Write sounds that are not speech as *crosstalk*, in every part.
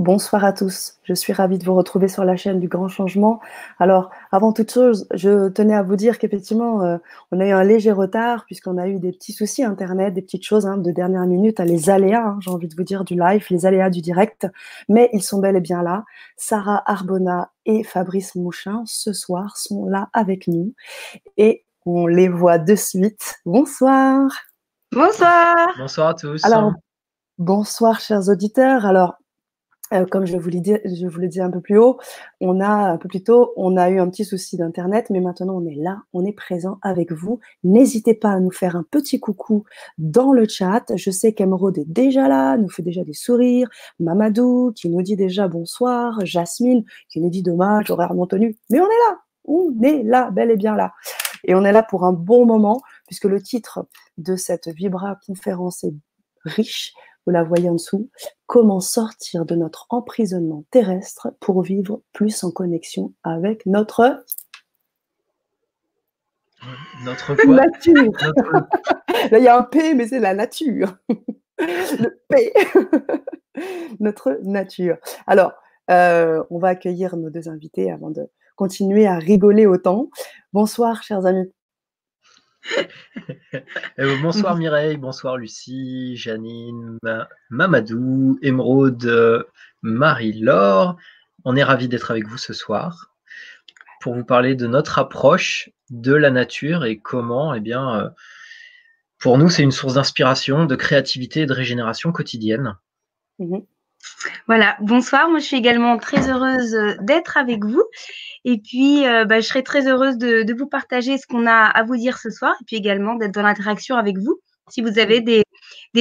Bonsoir à tous. Je suis ravie de vous retrouver sur la chaîne du Grand Changement. Alors, avant toute chose, je tenais à vous dire qu'effectivement, euh, on a eu un léger retard puisqu'on a eu des petits soucis Internet, des petites choses hein, de dernière minute, hein, les aléas, hein, j'ai envie de vous dire, du live, les aléas du direct. Mais ils sont bel et bien là. Sarah Arbona et Fabrice Mouchin, ce soir, sont là avec nous. Et on les voit de suite. Bonsoir. Bonsoir. Bonsoir à tous. Alors, bonsoir, chers auditeurs. Alors, euh, comme je vous, l'ai dit un peu plus haut, on a un peu plus tôt, on a eu un petit souci d'internet, mais maintenant on est là, on est présent avec vous. N'hésitez pas à nous faire un petit coucou dans le chat. Je sais qu'Emeraude est déjà là, nous fait déjà des sourires. Mamadou qui nous dit déjà bonsoir. Jasmine qui nous dit dommage, horaire non tenu. Mais on est là, on est là, bel et bien là. Et on est là pour un bon moment, puisque le titre de cette Vibra conférence est riche vous la voyez en dessous, comment sortir de notre emprisonnement terrestre pour vivre plus en connexion avec notre notre nature. *laughs* Là, il y a un P, mais c'est la nature. *laughs* Le P. *laughs* notre nature. Alors, euh, on va accueillir nos deux invités avant de continuer à rigoler autant. Bonsoir, chers amis. *laughs* Euh, bonsoir Mireille, bonsoir Lucie, Janine, Mamadou, Émeraude, euh, Marie-Laure. On est ravis d'être avec vous ce soir pour vous parler de notre approche de la nature et comment, eh bien, euh, pour nous, c'est une source d'inspiration, de créativité et de régénération quotidienne. Mhm. Voilà, bonsoir. Moi, je suis également très heureuse d'être avec vous. Et puis, euh, bah, je serais très heureuse de, vous partager ce qu'on a à vous dire ce soir et puis également d'être dans l'interaction avec vous. Si vous avez des,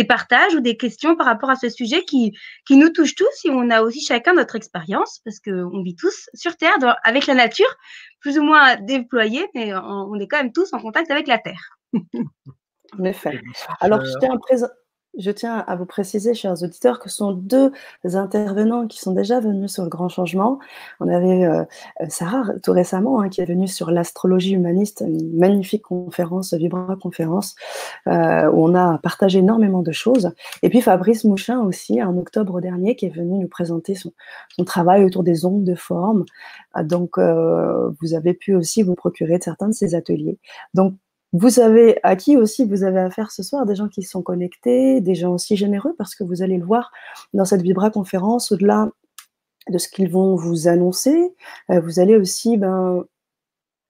partages ou des questions par rapport à ce sujet qui, qui nous touche tous et on a aussi chacun notre expérience parce qu'on vit tous sur Terre avec la nature, plus ou moins déployée, mais on, est quand même tous en contact avec la Terre. en effet. Alors, je tiens à présenter. Je tiens à vous préciser, chers auditeurs, que ce sont deux intervenants qui sont déjà venus sur le grand changement. On avait euh, Sarah tout récemment hein, qui est venue sur l'astrologie humaniste, une magnifique conférence, Vibra conférence, euh, où on a partagé énormément de choses. Et puis Fabrice Mouchin aussi, en octobre dernier, qui est venu nous présenter son, travail autour des ondes de forme. Donc, euh, vous avez pu aussi vous procurer certains de ces ateliers. Donc, vous avez à qui aussi vous avez affaire ce soir Des gens qui sont connectés, des gens aussi généreux, parce que vous allez le voir dans cette Vibra conférence, au-delà de ce qu'ils vont vous annoncer, euh, vous allez aussi ben,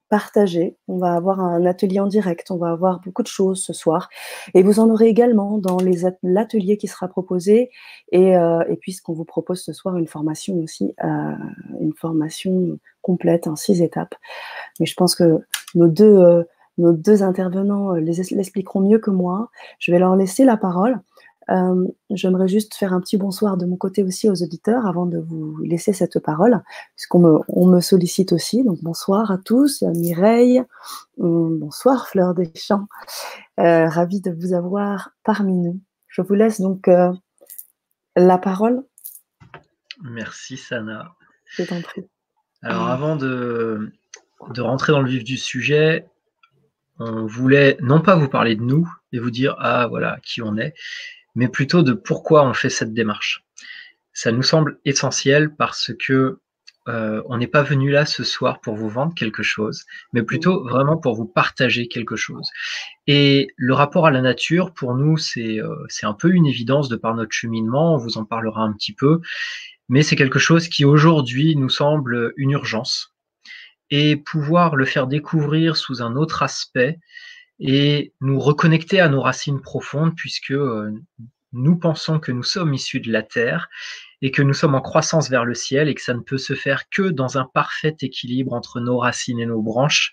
partager. On va avoir un atelier en direct, on va avoir beaucoup de choses ce soir. Et vous en aurez également dans l'atelier qui sera proposé. Et, euh, et puisqu'on vous propose ce soir une formation aussi, euh, une formation complète en six étapes. Mais je pense que nos deux nos deux intervenants euh, l'expliqueront mieux que moi. Je vais leur laisser la parole. Euh, j'aimerais juste faire un petit bonsoir de mon côté aussi aux auditeurs avant de vous laisser cette parole, puisqu'on me, on me sollicite aussi. Donc bonsoir à tous, Mireille, hum, bonsoir Fleur des Champs, euh, ravi de vous avoir parmi nous. Je vous laisse donc la parole. Merci Sana. Je t'en prie. Alors avant de, de rentrer dans le vif du sujet, on voulait non pas vous parler de nous et vous dire ah voilà qui on est, mais plutôt de pourquoi on fait cette démarche. Ça nous semble essentiel parce que euh, on n'est pas venu là ce soir pour vous vendre quelque chose, mais plutôt vraiment pour vous partager quelque chose. Et le rapport à la nature, pour nous, c'est euh, c'est un peu une évidence de par notre cheminement. On vous en parlera un petit peu, mais c'est quelque chose qui aujourd'hui nous semble une urgence et pouvoir le faire découvrir sous un autre aspect et nous reconnecter à nos racines profondes puisque euh, nous pensons que nous sommes issus de la terre et que nous sommes en croissance vers le ciel et que ça ne peut se faire que dans un parfait équilibre entre nos racines et nos branches.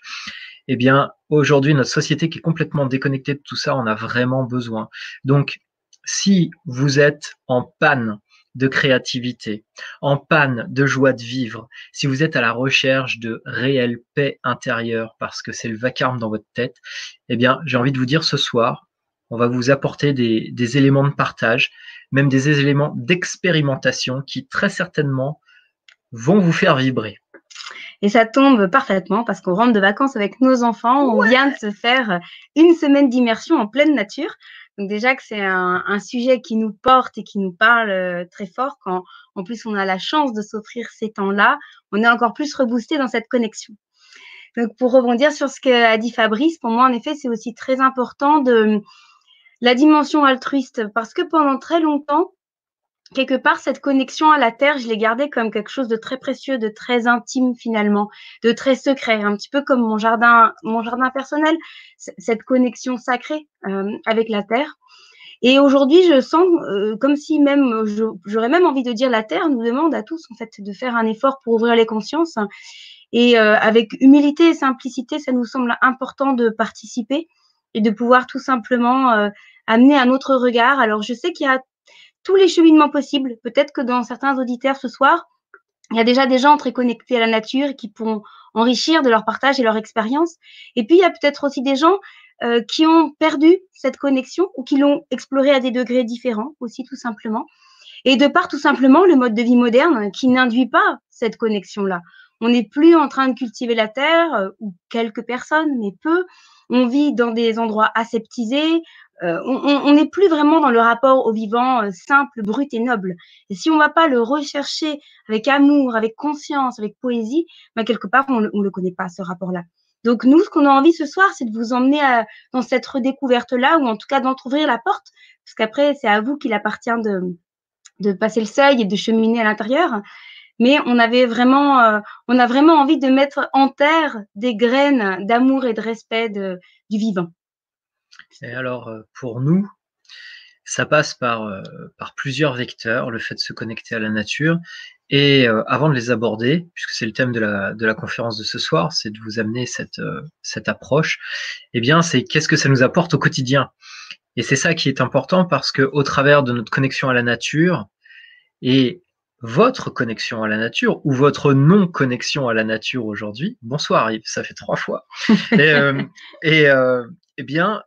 Eh bien, aujourd'hui, notre société qui est complètement déconnectée de tout ça, on a vraiment besoin. Donc, si vous êtes en panne de créativité, en panne de joie de vivre, si vous êtes à la recherche de réelle paix intérieure parce que c'est le vacarme dans votre tête, eh bien, j'ai envie de vous dire ce soir, on va vous apporter des, des éléments de partage, même des éléments d'expérimentation qui très certainement vont vous faire vibrer. Et ça tombe parfaitement parce qu'on rentre de vacances avec nos enfants. On vient de se faire une semaine d'immersion en pleine nature. Donc déjà que c'est un, sujet qui nous porte et qui nous parle euh, très fort, quand en plus on a la chance de s'offrir ces temps-là, on est encore plus reboosté dans cette connexion. Donc pour rebondir sur ce qu'a dit Fabrice, pour moi en effet c'est aussi très important de la dimension altruiste parce que pendant très longtemps, quelque part, cette connexion à la terre, je l'ai gardée comme quelque chose de très précieux, de très intime finalement, de très secret, un petit peu comme mon jardin, mon jardin personnel, cette connexion sacrée euh, avec la terre. Et aujourd'hui, je sens euh, comme si même, j'aurais même envie de dire, la terre nous demande à tous en fait de faire un effort pour ouvrir les consciences. Et euh, avec humilité et simplicité, ça nous semble important de participer et de pouvoir tout simplement amener un autre regard. Alors, je sais qu'il y a tous les cheminements possibles. Peut-être que dans certains auditeurs ce soir, il y a déjà des gens très connectés à la nature qui pourront enrichir de leur partage et leur expérience. Et puis, il y a peut-être aussi des gens euh, qui ont perdu cette connexion ou qui l'ont explorée à des degrés différents aussi, tout simplement. Et de part, tout simplement, le mode de vie moderne qui n'induit pas cette connexion-là. On n'est plus en train de cultiver la terre, euh, ou quelques personnes, mais peu. On vit dans des endroits aseptisés, euh, on n'est plus vraiment dans le rapport au vivant euh, simple, brut et noble. Et si on ne va pas le rechercher avec amour, avec conscience, avec poésie, bah, quelque part, on ne le connaît pas, ce rapport-là. Donc nous, ce qu'on a envie ce soir, c'est de vous emmener dans cette redécouverte-là, ou en tout cas d'entrouvrir la porte, parce qu'après, c'est à vous qu'il appartient de, de passer le seuil et de cheminer à l'intérieur. Mais on avait vraiment, euh, on a vraiment envie de mettre en terre des graines d'amour et de respect du vivant. Et alors, euh, pour nous, ça passe par, euh, par plusieurs vecteurs, le fait de se connecter à la nature. Et avant de les aborder, puisque c'est le thème de la, de la conférence de ce soir, c'est de vous amener cette, cette approche, eh bien, c'est qu'est-ce que ça nous apporte au quotidien? Et c'est ça qui est important parce que au travers de notre connexion à la nature et votre connexion à la nature ou votre non-connexion à la nature aujourd'hui, bonsoir Yves, ça fait trois fois, *laughs* et, et eh bien,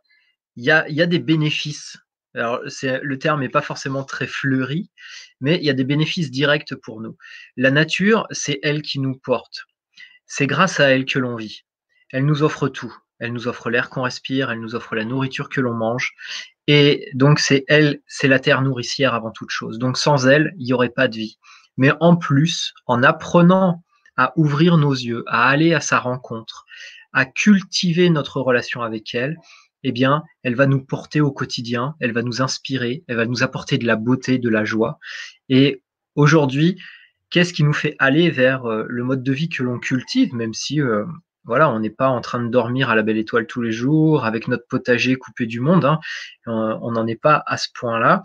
il y a, des bénéfices. Alors, le terme n'est pas forcément très fleuri, mais il y a des bénéfices directs pour nous. La nature, c'est elle qui nous porte. C'est grâce à elle que l'on vit. Elle nous offre tout. Elle nous offre l'air qu'on respire, elle nous offre la nourriture que l'on mange. Et donc, c'est elle, c'est la terre nourricière avant toute chose. Donc, sans elle, il n'y aurait pas de vie. Mais en plus, en apprenant à ouvrir nos yeux, à aller à sa rencontre, à cultiver notre relation avec elle, eh bien, elle va nous porter au quotidien, elle va nous inspirer, elle va nous apporter de la beauté, de la joie. Et aujourd'hui, qu'est-ce qui nous fait aller vers euh, le mode de vie que l'on cultive, même si euh, voilà, on n'est pas en train de dormir à la belle étoile tous les jours, avec notre potager coupé du monde, hein. on n'en est pas à ce point-là.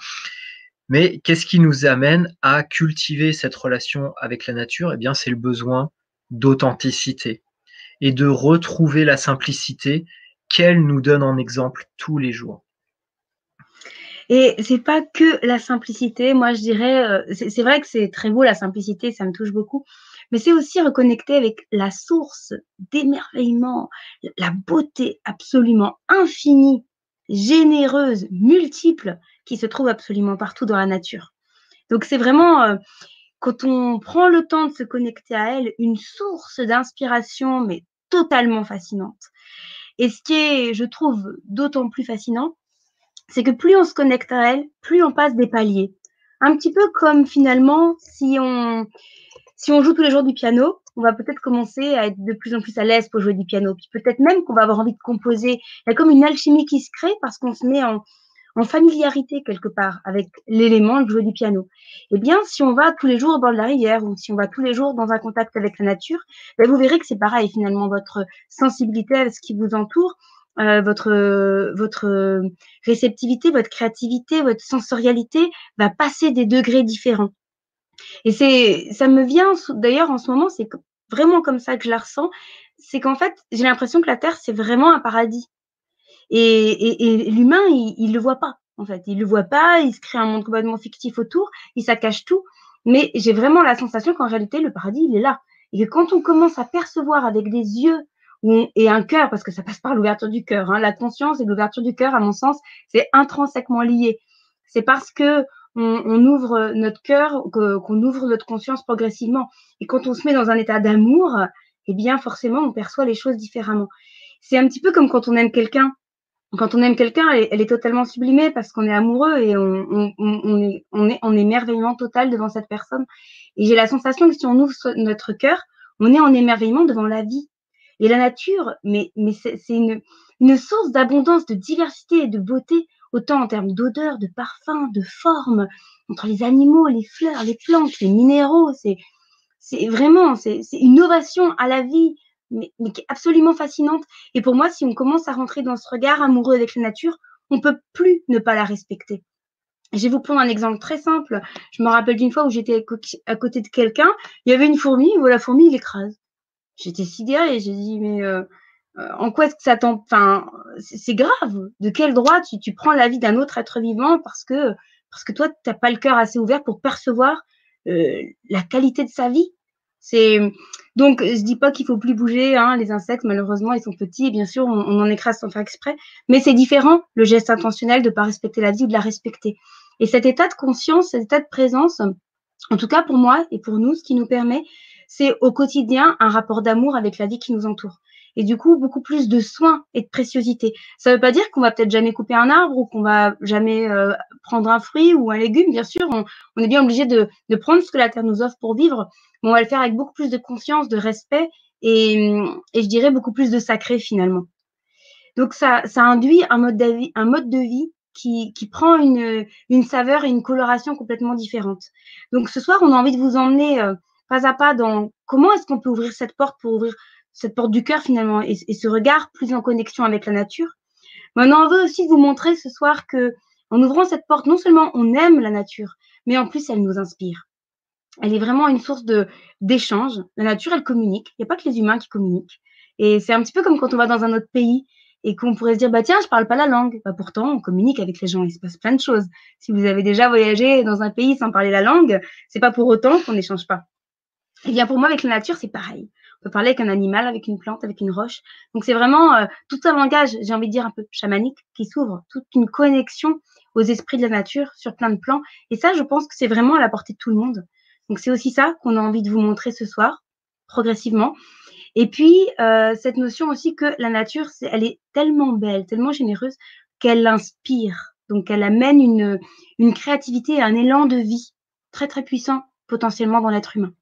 Mais qu'est-ce qui nous amène à cultiver cette relation avec la nature? Eh bien, c'est le besoin d'authenticité et de retrouver la simplicité qu'elle nous donne en exemple tous les jours. Et c'est pas que la simplicité. Moi, je dirais, euh, c'est vrai que c'est très beau la simplicité, ça me touche beaucoup. Mais c'est aussi reconnecter avec la source d'émerveillement, la beauté absolument infinie, généreuse, multiple, qui se trouve absolument partout dans la nature. Donc c'est vraiment, euh, quand on prend le temps de se connecter à elle, une source d'inspiration, mais totalement fascinante. Et ce qui est, je trouve, d'autant plus fascinant, c'est que plus on se connecte à elle, plus on passe des paliers. Un petit peu comme finalement, si on, si on joue tous les jours du piano, on va peut-être commencer à être de plus en plus à l'aise pour jouer du piano. Puis peut-être même qu'on va avoir envie de composer. Il y a comme une alchimie qui se crée parce qu'on se met en, familiarité quelque part avec l'élément de jouer du piano. Eh bien, si on va tous les jours au bord de la rivière ou si on va tous les jours dans un contact avec la nature, ben, vous verrez que c'est pareil finalement. Votre sensibilité à ce qui vous entoure, euh, votre réceptivité, votre créativité, votre sensorialité va passer des degrés différents. Et c'est, ça me vient d'ailleurs en ce moment, c'est vraiment comme ça que je la ressens. C'est qu'en fait, j'ai l'impression que la Terre, c'est vraiment un paradis. Et, l'humain, il ne le voit pas, en fait. Il ne le voit pas, il se crée un monde complètement fictif autour, il s'accache tout. Mais j'ai vraiment la sensation qu'en réalité, le paradis, il est là. Et que quand on commence à percevoir avec des yeux et un cœur, parce que ça passe par l'ouverture du cœur, hein, la conscience et l'ouverture du cœur, à mon sens, c'est intrinsèquement lié. C'est parce que on, ouvre notre cœur, qu'on ouvre notre conscience progressivement. Et quand on se met dans un état d'amour, eh bien, forcément, on perçoit les choses différemment. C'est un petit peu comme quand on aime quelqu'un quand on aime quelqu'un, elle, est totalement sublimée parce qu'on est amoureux et on, on, est, on est en émerveillement total devant cette personne. Et j'ai la sensation que si on ouvre notre cœur, on est en émerveillement devant la vie. Et la nature, mais, mais c'est une, une source d'abondance, de diversité et de beauté, autant en termes d'odeur, de parfum, de forme, entre les animaux, les fleurs, les plantes, les minéraux. C'est, vraiment, c'est, une ovation à la vie, mais, mais, qui est absolument fascinante. Et pour moi, si on commence à rentrer dans ce regard amoureux avec la nature, on peut plus ne pas la respecter. Je vais vous prendre un exemple très simple. Je me rappelle d'une fois où j'étais à côté de quelqu'un, il y avait une fourmi, voilà, la fourmi, il écrase. J'étais sidérée, j'ai dit, mais euh, en quoi est-ce que ça t'en... Enfin, c'est grave. De quel droit tu, prends la vie d'un autre être vivant parce que, parce que toi, tu n'as pas le cœur assez ouvert pour percevoir euh, la qualité de sa vie? C'est donc je dis pas qu'il faut plus bouger. Hein, les insectes, malheureusement, ils sont petits et bien sûr, on, on en écrase sans faire exprès. Mais c'est différent le geste intentionnel de pas respecter la vie ou de la respecter. Et cet état de conscience, cet état de présence, en tout cas pour moi et pour nous, ce qui nous permet, c'est au quotidien un rapport d'amour avec la vie qui nous entoure. Et du coup, beaucoup plus de soins et de préciosité. Ça ne veut pas dire qu'on va peut-être jamais couper un arbre ou qu'on va jamais euh, prendre un fruit ou un légume. Bien sûr, on, est bien obligé de, prendre ce que la terre nous offre pour vivre, mais on va le faire avec beaucoup plus de conscience, de respect et, je dirais beaucoup plus de sacré finalement. Donc ça, induit un mode, un mode de vie qui, prend une, une, saveur et une coloration complètement différente. Donc ce soir, on a envie de vous emmener euh, pas à pas dans comment est-ce qu'on peut ouvrir cette porte pour ouvrir cette porte du cœur finalement et, ce regard plus en connexion avec la nature. Maintenant, on veut aussi vous montrer ce soir que en ouvrant cette porte, non seulement on aime la nature, mais en plus elle nous inspire. Elle est vraiment une source de d'échange. La nature, elle communique. Il n'y a pas que les humains qui communiquent. Et c'est un petit peu comme quand on va dans un autre pays et qu'on pourrait se dire bah tiens je parle pas la langue bah, pourtant on communique avec les gens il se passe plein de choses si vous avez déjà voyagé dans un pays sans parler la langue c'est pas pour autant qu'on n'échange pas et bien pour moi avec la nature c'est pareil on peut parler avec un animal avec une plante avec une roche donc c'est vraiment euh, tout un langage j'ai envie de dire un peu chamanique qui s'ouvre toute une connexion aux esprits de la nature sur plein de plans et ça je pense que c'est vraiment à la portée de tout le monde donc c'est aussi ça qu'on a envie de vous montrer ce soir progressivement et puis, euh, cette notion aussi que la nature, elle est tellement belle, tellement généreuse, qu'elle inspire. Donc, elle amène une, une créativité, un élan de vie très, très puissant potentiellement dans l'être humain.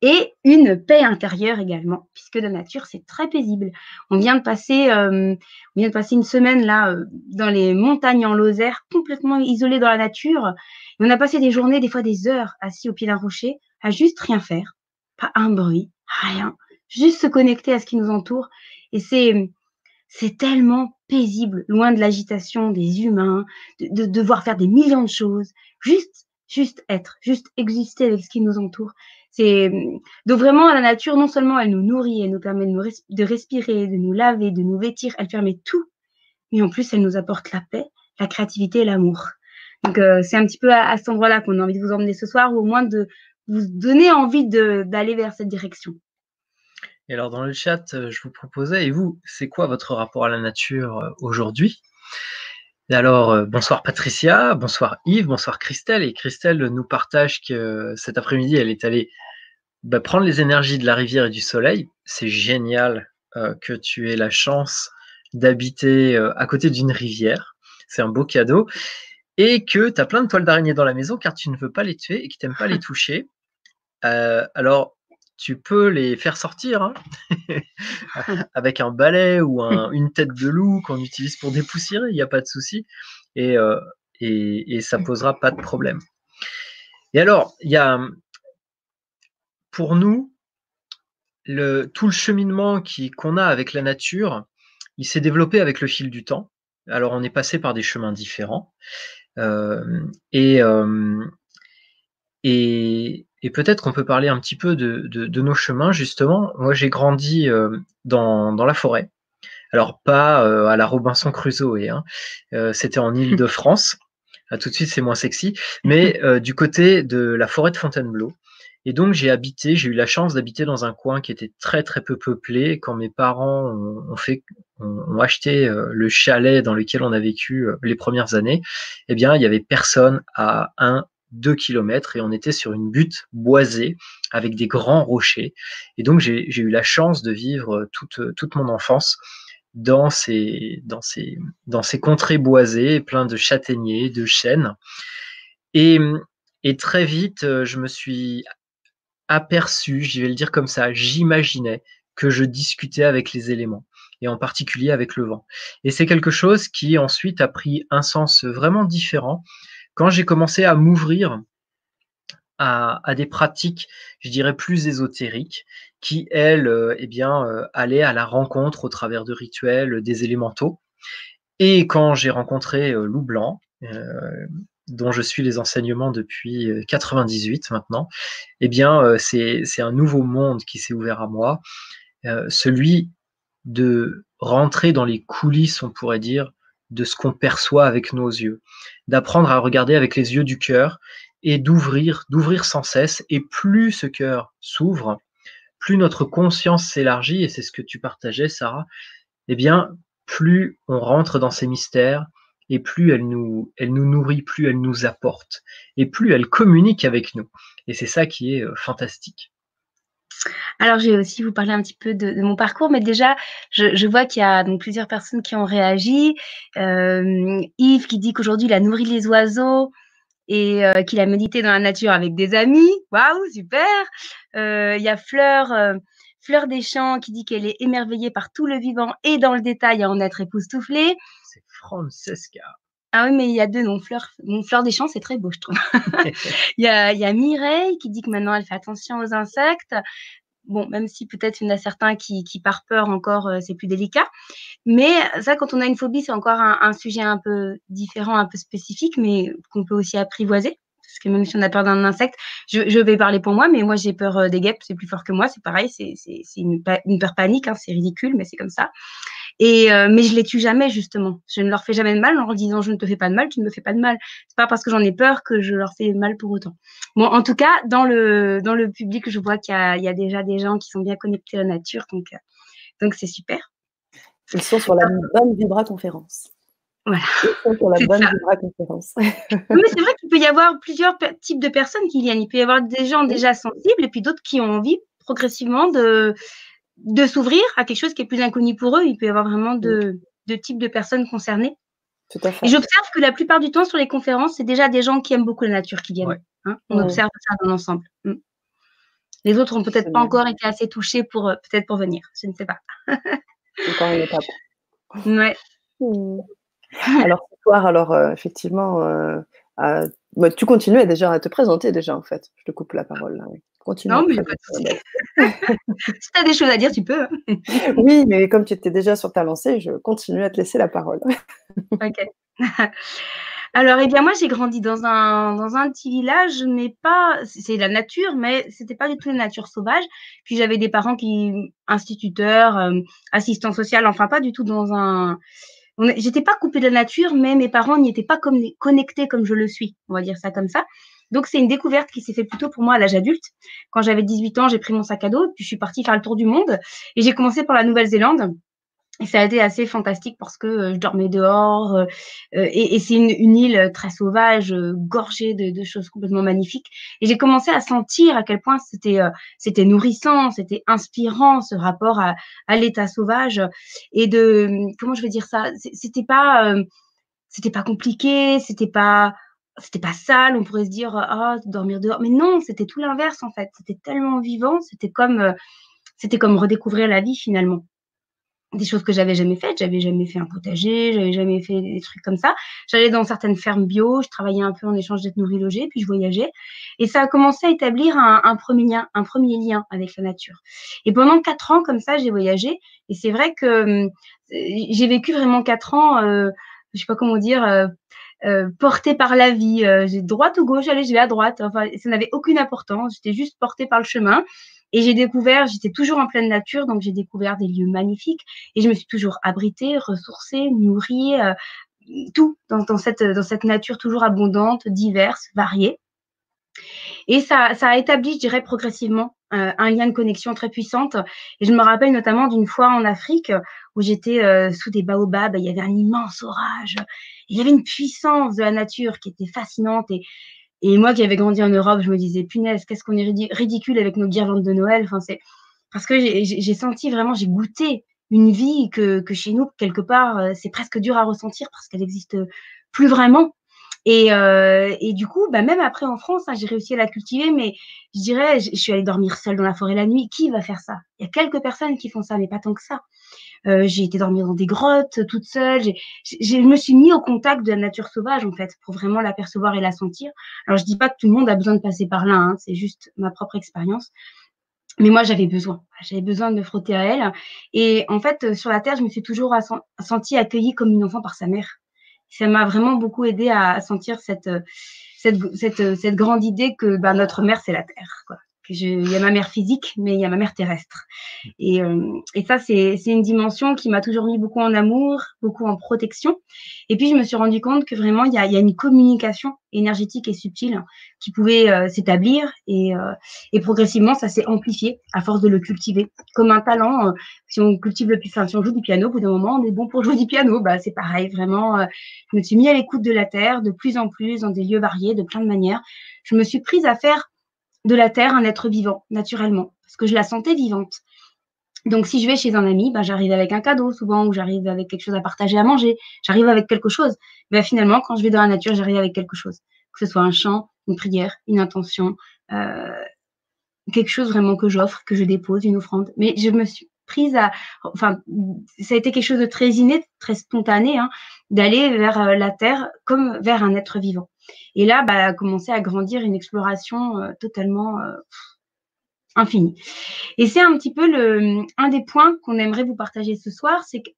Et une paix intérieure également, puisque la nature, c'est très paisible. On vient de passer, euh, on vient de passer une semaine là euh, dans les montagnes en Lozère, complètement isolé dans la nature. Et on a passé des journées, des fois des heures, assis au pied d'un rocher, à juste rien faire, pas un bruit, rien juste se connecter à ce qui nous entoure. Et c'est, c'est tellement paisible, loin de l'agitation des humains, de, devoir faire des millions de choses, juste, juste être, juste exister avec ce qui nous entoure. Donc vraiment la nature, non seulement elle nous nourrit, elle nous permet de, respirer, de nous laver, de nous vêtir, elle permet tout, mais en plus elle nous apporte la paix, la créativité et l'amour. Donc euh, c'est un petit peu à, à cet endroit-là qu'on a envie de vous emmener ce soir, ou au moins de vous donner envie d'aller vers cette direction. Et alors dans le chat, euh, je vous proposais, et vous, c'est quoi votre rapport à la nature euh, aujourd'hui? Et alors, euh, bonsoir Patricia, bonsoir Yves, bonsoir Christelle. Et Christelle nous partage que cet après-midi, elle est allée bah, prendre les énergies de la rivière et du soleil. C'est génial que tu aies la chance d'habiter à côté d'une rivière. C'est un beau cadeau. Et que tu as plein de toiles d'araignée dans la maison car tu ne veux pas les tuer et que tu n'aimes pas les *laughs* toucher. alors, tu peux les faire sortir hein, *laughs* avec un balai ou une tête de loup qu'on utilise pour dépoussiérer, il n'y a pas de souci. Et, euh, et, et, ça posera pas de problème. Et alors, il y a pour nous, le, tout le cheminement qu'on a avec la nature, il s'est développé avec le fil du temps. Alors, on est passé par des chemins différents. Euh, et, euh, et, et peut-être qu'on peut parler un petit peu de, de, nos chemins, justement. Moi, j'ai grandi euh, dans, dans, la forêt. Alors, pas euh, à la Robinson Crusoe, hein. Euh, c'était en *laughs* Île-de-France. Ah, tout de suite, c'est moins sexy. Mais du côté de la forêt de Fontainebleau. Et donc, j'ai habité, j'ai eu la chance d'habiter dans un coin qui était très, très peu peuplé. Quand mes parents ont, fait, ont, acheté le chalet dans lequel on a vécu les premières années, eh bien, il y avait personne à un 2 km et on était sur une butte boisée avec des grands rochers. Et donc j'ai eu la chance de vivre toute, toute mon enfance dans ces, dans ces, dans ces contrées boisées, plein de châtaigniers, de chênes. Et, et très vite, euh, je me suis aperçu, je vais le dire comme ça, j'imaginais que je discutais avec les éléments, et en particulier avec le vent. Et c'est quelque chose qui ensuite a pris un sens vraiment différent quand j'ai commencé à m'ouvrir à, des pratiques, je dirais, plus ésotériques, qui, elles, euh, eh bien, euh, allaient à la rencontre au travers de rituels des élémentaux. Et quand j'ai rencontré euh, Lou Blanc, dont je suis les enseignements depuis 98 maintenant, eh bien, c'est un nouveau monde qui s'est ouvert à moi, celui de rentrer dans les coulisses, on pourrait dire, de ce qu'on perçoit avec nos yeux, d'apprendre à regarder avec les yeux du cœur et d'ouvrir, d'ouvrir sans cesse. Et plus ce cœur s'ouvre, plus notre conscience s'élargit, et c'est ce que tu partageais, Sarah, eh bien, plus on rentre dans ces mystères, et plus elle nous, elle nous nourrit, plus elle nous apporte, et plus elle communique avec nous. Et c'est ça qui est euh, fantastique. Alors, je vais aussi vous parler un petit peu de, mon parcours, mais déjà, je, vois qu'il y a donc plusieurs personnes qui ont réagi. Euh, Yves qui dit qu'aujourd'hui, il a nourri les oiseaux et euh, qu'il a médité dans la nature avec des amis. Waouh, super euh, Il y a Fleur, Fleur des Champs qui dit qu'elle est émerveillée par tout le vivant et dans le détail à en être époustouflée. C'est Francesca. Ah oui, mais il y a deux noms. Fleur, des Champs, c'est très beau, je trouve. *laughs* il, y a, Mireille qui dit que maintenant elle fait attention aux insectes bon, même si peut-être il y en a certains qui, qui par peur encore, c'est plus délicat. Mais ça, quand on a une phobie, c'est encore un, sujet un peu différent, un peu spécifique, mais qu'on peut aussi apprivoiser. Parce que même si on a peur d'un insecte, je, vais parler pour moi, mais moi j'ai peur des guêpes, c'est plus fort que moi, c'est pareil, c'est une, une, peur panique, hein, c'est ridicule, mais c'est comme ça. Et euh, mais je les tue jamais justement. Je ne leur fais jamais de mal en leur disant je ne te fais pas de mal, tu ne me fais pas de mal. C'est pas parce que j'en ai peur que je leur fais mal pour autant. Bon, en tout cas, dans le dans le public, je vois qu'il y, y, a déjà des gens qui sont bien connectés à la nature, donc euh, donc c'est super. Ils sont sur la bonne Vibra conférence. Voilà. Ils sont sur la bonne conférence. mais c'est vrai qu'il peut y avoir plusieurs types de personnes qui viennent. Il peut y avoir des gens déjà sensibles et puis d'autres qui ont envie progressivement de de s'ouvrir à quelque chose qui est plus inconnu pour eux. Il peut y avoir vraiment de, types de personnes concernées. Tout à fait. Et j'observe que la plupart du temps sur les conférences, c'est déjà des gens qui aiment beaucoup la nature qui viennent. Hein. On observe ça dans l'ensemble. Mm. Les autres ont peut-être pas encore été assez touchés pour euh, peut-être pour venir. Je ne sais pas. encore une étape. Ouais. Alors ce soir, alors euh, effectivement, euh, bah, tu continues déjà à te présenter déjà en fait. Je te coupe la parole là. Non, mais pas *laughs* si tu as des choses à dire, tu peux. Hein. *laughs* oui, mais comme tu étais déjà sur ta lancée, je continue à te laisser la parole. *laughs* ok. Alors, eh bien, moi, j'ai grandi dans un, dans un petit village, mais pas, c'est la nature, mais c'était pas du tout la nature sauvage. Puis j'avais des parents qui, instituteurs, euh, assistants sociaux, enfin, pas du tout dans un, j'étais pas coupée de la nature, mais mes parents n'y étaient pas comme, connectés comme je le suis, on va dire ça comme ça. Donc, c'est une découverte qui s'est fait plutôt pour moi à l'âge adulte. Quand j'avais 18 ans, j'ai pris mon sac à dos, puis je suis partie faire le tour du monde. Et j'ai commencé par la Nouvelle-Zélande. Et ça a été assez fantastique parce que euh, je dormais dehors euh, euh, et, c'est une, île très sauvage, gorgée de, choses complètement magnifiques. Et j'ai commencé à sentir à quel point c'était c'était nourrissant, c'était inspirant ce rapport à, à l'état sauvage et de comment je vais dire ça? C'était pas c'était pas compliqué, c'était pas c'était pas sale, on pourrait se dire ah dormir dehors, mais non, c'était tout l'inverse en fait. C'était tellement vivant, c'était comme c'était comme redécouvrir la vie finalement des choses que j'avais jamais faites. J'avais jamais fait un potager, j'avais jamais fait des trucs comme ça. J'allais dans certaines fermes bio, je travaillais un peu en échange d'être nourri logé, puis je voyageais. Et ça a commencé à établir un, premier lien, un premier lien avec la nature. Et pendant quatre ans comme ça, j'ai voyagé. Et c'est vrai que hum, j'ai vécu vraiment quatre ans, euh, je sais pas comment dire. Euh, portée par la vie, euh, j'ai droite ou gauche, allez, je vais à droite. Enfin, ça n'avait aucune importance. J'étais juste portée par le chemin. Et j'ai découvert, j'étais toujours en pleine nature, donc j'ai découvert des lieux magnifiques et je me suis toujours abritée, ressourcée, nourrie, euh, tout dans, cette, dans cette nature toujours abondante, diverse, variée. Et ça, ça a établi, je dirais, progressivement un lien de connexion très puissante. Et je me rappelle notamment d'une fois en Afrique où j'étais sous des baobabs, il y avait un immense orage, il y avait une puissance de la nature qui était fascinante et et moi qui avais grandi en Europe, je me disais, punaise, qu'est-ce qu'on est ridicule avec nos guirlandes de Noël. Enfin, c'est parce que j'ai senti vraiment, j'ai goûté une vie que, que chez nous, quelque part, c'est presque dur à ressentir parce qu'elle n'existe plus vraiment. Et, euh, et, du coup, bah, même après en France, hein, j'ai réussi à la cultiver, mais je dirais, je, suis allée dormir seule dans la forêt la nuit. Qui va faire ça? Il y a quelques personnes qui font ça, mais pas tant que ça. Euh, j'ai été dormir dans des grottes toute seule. Je me suis mis au contact de la nature sauvage, en fait, pour vraiment l'apercevoir et la sentir. Alors, je dis pas que tout le monde a besoin de passer par là, hein, c'est juste ma propre expérience. Mais moi, j'avais besoin. J'avais besoin de me frotter à elle. Et en fait, sur la Terre, je me suis toujours sentie accueillie comme une enfant par sa mère ça m'a vraiment beaucoup aidé à sentir cette, cette, cette, cette grande idée que bah, notre mère, c'est la terre. Quoi il y a ma mère physique, mais il y a ma mère terrestre. Et, euh, et ça, c'est une dimension qui m'a toujours mis beaucoup en amour, beaucoup en protection. Et puis, je me suis rendu compte que vraiment, il y a, y a une communication énergétique et subtile qui pouvait euh, s'établir. Et, euh, et, progressivement, ça s'est amplifié à force de le cultiver. Comme un talent, si on cultive le enfin, si on joue du piano, au bout d'un moment, on est bon pour jouer du piano. Bah, c'est pareil, vraiment. je me suis mis à l'écoute de la terre de plus en plus, dans des lieux variés, de plein de manières. Je me suis prise à faire de la Terre un être vivant, naturellement, parce que je la sentais vivante. Donc, si je vais chez un ami, bah, j'arrive avec un cadeau souvent, ou j'arrive avec quelque chose à partager, à manger, j'arrive avec quelque chose. Mais finalement, quand je vais dans la nature, j'arrive avec quelque chose. Que ce soit un chant, une prière, une intention, euh, quelque chose vraiment que j'offre, que je dépose, une offrande. Mais je me suis prise à, enfin, ça a été quelque chose de très inné, très spontané, hein, d'aller vers euh, la terre comme vers un être vivant. Et là, bah, a commencé à grandir une exploration euh, totalement euh, infinie. Et c'est un petit peu le, un des points qu'on aimerait vous partager ce soir, c'est que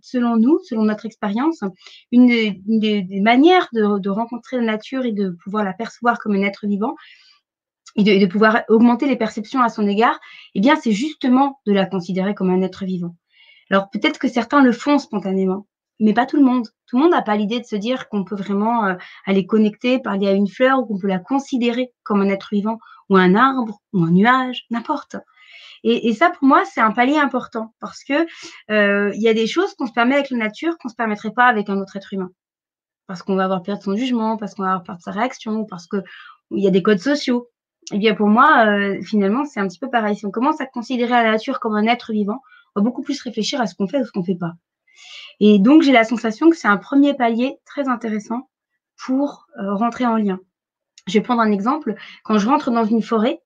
selon nous, selon notre expérience, une, des, manières de, rencontrer la nature et de pouvoir la percevoir comme un être vivant, et de, de, pouvoir augmenter les perceptions à son égard, eh bien, c'est justement de la considérer comme un être vivant. Alors, peut-être que certains le font spontanément, mais pas tout le monde. Tout le monde n'a pas l'idée de se dire qu'on peut vraiment euh, aller connecter, parler à une fleur ou qu'on peut la considérer comme un être vivant ou un arbre ou un nuage, n'importe. Et, ça, pour moi, c'est un palier important parce que euh, il y a des choses qu'on se permet avec la nature qu'on ne se permettrait pas avec un autre être humain. Parce qu'on va avoir peur de son jugement, parce qu'on va avoir peur de sa réaction, parce qu'il y a des codes sociaux. Et bien pour moi, euh, finalement, c'est un petit peu pareil. Si on commence à considérer la nature comme un être vivant, on va beaucoup plus réfléchir à ce qu'on fait ou ce qu'on ne fait pas. Et donc, j'ai la sensation que c'est un premier palier très intéressant pour euh, rentrer en lien. Je vais prendre un exemple. Quand je rentre dans une forêt,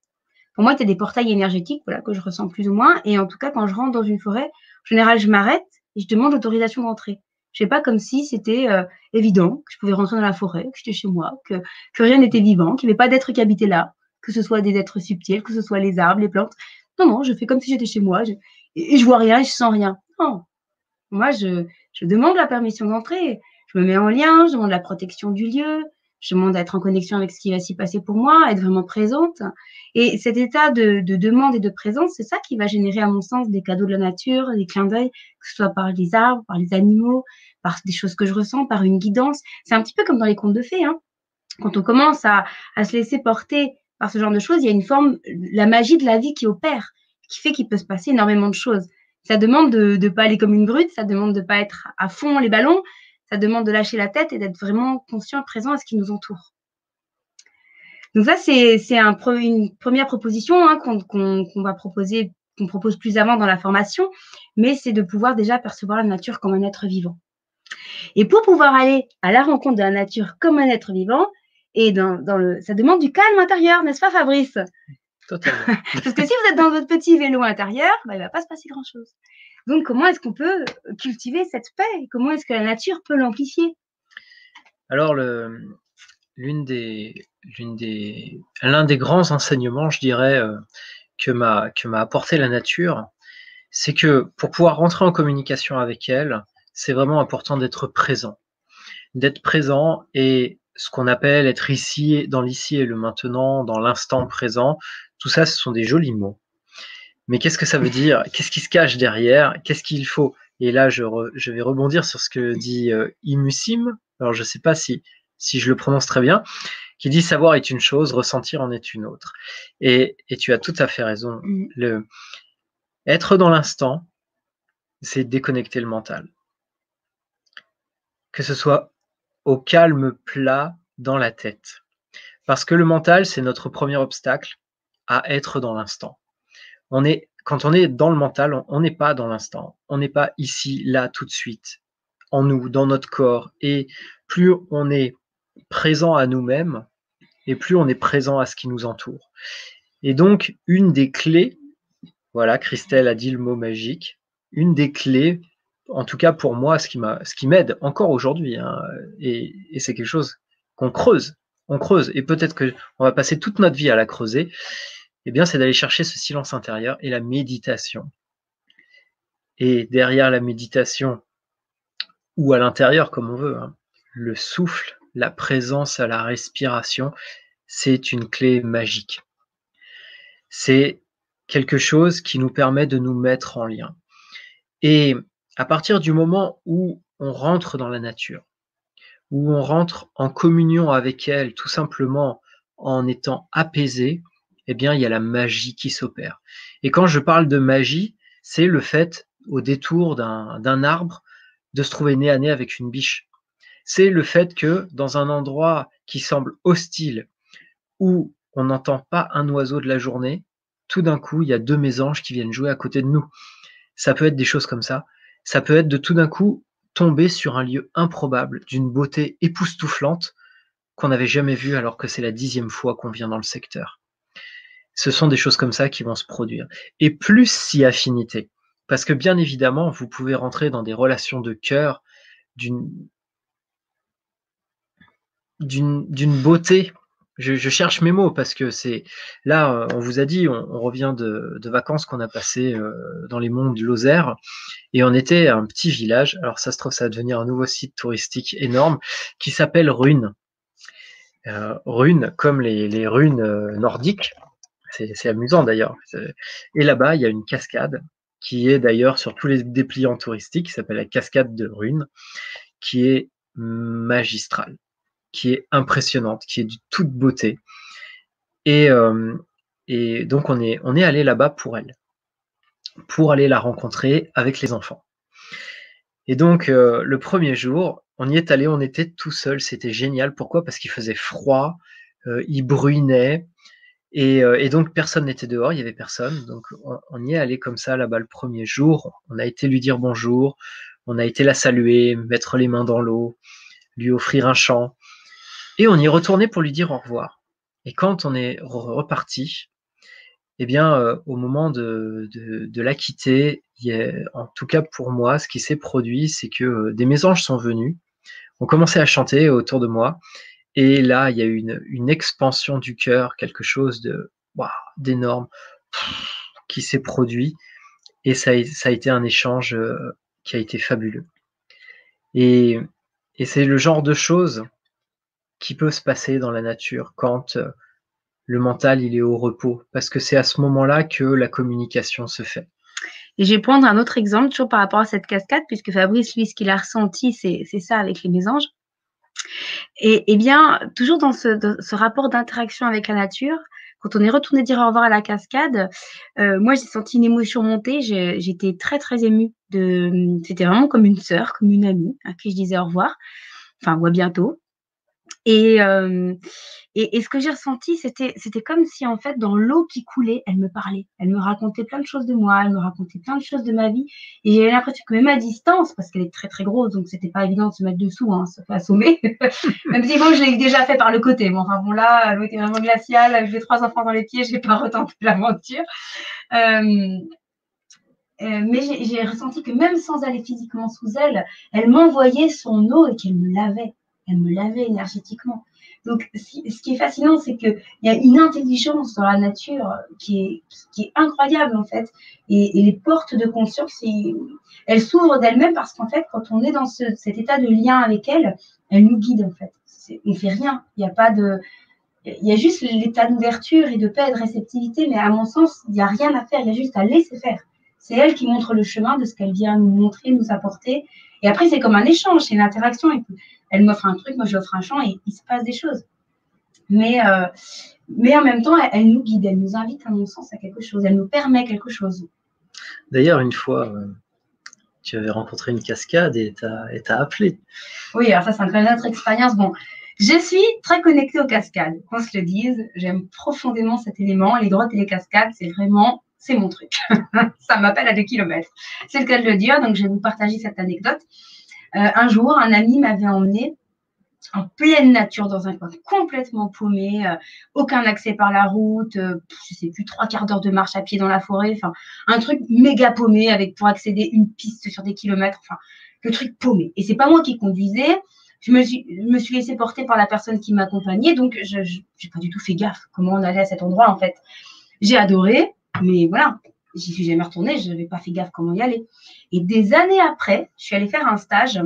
pour moi, a des portails énergétiques voilà, que je ressens plus ou moins. Et en tout cas, quand je rentre dans une forêt, en général, je m'arrête et je demande l'autorisation d'entrer. Je sais pas comme si c'était euh, évident que je pouvais rentrer dans la forêt, que j'étais chez moi, que, rien n'était vivant, qu'il n'y avait pas d'être qui habitait là, que ce soit des êtres subtils, que ce soit les arbres, les plantes. Non, non, je fais comme si j'étais chez moi et je vois rien, je sens rien. Moi, je, demande la permission d'entrer. Je me mets en lien, je demande la protection du lieu, je demande d'être en connexion avec ce qui va s'y passer pour moi, être vraiment présente. Et cet état de, demande et de présence, c'est ça qui va générer, à mon sens, des cadeaux de la nature, des clins d'œil, que ce soit par les arbres, par les animaux, par des choses que je ressens, par une guidance. C'est un petit peu comme dans les contes de fées. Hein. Quand on commence à, à se laisser porter par ce genre de choses, il y a une forme, la magie de la vie qui opère, qui fait qu'il peut se passer énormément de choses. Ça demande de ne pas aller comme une brute, ça demande de ne pas être à fond les ballons, ça demande de lâcher la tête et d'être vraiment conscient et présent à ce qui nous entoure. Donc ça, c'est un, une première proposition hein, qu'on va proposer, qu'on propose plus avant dans la formation, mais c'est de pouvoir déjà percevoir la nature comme un être vivant. Et pour pouvoir aller à la rencontre de la nature comme un être vivant, et ça demande du calme intérieur, n'est-ce pas Fabrice? *laughs* Parce que si vous êtes dans votre petit vélo intérieur, bah, il ne va pas se passer grand-chose. Donc, comment est-ce qu'on peut cultiver cette paix Comment est-ce que la nature peut l'amplifier? Alors, l'une des, des, l'un des grands enseignements, je dirais, euh, que m'a apporté la nature, c'est que pour pouvoir rentrer en communication avec elle, c'est vraiment important d'être présent, d'être présent et ce qu'on appelle être ici, dans l'ici et le maintenant, dans l'instant présent, tout ça, ce sont des jolis mots. Mais qu'est-ce que ça veut dire? Qu'est-ce qui se cache derrière? Qu'est-ce qu'il faut? Et là, je, vais rebondir sur ce que dit euh, Imusim. Alors, je ne sais pas si, si je le prononce très bien, qui dit savoir est une chose, ressentir en est une autre. Et, tu as tout à fait raison. Mm. Le, être dans l'instant, c'est déconnecter le mental. Que ce soit au calme plat dans la tête. Parce que le mental, c'est notre premier obstacle à être dans l'instant. On est quand on est dans le mental, on n'est pas dans l'instant, on n'est pas ici, là, tout de suite, en nous, dans notre corps. Et plus on est présent à nous-mêmes, et plus on est présent à ce qui nous entoure. Et donc, une des clés, voilà, Christelle a dit le mot magique, une des clés, en tout cas pour moi, ce qui m'aide encore aujourd'hui, hein, et c'est quelque chose qu'on creuse, on creuse, et peut-être que on va passer toute notre vie à la creuser, eh bien, c'est d'aller chercher ce silence intérieur et la méditation. Et derrière la méditation, ou à l'intérieur, comme on veut, hein, le souffle, la présence à la respiration, c'est une clé magique. C'est quelque chose qui nous permet de nous mettre en lien. Et à partir du moment où on rentre dans la nature, où on rentre en communion avec elle, tout simplement en étant apaisé, eh bien, il y a la magie qui s'opère. Et quand je parle de magie, c'est le fait, au détour d'un arbre, de se trouver nez à nez avec une biche. C'est le fait que dans un endroit qui semble hostile, où on n'entend pas un oiseau de la journée, tout d'un coup, il y a deux mésanges qui viennent jouer à côté de nous. Ça peut être des choses comme ça. Ça peut être de tout d'un coup tomber sur un lieu improbable, d'une beauté époustouflante qu'on n'avait jamais vu alors que c'est la dixième fois qu'on vient dans le secteur ce sont des choses comme ça qui vont se produire. Et plus si affinité. Parce que bien évidemment, vous pouvez rentrer dans des relations de cœur d'une d'une beauté. Je, cherche mes mots parce que c'est là, on vous a dit, on, revient de, vacances qu'on a passées euh, dans les monts de Lozère et on était à un petit village. Alors ça se trouve, ça va devenir un nouveau site touristique énorme qui s'appelle Rune. Euh, Rune, comme les, les runes euh, nordiques, c'est amusant d'ailleurs. Et là-bas, il y a une cascade qui est d'ailleurs sur tous les dépliants touristiques, qui s'appelle la cascade de Rune, qui est magistrale, qui est impressionnante, qui est de toute beauté. Et, euh, et donc on est, on est allé là-bas pour elle, pour aller la rencontrer avec les enfants. Et donc euh, le premier jour, on y est allé, on était tout seul, c'était génial. Pourquoi? Parce qu'il faisait froid, euh, il bruinait, euh, et, donc personne n'était dehors, il y avait personne. Donc on, y est allé comme ça là-bas le premier jour. On a été lui dire bonjour, on a été la saluer, mettre les mains dans l'eau, lui offrir un chant. Et on y retourné pour lui dire au revoir. Et quand on est reparti, eh bien, euh, au moment de, de, la quitter, en tout cas pour moi, ce qui s'est produit, c'est que euh, des mésanges sont venus, ont commencé à chanter autour de moi, et là, il y a eu une, expansion du cœur, quelque chose de d'énorme qui s'est produit. Et ça a, été un échange euh, qui a été fabuleux. Et, c'est le genre de choses qui peut se passer dans la nature quand euh, le mental il est au repos, parce que c'est à ce moment-là que la communication se fait. Et je vais prendre un autre exemple, toujours par rapport à cette cascade, puisque Fabrice, lui, ce qu'il a ressenti, c'est ça avec les mésanges. Et, bien, toujours dans ce, rapport d'interaction avec la nature, quand on est retourné dire au revoir à la cascade, euh, moi j'ai senti une émotion monter. J'étais très très émue. C'était vraiment comme une sœur, comme une amie à qui je disais au revoir, enfin ou à bientôt. Et, euh, et, ce que j'ai ressenti, c'était, comme si en fait dans l'eau qui coulait, elle me parlait, elle me racontait plein de choses de moi, elle me racontait plein de choses de ma vie. Et j'avais l'impression que même à distance, parce qu'elle est très très grosse, donc c'était pas évident de se mettre dessous, hein, se faire assommer. *laughs* même si bon, je l'ai déjà fait par le côté. Bon, enfin bon là, l'eau était vraiment glaciale, j'ai trois enfants dans les pieds, j'ai pas *laughs* retenté l'aventure. Euh, euh, mais j'ai ressenti que même sans aller physiquement sous elle, elle m'envoyait son eau et qu'elle me lavait elle me lavait énergétiquement. Donc, ce qui est fascinant, c'est qu'il y a une intelligence dans la nature qui est, incroyable, en fait. Et, les portes de conscience, elles s'ouvrent d'elles-mêmes parce qu'en fait, quand on est dans cet état de lien avec elle, elle nous guide, en fait. On ne fait rien. Il n'y a pas de. Il y a juste l'état d'ouverture et de paix et de réceptivité, mais à mon sens, il n'y a rien à faire, il y a juste à laisser faire. C'est elle qui montre le chemin de ce qu'elle vient nous montrer, nous apporter. Et après, c'est comme un échange, c'est une interaction elle m'offre un truc, moi j'offre un champ et il se passe des choses. Mais, euh, mais en même temps, elle, nous guide, elle nous invite, à mon sens, à quelque chose, elle nous permet quelque chose. D'ailleurs, une fois, euh, tu avais rencontré une cascade et t'as appelé. Oui, alors ça, c'est une autre expérience. Bon, je suis très connectée aux cascades, qu'on se le dise. J'aime profondément cet élément. Les grottes et les cascades, c'est vraiment c'est mon truc. *laughs* ça m'appelle à deux kilomètres. C'est le cas de le dire, donc je vais vous partager cette anecdote. Euh, un jour, un ami m'avait emmené en pleine nature, dans un coin complètement paumé, euh, aucun accès par la route, euh, je sais plus, trois quarts d'heure de marche à pied dans la forêt, enfin, un truc méga paumé avec pour accéder une piste sur des kilomètres, enfin, le truc paumé. Et c'est pas moi qui conduisais, je me suis, je me suis laissé porter par la personne qui m'accompagnait, donc je n'ai pas du tout fait gaffe comment on allait à cet endroit en fait. J'ai adoré, mais voilà, j'y suis jamais retournée, je n'avais pas fait gaffe comment y aller. Et des années après, je suis allée faire un stage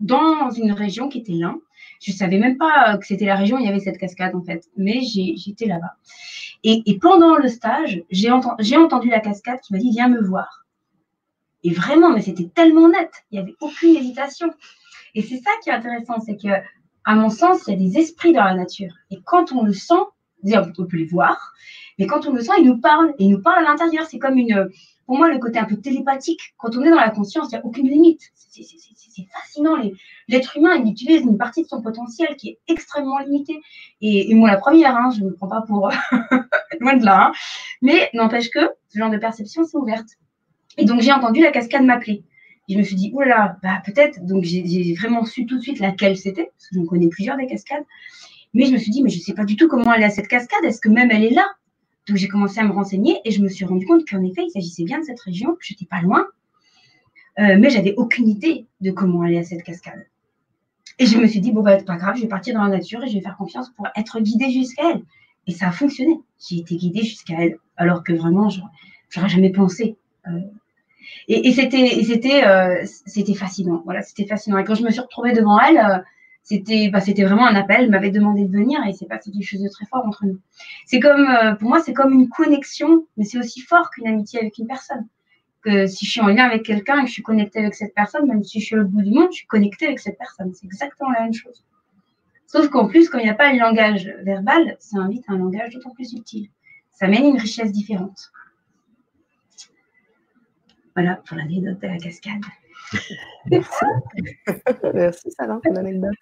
dans une région qui était l'Ain. Je ne savais même pas que c'était la région où il y avait cette cascade en fait, mais j'étais là-bas. Et, pendant le stage, j'ai entendu la cascade qui m'a dit viens me voir. Et vraiment, mais c'était tellement net, il n'y avait aucune hésitation. Et c'est ça qui est intéressant, c'est que, à mon sens, il y a des esprits dans la nature. Et quand on le sent, on peut les voir, mais quand on le sent, ils nous parlent, et ils nous parlent à l'intérieur. C'est comme une, pour moi, le côté un peu télépathique. Quand on est dans la conscience, il n'y a aucune limite. C'est fascinant. L'être humain, il utilise une partie de son potentiel qui est extrêmement limitée. Et, moi, la première, hein, je ne me prends pas pour *laughs* loin de là. Hein. Mais n'empêche que ce genre de perception, c'est ouverte. Et donc, j'ai entendu la cascade m'appeler je me suis dit, oulala, bah, peut-être. Donc, j'ai vraiment su tout de suite laquelle c'était, parce que j'en connais plusieurs des cascades. Mais je me suis dit, mais je ne sais pas du tout comment est à cette cascade. Est-ce que même elle est là? Donc, j'ai commencé à me renseigner et je me suis rendu compte qu'en effet, il s'agissait bien de cette région, que je n'étais pas loin. Euh, mais j'avais aucune idée de comment aller à cette cascade. Et je me suis dit, bon, bah, pas grave, je vais partir dans la nature et je vais faire confiance pour être guidée jusqu'à elle. Et ça a fonctionné. J'ai été guidée jusqu'à elle, alors que vraiment, je n'aurais jamais pensé. Euh, et, euh, c'était fascinant. Voilà, c'était fascinant. Et quand je me suis retrouvée devant elle, euh, c'était, bah, c'était vraiment un appel. Elle m'avait demandé de venir et c'est passé quelque chose de très fort entre nous. C'est comme, euh, pour moi, c'est comme une connexion, mais c'est aussi fort qu'une amitié avec une personne. Que si je suis en lien avec quelqu'un et que je suis connectée avec cette personne, même si je suis au bout du monde, je suis connectée avec cette personne. C'est exactement la même chose. Sauf qu'en plus, quand il n'y a pas le langage verbal, ça invite un langage d'autant plus utile. Ça mène une richesse différente. Voilà pour l'anecdote de la cascade. Merci. Merci Sarah pour l'anecdote.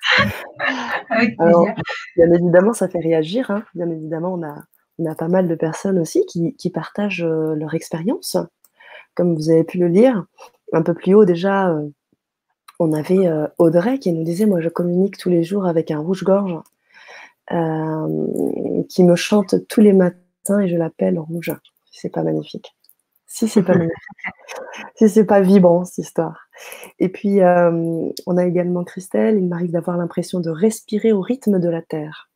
bien évidemment, ça fait réagir. Hein. Bien évidemment, on a, on a pas mal de personnes aussi qui, qui partagent euh, leur expérience. Comme vous avez pu le lire, un peu plus haut déjà, euh, on avait euh, Audrey qui nous disait, moi je communique tous les jours avec un rouge-gorge qui me chante tous les matins et je l'appelle rouge. C'est pas magnifique si c'est pas *laughs* si c'est pas vibrant cette histoire. Et puis euh, on a également Christelle. Il m'arrive d'avoir l'impression de respirer au rythme de la terre.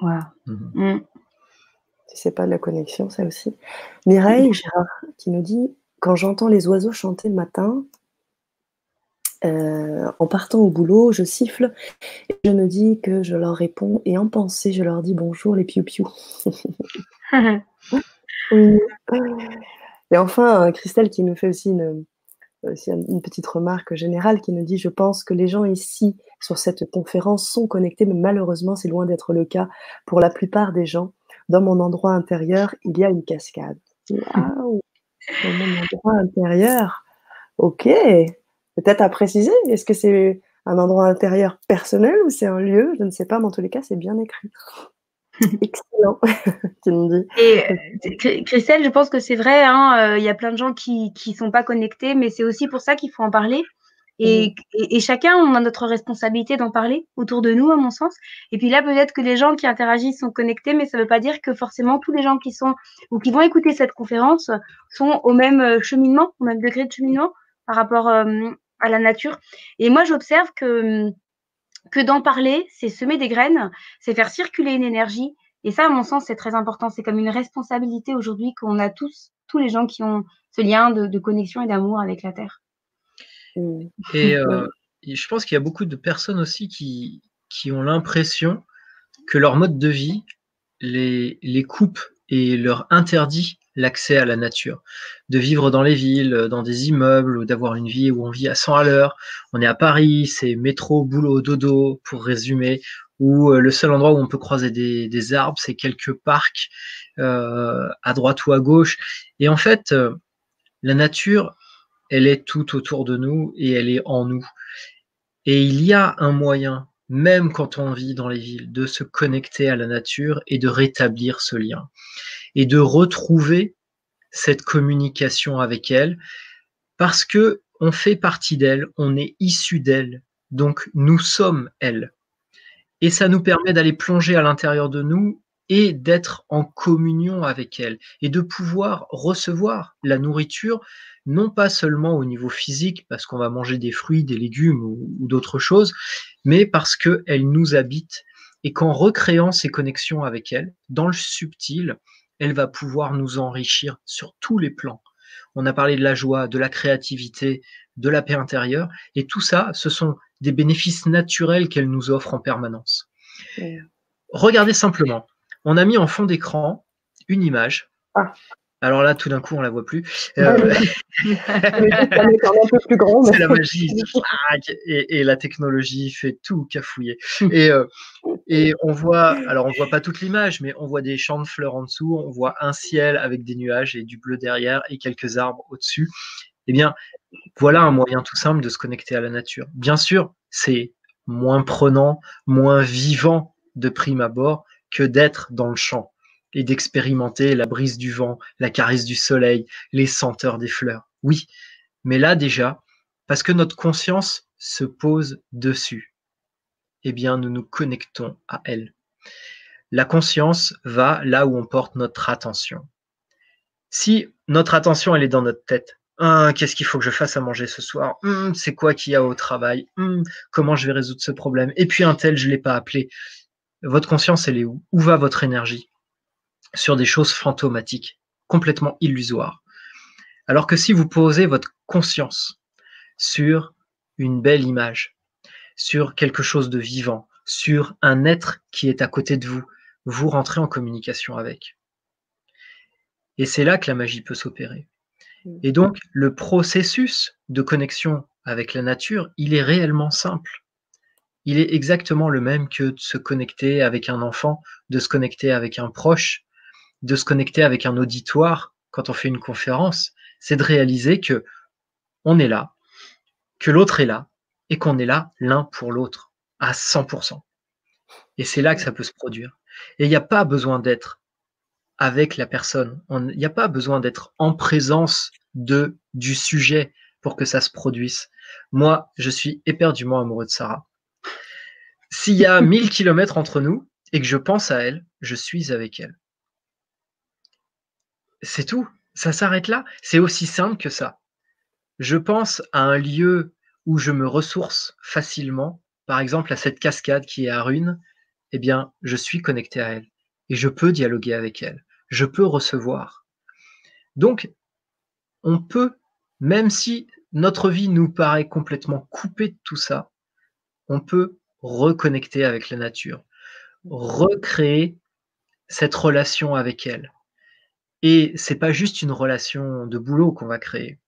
Wow. Mm. C'est pas de la connexion, ça aussi. Mireille Gérard qui nous dit quand j'entends les oiseaux chanter le matin. Euh, en partant au boulot, je siffle et je me dis que je leur réponds et en pensée, je leur dis bonjour les piou-piou. *laughs* Et enfin, euh, Christelle qui nous fait aussi une, petite remarque générale qui nous dit Je pense que les gens ici sur cette conférence sont connectés, mais malheureusement, c'est loin d'être le cas pour la plupart des gens. Dans mon endroit intérieur, il y a une cascade. Dans mon endroit intérieur, ok. Peut-être à préciser, est-ce que c'est un endroit intérieur personnel ou c'est un lieu? Je ne sais pas, mais en tous les cas, c'est bien écrit. *laughs* Excellent, *laughs* Et euh, Christelle, je pense que c'est vrai, hein, euh, il y a plein de gens qui ne sont pas connectés, mais c'est aussi pour ça qu'il faut en parler. Et, et, chacun, on a notre responsabilité d'en parler autour de nous, à mon sens. Et puis là, peut-être que les gens qui interagissent sont connectés, mais ça ne veut pas dire que forcément tous les gens qui sont ou qui vont écouter cette conférence sont au même euh, cheminement, au même degré de cheminement par rapport à la nature. Et moi, j'observe que que d'en parler, c'est semer des graines, c'est faire circuler une énergie. Et ça, à mon sens, c'est très important. C'est comme une responsabilité aujourd'hui qu'on a tous, tous les gens qui ont ce lien de, connexion et d'amour avec la Terre. Euh, et, je pense qu'il y a beaucoup de personnes aussi qui, qui ont l'impression que leur mode de vie les, les coupe et leur interdit l'accès à la nature, de vivre dans les villes, dans des immeubles, ou d'avoir une vie où on vit à 100 à l'heure. On est à Paris, c'est métro, boulot, dodo, pour résumer, où euh, le seul endroit où on peut croiser des, arbres, c'est quelques parcs euh, à droite ou à gauche. Et en fait, euh, la nature, elle est tout autour de nous et elle est en nous. Et il y a un moyen, même quand on vit dans les villes, de se connecter à la nature et de rétablir ce lien et de retrouver cette communication avec elle parce que on fait partie d'elle, on est issu d'elle, donc nous sommes elle. Et ça nous permet d'aller plonger à l'intérieur de nous et d'être en communion avec elle et de pouvoir recevoir la nourriture, non pas seulement au niveau physique, parce qu'on va manger des fruits, des légumes ou, d'autres choses, mais parce qu'elle nous habite et qu'en recréant ces connexions avec elle, dans le subtil, elle va pouvoir nous enrichir sur tous les plans. On a parlé de la joie, de la créativité, de la paix intérieure, et tout ça, ce sont des bénéfices naturels qu'elle nous offre en permanence. Regardez simplement, on a mis en fond d'écran une image. Ah. Alors là, tout d'un coup, on la voit plus. *laughs* Euh, c'est la magie. Et, la technologie fait tout cafouiller. Et, euh, et on voit, alors on voit pas toute l'image, mais on voit des champs de fleurs en dessous, on voit un ciel avec des nuages et du bleu derrière et quelques arbres au-dessus. Eh bien, voilà un moyen tout simple de se connecter à la nature. Bien sûr, c'est moins prenant, moins vivant de prime abord que d'être dans le champ et d'expérimenter la brise du vent, la caresse du soleil, les senteurs des fleurs. Oui, mais là déjà, parce que notre conscience se pose dessus, eh bien nous nous connectons à elle. La conscience va là où on porte notre attention. Si notre attention elle est dans notre tête, hein, qu'est-ce qu'il faut que je fasse à manger ce soir hum, C'est quoi qu'il y a au travail hum, Comment je vais résoudre ce problème? Et puis un tel, je ne l'ai pas appelé. Votre conscience, elle est où? Où va votre énergie? Sur des choses fantomatiques, complètement illusoires. Alors que si vous posez votre conscience sur une belle image, sur quelque chose de vivant, sur un être qui est à côté de vous, vous rentrez en communication avec. Et c'est là que la magie peut s'opérer. Mm. Et donc, le processus de connexion avec la nature, il est réellement simple. Il est exactement le même que de se connecter avec un enfant, de se connecter avec un proche, de se connecter avec un auditoire quand on fait une conférence, c'est de réaliser que on est là, que l'autre est là, et qu'on est là l'un pour l'autre à 100%. Et c'est là que ça peut se produire. Et il n'y a pas besoin d'être avec la personne. Il n'y a pas besoin d'être en présence de, du sujet pour que ça se produise. Moi, je suis éperdument amoureux de Sarah. S'il y a 1000 kilomètres entre nous et que je pense à elle, je suis avec elle. C'est tout. Ça s'arrête là. C'est aussi simple que ça. Je pense à un lieu où je me ressource facilement, par exemple à cette cascade qui est à Rune, eh bien, je suis connecté à elle et je peux dialoguer avec elle. Je peux recevoir. Donc, on peut, même si notre vie nous paraît complètement coupée de tout ça, on peut reconnecter avec la nature, recréer cette relation avec elle. Et c'est pas juste une relation de boulot qu'on va créer.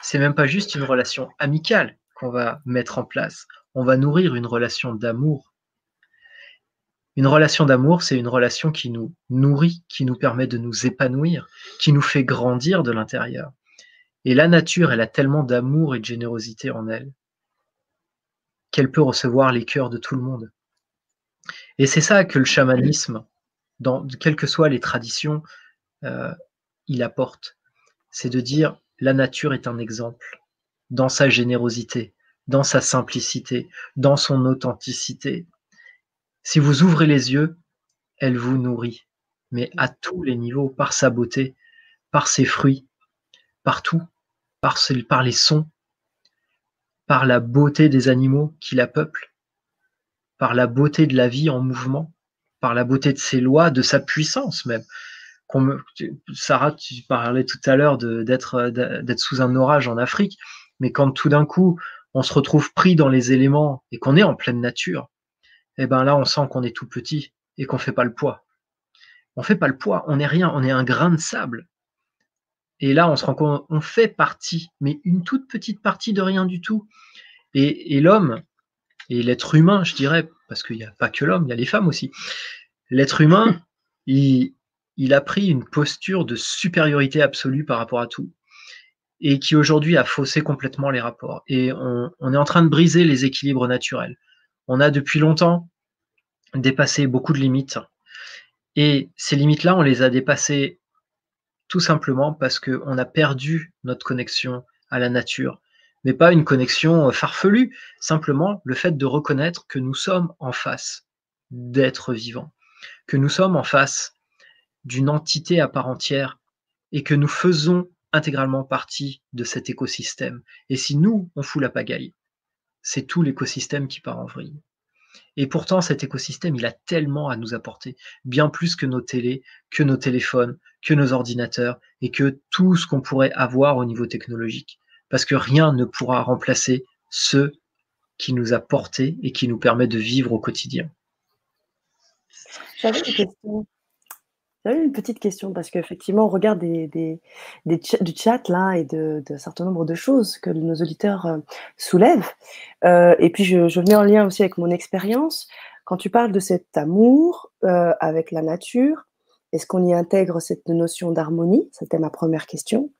C'est même pas juste une relation amicale qu'on va mettre en place. On va nourrir une relation d'amour. Une relation d'amour, c'est une relation qui nous nourrit, qui nous permet de nous épanouir, qui nous fait grandir de l'intérieur. Et la nature, elle a tellement d'amour et de générosité en elle qu'elle peut recevoir les cœurs de tout le monde. Et c'est ça que le chamanisme, dans quelles que soient les traditions, euh, il apporte. C'est de dire la nature est un exemple dans sa générosité, dans sa simplicité, dans son authenticité. Si vous ouvrez les yeux, elle vous nourrit, mais à tous les niveaux, par sa beauté, par ses fruits, partout, par, par les sons, par la beauté des animaux qui la peuplent, par la beauté de la vie en mouvement, par la beauté de ses lois, de sa puissance même. Sarah, tu parlais tout à l'heure d'être sous un orage en Afrique, mais quand tout d'un coup on se retrouve pris dans les éléments et qu'on est en pleine nature, eh ben là on sent qu'on est tout petit et qu'on fait pas le poids. On fait pas le poids, on n'est rien, on est un grain de sable. Et là on se rend compte, on fait partie, mais une toute petite partie de rien du tout. Et, et l'homme et l'être humain, je dirais, parce qu'il n'y a pas que l'homme, il y a les femmes aussi. L'être humain, il, il a pris une posture de supériorité absolue par rapport à tout et qui aujourd'hui a faussé complètement les rapports. Et on, est en train de briser les équilibres naturels. On a depuis longtemps dépassé beaucoup de limites et ces limites-là, on les a dépassées tout simplement parce qu'on a perdu notre connexion à la nature, mais pas une connexion euh, farfelue, simplement le fait de reconnaître que nous sommes en face d'êtres vivants, que nous sommes en face d'une entité à part entière et que nous faisons intégralement partie de cet écosystème. Et si nous, on fout la pagaille, c'est tout l'écosystème qui part en vrille. Et pourtant, cet écosystème, il a tellement à nous apporter, bien plus que nos télés, que nos téléphones, que nos ordinateurs et que tout ce qu'on pourrait avoir au niveau technologique. Parce que rien ne pourra remplacer ce qui nous a porté et qui nous permet de vivre au quotidien. Une question. J'avais une petite question parce qu'effectivement, on regarde du chat là et de, de, certain nombre de choses que nos auditeurs euh, soulèvent. Euh, et puis, je, je mets en lien aussi avec mon expérience. Quand tu parles de cet amour euh, avec la nature, est-ce qu'on y intègre cette notion d'harmonie? C'était ma première question.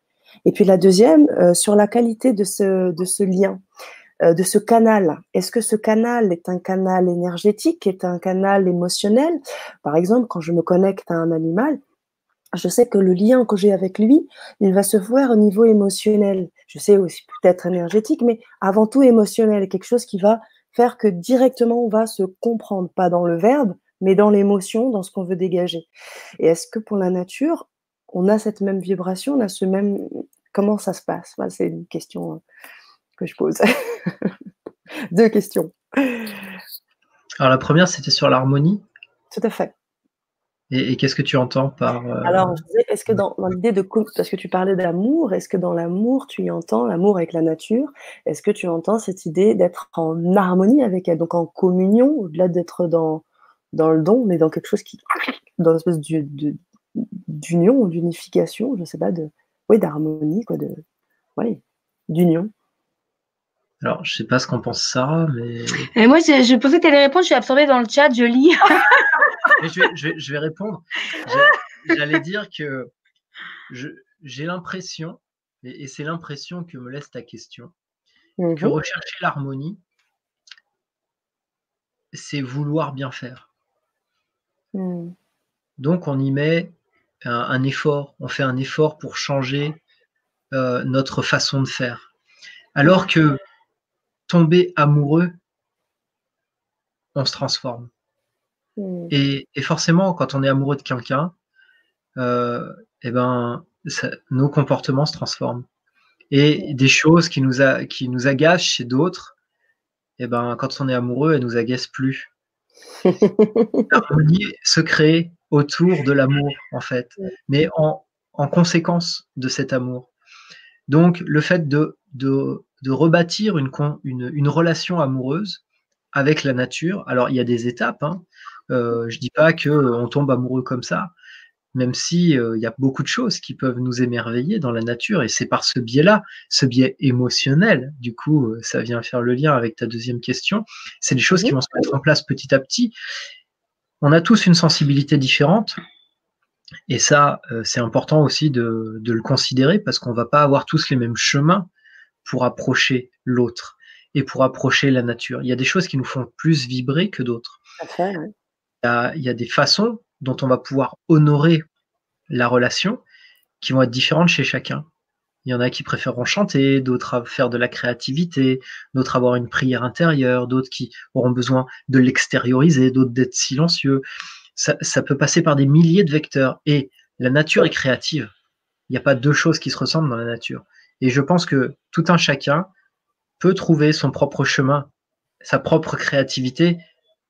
Et puis la deuxième, sur la qualité de ce lien. Euh, de ce canal. Est-ce que ce canal est un canal énergétique, est un canal émotionnel? Par exemple, quand je me connecte à un animal, je sais que le lien que j'ai avec lui, il va se faire au niveau émotionnel. Je sais aussi peut-être énergétique, mais avant tout émotionnel, quelque chose qui va faire que directement on va se comprendre, pas dans le verbe, mais dans l'émotion, dans ce qu'on veut dégager. Et est-ce que pour la nature, on a cette même vibration, on a ce même... Comment ça se passe? C'est une question hein que je pose. *laughs* Deux questions. Alors la première, c'était sur l'harmonie. Tout à fait. Et, qu'est-ce que tu entends par... Euh, Alors, est-ce que dans, l'idée de... Parce que tu parlais d'amour, est-ce que dans l'amour, tu y entends l'amour avec la nature? Est-ce que tu entends cette idée d'être en harmonie avec elle, donc en communion, au-delà d'être dans, dans le don, mais dans quelque chose qui... dans une espèce d'union d'unification, je ne sais pas, de... Oui, d'harmonie, quoi, de... Oui, d'union? Alors, je sais pas ce qu'en pense Sarah, mais. Et moi, je, je pensais que tu allais répondre, je suis absorbée dans le chat, je lis. *laughs* *laughs* je, vais, répondre. J'allais dire que j'ai l'impression, et, c'est l'impression que me laisse ta question, que mhm. rechercher l'harmonie, c'est vouloir bien faire. Hmm. Donc, on y met un, effort, on fait un effort pour changer euh, notre façon de faire. Alors que tomber amoureux, on se transforme. Hmm. Et, forcément, quand on est amoureux de quelqu'un, euh, eh ben, nos comportements se transforment. Et des choses qui nous, a, qui nous agacent chez d'autres, eh ben, quand on est amoureux, elles nous agacent plus. *laughs* L'harmonie se crée autour de l'amour, en fait, mais en, conséquence de cet amour. Donc, le fait de, de de rebâtir une, une, relation amoureuse avec la nature. Alors, il y a des étapes. Hein. Euh, je ne dis pas qu'on tombe amoureux comme ça, même si euh, il y a beaucoup de choses qui peuvent nous émerveiller dans la nature, et c'est par ce biais-là, ce biais émotionnel. Du coup, euh, ça vient faire le lien avec ta deuxième question. C'est des choses qui vont se mettre en place petit à petit. On a tous une sensibilité différente. Et ça, c'est important aussi de, de, le considérer parce qu'on ne va pas avoir tous les mêmes chemins pour approcher l'autre et pour approcher la nature. Il y a des choses qui nous font plus vibrer que d'autres. il, y a des façons dont on va pouvoir honorer la relation qui vont être différentes chez chacun. Il y en a qui préféreront chanter, d'autres faire de la créativité, d'autres avoir une prière intérieure, d'autres qui auront besoin de l'extérioriser, d'autres d'être silencieux. Ça, ça, peut passer par des milliers de vecteurs. Et la nature est créative. Il n'y a pas deux choses qui se ressemblent dans la nature. Et je pense que tout un chacun peut trouver son propre chemin, sa propre créativité.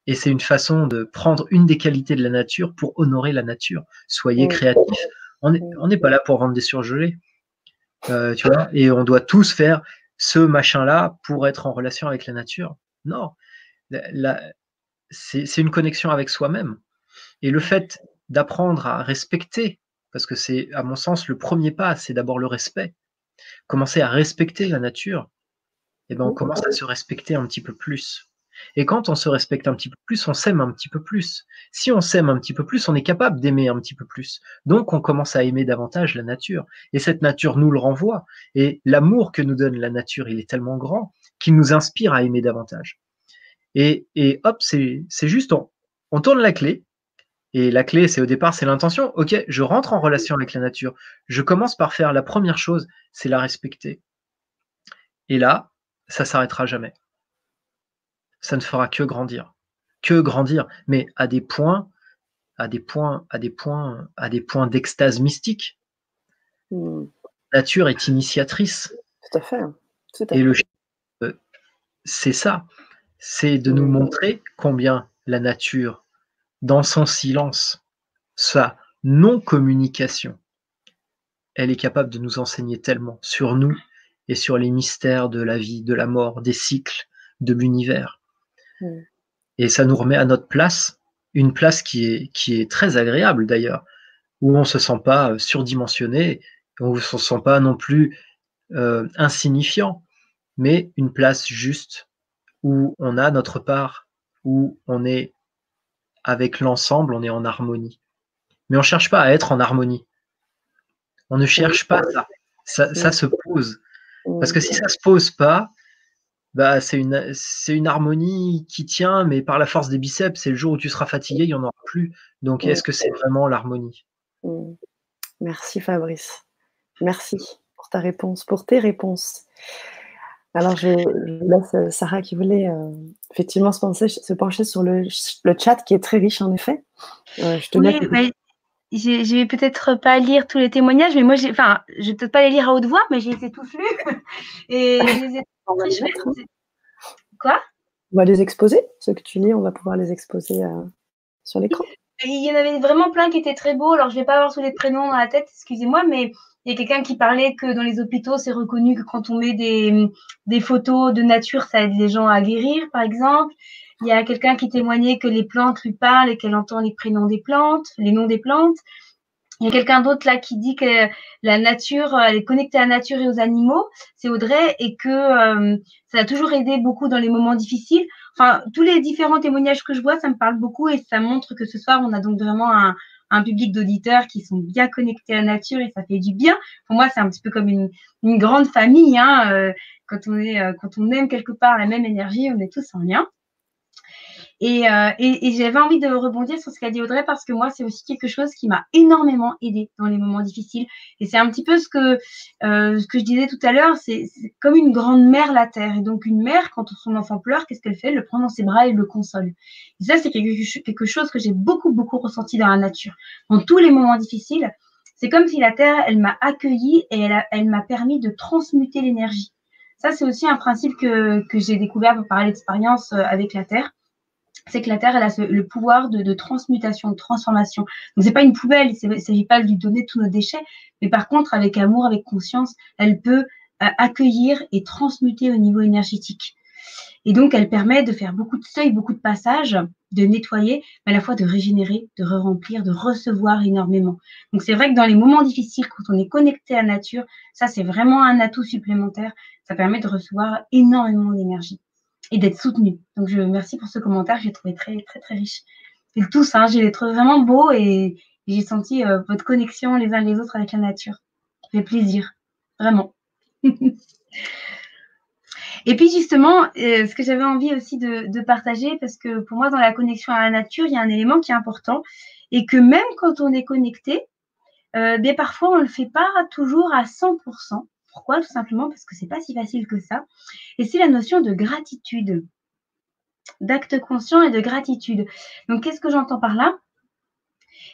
Et c'est une façon de prendre une des qualités de la nature pour honorer la nature. Soyez créatifs. On n'est pas là pour vendre des surgelés. Euh, tu vois, et on doit tous faire ce machin-là pour être en relation avec la nature. Non, c'est une connexion avec soi-même. Et le fait d'apprendre à respecter, parce que c'est, à mon sens, le premier pas, c'est d'abord le respect commencer à respecter la nature, eh ben on commence à se respecter un petit peu plus. Et quand on se respecte un petit peu plus, on s'aime un petit peu plus. Si on s'aime un petit peu plus, on est capable d'aimer un petit peu plus. Donc on commence à aimer davantage la nature. Et cette nature nous le renvoie. Et l'amour que nous donne la nature, il est tellement grand qu'il nous inspire à aimer davantage. Et, et hop, c'est juste, on, on tourne la clé, Et la clé, c'est au départ, c'est l'intention. Ok, je rentre en relation avec la nature. Je commence par faire la première chose, c'est la respecter. Et là, ça s'arrêtera jamais. Ça ne fera que grandir, que grandir, mais à des points, à des points, à des points, à des points d'extase mystique. Hmm. La nature est initiatrice. Tout à fait. Et le euh, c'est ça, c'est de nous montrer combien la nature, dans son silence, sa non-communication, elle est capable de nous enseigner tellement sur nous et sur les mystères de la vie, de la mort, des cycles, de l'univers. Mm. Et ça nous remet à notre place, une place qui est, qui est très agréable d'ailleurs, où on ne se sent pas euh, surdimensionné, où on ne se sent pas non plus euh, insignifiant, mais une place juste où on a notre part, où on est avec l'ensemble, on est en harmonie. Mais on ne cherche pas à être en harmonie. On ne cherche pas ça. Ça, se pose. Parce que si ça ne se pose pas, bah, c'est une, une harmonie qui tient, mais par la force des biceps, c'est le jour où tu seras fatigué, il n'y en aura plus. Donc, est-ce que c'est vraiment l'harmonie? Merci Fabrice. Merci pour ta réponse, pour tes réponses. Alors, je, laisse euh, Sarah qui voulait euh, effectivement se pencher, se pencher sur le, le, chat qui est très riche en effet. Euh, je te oui, je vais peut-être pas lire tous les témoignages, mais moi, enfin, je vais peut-être pas les lire à haute voix, mais j'ai été tous lus. *laughs* Et je les ai *laughs* hein. Quoi? On va les exposer. Ceux que tu lis, on va pouvoir les exposer sur l'écran. Il y en avait vraiment plein qui étaient très beaux. Alors, je vais pas avoir tous les prénoms dans la tête, excusez-moi, mais il y a quelqu'un qui parlait que dans les hôpitaux, c'est reconnu que quand on met des, photos de nature, ça aide les gens à guérir, par exemple. Il y a quelqu'un qui témoignait que les plantes lui parlent et qu'elle entend les prénoms des plantes, les noms des plantes. Il y a quelqu'un d'autre là qui dit que la nature, elle est connectée à la nature et aux animaux. C'est Audrey et que euh, ça a toujours aidé beaucoup dans les moments difficiles. Enfin, tous les différents témoignages que je vois, ça me parle beaucoup et ça montre que ce soir, on a donc vraiment un, public d'auditeurs qui sont bien connectés à la nature et ça fait du bien. Pour moi, c'est un petit peu comme une, grande famille. Hein, euh, quand, on est, euh, quand on aime quelque part la même énergie, on est tous en lien. Euh, et, et, j'avais envie de rebondir sur ce qu'a dit Audrey parce que moi, c'est aussi quelque chose qui m'a énormément aidé dans les moments difficiles. Et c'est un petit peu ce que, euh, ce que je disais tout à l'heure, c'est comme une grande mère, la terre. Et donc, une mère, quand son enfant pleure, qu'est-ce qu'elle fait? Elle le prend dans ses bras et le console. Et ça, c'est quelque, chose que j'ai beaucoup, beaucoup ressenti dans la nature. Dans tous les moments difficiles, c'est comme si la terre, elle m'a accueilli et elle, m'a permis de transmuter l'énergie. Ça, c'est aussi un principe que, que j'ai découvert par parler d'expérience euh, avec la terre c'est que la Terre, elle a le pouvoir de, transmutation, de transformation. Donc, c'est pas une poubelle, il ne s'agit pas de lui donner tous nos déchets, mais par contre, avec amour, avec conscience, elle peut euh, accueillir et transmuter au niveau énergétique. Et donc, elle permet de faire beaucoup de seuils, beaucoup de passages, de nettoyer, mais à la fois de régénérer, de re-remplir, de recevoir énormément. Donc, c'est vrai que dans les moments difficiles, quand on est connecté à la nature, ça, c'est vraiment un atout supplémentaire. Ça permet de recevoir énormément d'énergie et d'être soutenu. Donc, je merci pour ce commentaire, j'ai trouvé très, très, très riche. Et tous, hein, j'ai trouvé vraiment beau et, j'ai senti euh, votre connexion les uns les autres avec la nature. Ça fait plaisir, vraiment. *laughs* et puis justement, euh, ce que j'avais envie aussi de, partager, parce que pour moi, dans la connexion à la nature, il y a un élément qui est important et que même quand on est connecté, euh, bien parfois on ne le fait pas toujours à 100%. Pourquoi? Tout simplement parce que c'est pas si facile que ça. Et c'est la notion de gratitude, d'acte conscient et de gratitude. Donc, qu'est-ce que j'entends par là?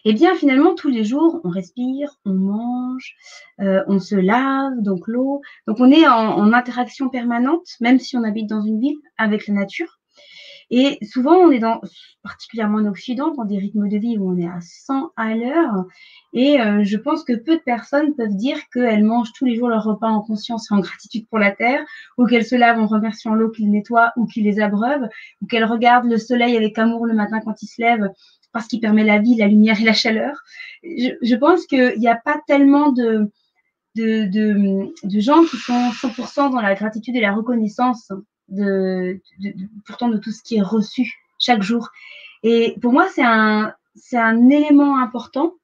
Eh bien, finalement, tous les jours, on respire, on mange, euh, on se lave, donc l'eau. Donc, on est en, interaction permanente, même si on habite dans une ville, avec la nature. Et souvent, on est dans, particulièrement en Occident, dans des rythmes de vie où on est à 100 à l'heure. Et euh, je pense que peu de personnes peuvent dire qu'elles mangent tous les jours leur repas en conscience et en gratitude pour la terre, ou qu'elles se lavent en remerciant l'eau qui les nettoie ou qui les abreuve, ou qu'elles regardent le soleil avec amour le matin quand il se lève parce qu'il permet la vie, la lumière et la chaleur. Je, je pense qu'il n'y a pas tellement de, de, de, de, gens qui sont 100% dans la gratitude et la reconnaissance pourtant de tout ce qui est reçu chaque jour. Et pour moi, c'est un, c'est un élément important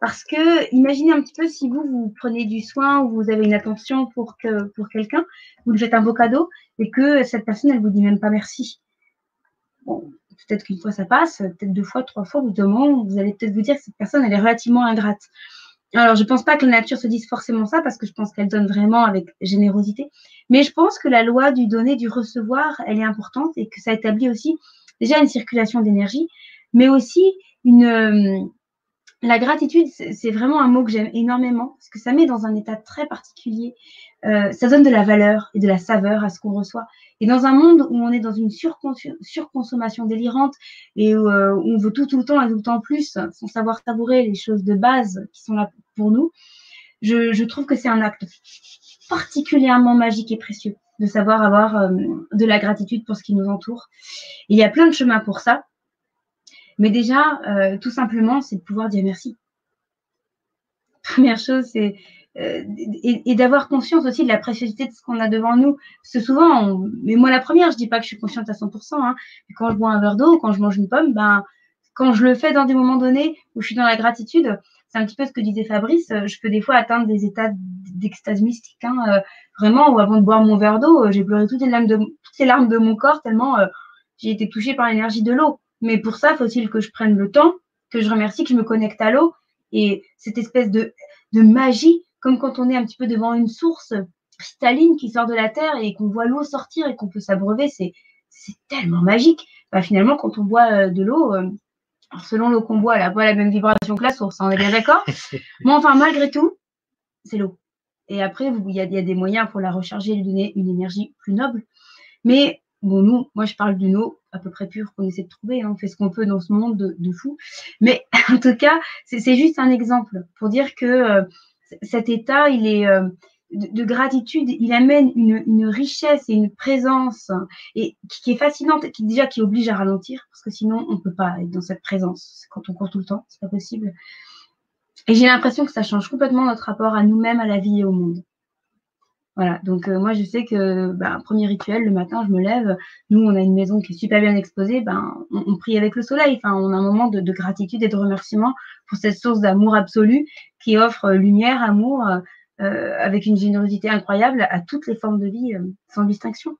parce que imaginez un petit peu si vous, vous prenez du soin ou vous avez une attention pour, que, pour quelqu'un, vous lui faites un beau cadeau et que cette personne, elle vous dit même pas merci. Bon, peut-être qu'une fois ça passe, peut-être deux fois, trois fois, au bout d'un moment, vous allez peut-être vous dire que cette personne, elle est relativement ingrate. Alors, je ne pense pas que la nature se dise forcément ça, parce que je pense qu'elle donne vraiment avec générosité. Mais je pense que la loi du donner, du recevoir, elle est importante et que ça établit aussi déjà une circulation d'énergie, mais aussi une, euh, la gratitude, c'est vraiment un mot que j'aime énormément parce que ça met dans un état très particulier. Euh, ça donne de la valeur et de la saveur à ce qu'on reçoit. Et dans un monde où on est dans une surconsommation délirante et euh, où, on veut tout tout le temps et tout le temps plus, sans savoir savourer les choses de base qui sont là pour nous, je, trouve que c'est un acte particulièrement magique et précieux de savoir avoir euh, de la gratitude pour ce qui nous entoure. il y a plein de chemins pour ça. Mais déjà, euh, tout simplement, c'est de pouvoir dire merci. Première chose, c'est euh, et, d'avoir conscience aussi de la préciosité de ce qu'on a devant nous. Parce souvent, mais moi la première, je dis pas que je suis consciente à 100%. Hein, quand je bois un verre d'eau, quand je mange une pomme, ben quand je le fais dans des moments donnés où je suis dans la gratitude, c'est un petit peu ce que disait Fabrice. Je peux des fois atteindre des états d'extase mystique, hein, euh, vraiment. Où avant de boire mon verre d'eau, j'ai pleuré toutes les larmes de toutes les larmes de mon corps tellement j'ai été touchée par l'énergie de l'eau. Mais pour ça, faut-il que je prenne le temps, que je remercie, que je me connecte à l'eau? Et cette espèce de, de magie, comme quand on est un petit peu devant une source cristalline qui sort de la terre et qu'on voit l'eau sortir et qu'on peut s'abreuver, c'est, c'est tellement magique. Bah, finalement, quand on boit euh, de l'eau, euh, selon l'eau qu'on boit, elle n'a pas la même vibration que la source, hein, on est bien d'accord *laughs* Mais enfin, malgré tout, c'est l'eau. Et après, il y, a, y a des moyens pour la recharger et lui donner une énergie plus noble. Mais bon, nous, moi, je parle d'une eau à peu près pure qu'on essaie de trouver. Hein. On fait ce qu'on peut dans ce monde de, de fou. Mais *laughs* en tout cas, c'est juste un exemple pour dire que euh, cet état, il est euh, de, gratitude, il amène une, richesse et une présence et qui, est fascinante, qui déjà qui oblige à ralentir parce que sinon on peut pas être dans cette présence quand on court tout le temps, c'est pas possible. Et j'ai l'impression que ça change complètement notre rapport à nous-mêmes, à la vie et au monde. Voilà, donc euh, moi je sais que ben, premier rituel, le matin je me lève, nous on a une maison qui est super bien exposée, ben, on, prie avec le soleil, enfin, on a un moment de, gratitude et de remerciement pour cette source d'amour absolu qui offre euh, lumière, amour, euh, avec une générosité incroyable à toutes les formes de vie sans distinction.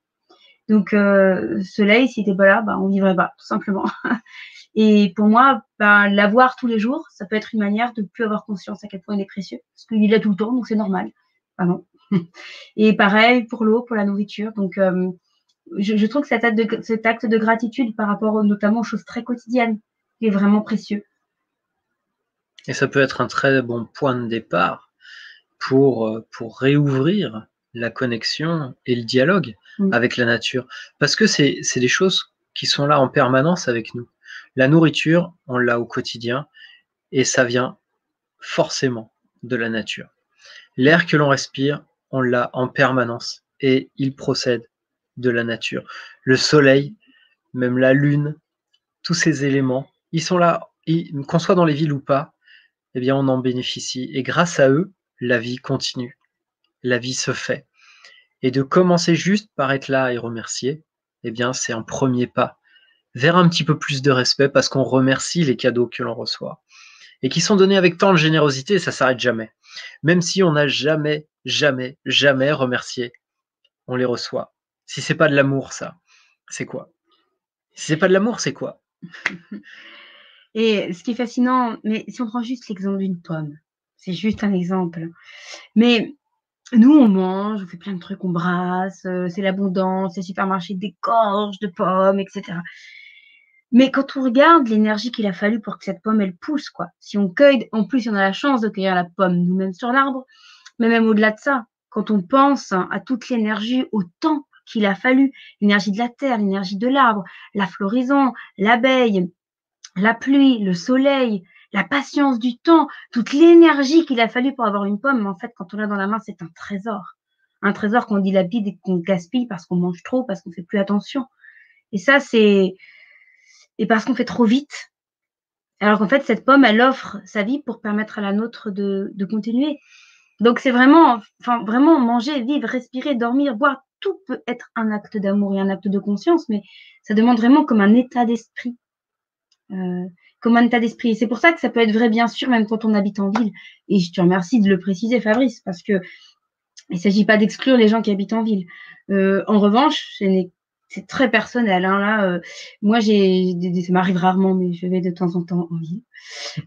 Donc soleil, si n'était pas là, ben, on vivrait pas, tout simplement. *laughs* Et pour moi, ben, l'avoir tous les jours, ça peut être une manière de plus avoir conscience à quel point il est précieux, parce qu'il est tout le temps, donc c'est normal. Ah non, *laughs* Et pareil pour l'eau, pour la nourriture. Donc, euh, je, trouve que cet acte, de, cet acte de gratitude par rapport notamment aux choses très quotidiennes est vraiment précieux. Et ça peut être un très bon point de départ pour, euh, pour réouvrir la connexion et le dialogue mm. avec la nature. Parce que c'est des choses qui sont là en permanence avec nous. La nourriture, on l'a au quotidien et ça vient forcément de la nature. L'air que l'on respire, on l'a en permanence et il procède de la nature. Le soleil, même la lune, tous ces éléments, ils sont là, qu'on soit dans les villes ou pas, eh bien on en bénéficie. Et grâce à eux, la vie continue, la vie se fait. Et de commencer juste par être là et remercier, eh bien c'est un premier pas vers un petit peu plus de respect parce qu'on remercie les cadeaux que l'on reçoit et qui sont donnés avec tant de générosité, ça s'arrête jamais. Même si on n'a jamais jamais, jamais remercié. On les reçoit. Si c'est pas de l'amour, ça, c'est quoi? Si c'est pas de l'amour, c'est quoi? *laughs* Et ce qui est fascinant, mais si on prend juste l'exemple d'une pomme, c'est juste un exemple. Mais nous, on mange, on fait plein de trucs, on brasse, euh, c'est l'abondance, les supermarchés décorgent de pommes, etc. Mais quand on regarde l'énergie qu'il a fallu pour que cette pomme, elle pousse, quoi. Si on cueille, en plus, on a la chance de cueillir la pomme nous-mêmes sur l'arbre, mais même au-delà de ça, quand on pense à toute l'énergie, au temps qu'il a fallu, l'énergie de la terre, l'énergie de l'arbre, la floraison, l'abeille, la pluie, le soleil, la patience du temps, toute l'énergie qu'il a fallu pour avoir une pomme, en fait, quand on l'a dans la main, c'est un trésor. Un trésor qu'on dilapide et qu'on gaspille parce qu'on mange trop, parce qu'on fait plus attention. Et ça, c'est, et parce qu'on fait trop vite. Alors qu'en fait, cette pomme, elle offre sa vie pour permettre à la nôtre de, continuer. Donc c'est vraiment, enfin vraiment manger, vivre, respirer, dormir, boire, tout peut être un acte d'amour et un acte de conscience, mais ça demande vraiment comme un état d'esprit, euh, comme un état d'esprit. Et c'est pour ça que ça peut être vrai, bien sûr, même quand on habite en ville. Et je te remercie de le préciser, Fabrice, parce que il ne s'agit pas d'exclure les gens qui habitent en ville. Euh, en revanche, ce n'est c'est très personnel. Hein, là, euh, moi, j'ai, ça m'arrive rarement, mais je vais de temps en temps en ville.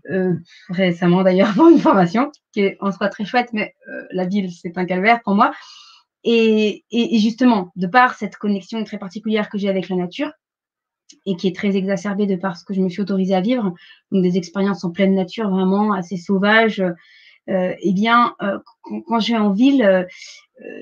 Euh, récemment, d'ailleurs, *laughs* pour une formation qui est en soi très chouette, mais euh, la ville, c'est un calvaire pour moi. Et, et, justement, de par cette connexion très particulière que j'ai avec la nature, et qui est très exacerbée de par ce que je me suis autorisée à vivre, donc des expériences en pleine nature vraiment assez sauvages, eh bien, euh, quand, je vais en ville, euh,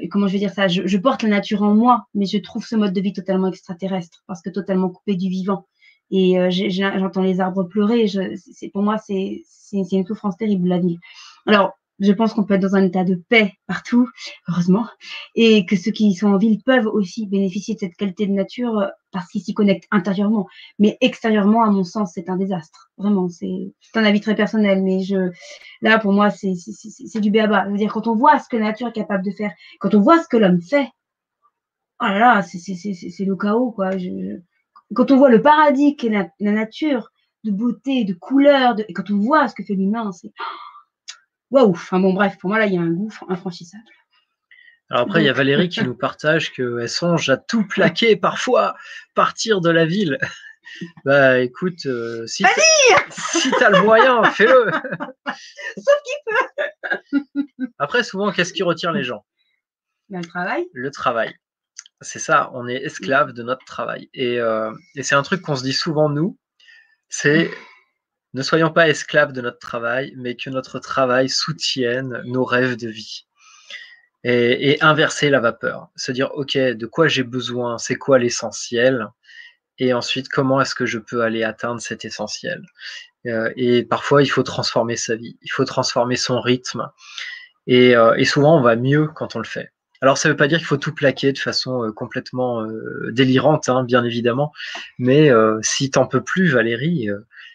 comment je vais dire ça, je, porte la nature en moi, mais je trouve ce mode de vie totalement extraterrestre parce que totalement coupé du vivant. Et j'entends les arbres pleurer. c'est pour moi, c'est une souffrance terrible la ville. Alors, je pense qu'on peut être dans un état de paix partout, heureusement, et que ceux qui sont en ville peuvent aussi bénéficier de cette qualité de nature euh, parce qu'ils s'y connectent intérieurement. Mais extérieurement, à mon sens, c'est un désastre. Vraiment, c'est un avis très personnel, mais je, là, pour moi, c'est du béaba. Je veux dire, quand on voit ce que la nature est capable de faire, quand on voit ce que l'homme fait, oh là là, c'est le chaos, quoi. quand on voit le paradis qu'est la, nature, de beauté, de couleur, de, et quand on voit ce que fait l'humain, c'est waouh Enfin bon, bref, pour moi, là, il y a un gouffre infranchissable. Alors après, il y a Valérie qui nous partage qu'elle songe à tout plaquer parfois, partir de la ville. *laughs* Bah écoute, euh, si tu as le moyen, fais-le. *laughs* Sauf qu'il peut. Après, souvent, qu'est-ce qui retient les gens? Le travail. Le travail. C'est ça, on est esclave de notre travail. Et, euh, et c'est un truc qu'on se dit souvent, nous, c'est ne soyons pas esclaves de notre travail, mais que notre travail soutienne nos rêves de vie. Et, inverser la vapeur. Se dire, OK, de quoi j'ai besoin C'est quoi l'essentiel? Et ensuite, comment est-ce que je peux aller atteindre cet essentiel? Euh, Et parfois, il faut transformer sa vie. Il faut transformer son rythme. Et, euh, souvent, on va mieux quand on le fait. Alors, ça ne veut pas dire qu'il faut tout plaquer de façon euh, complètement délirante, hein, bien évidemment. Mais si t'en peux plus, Valérie,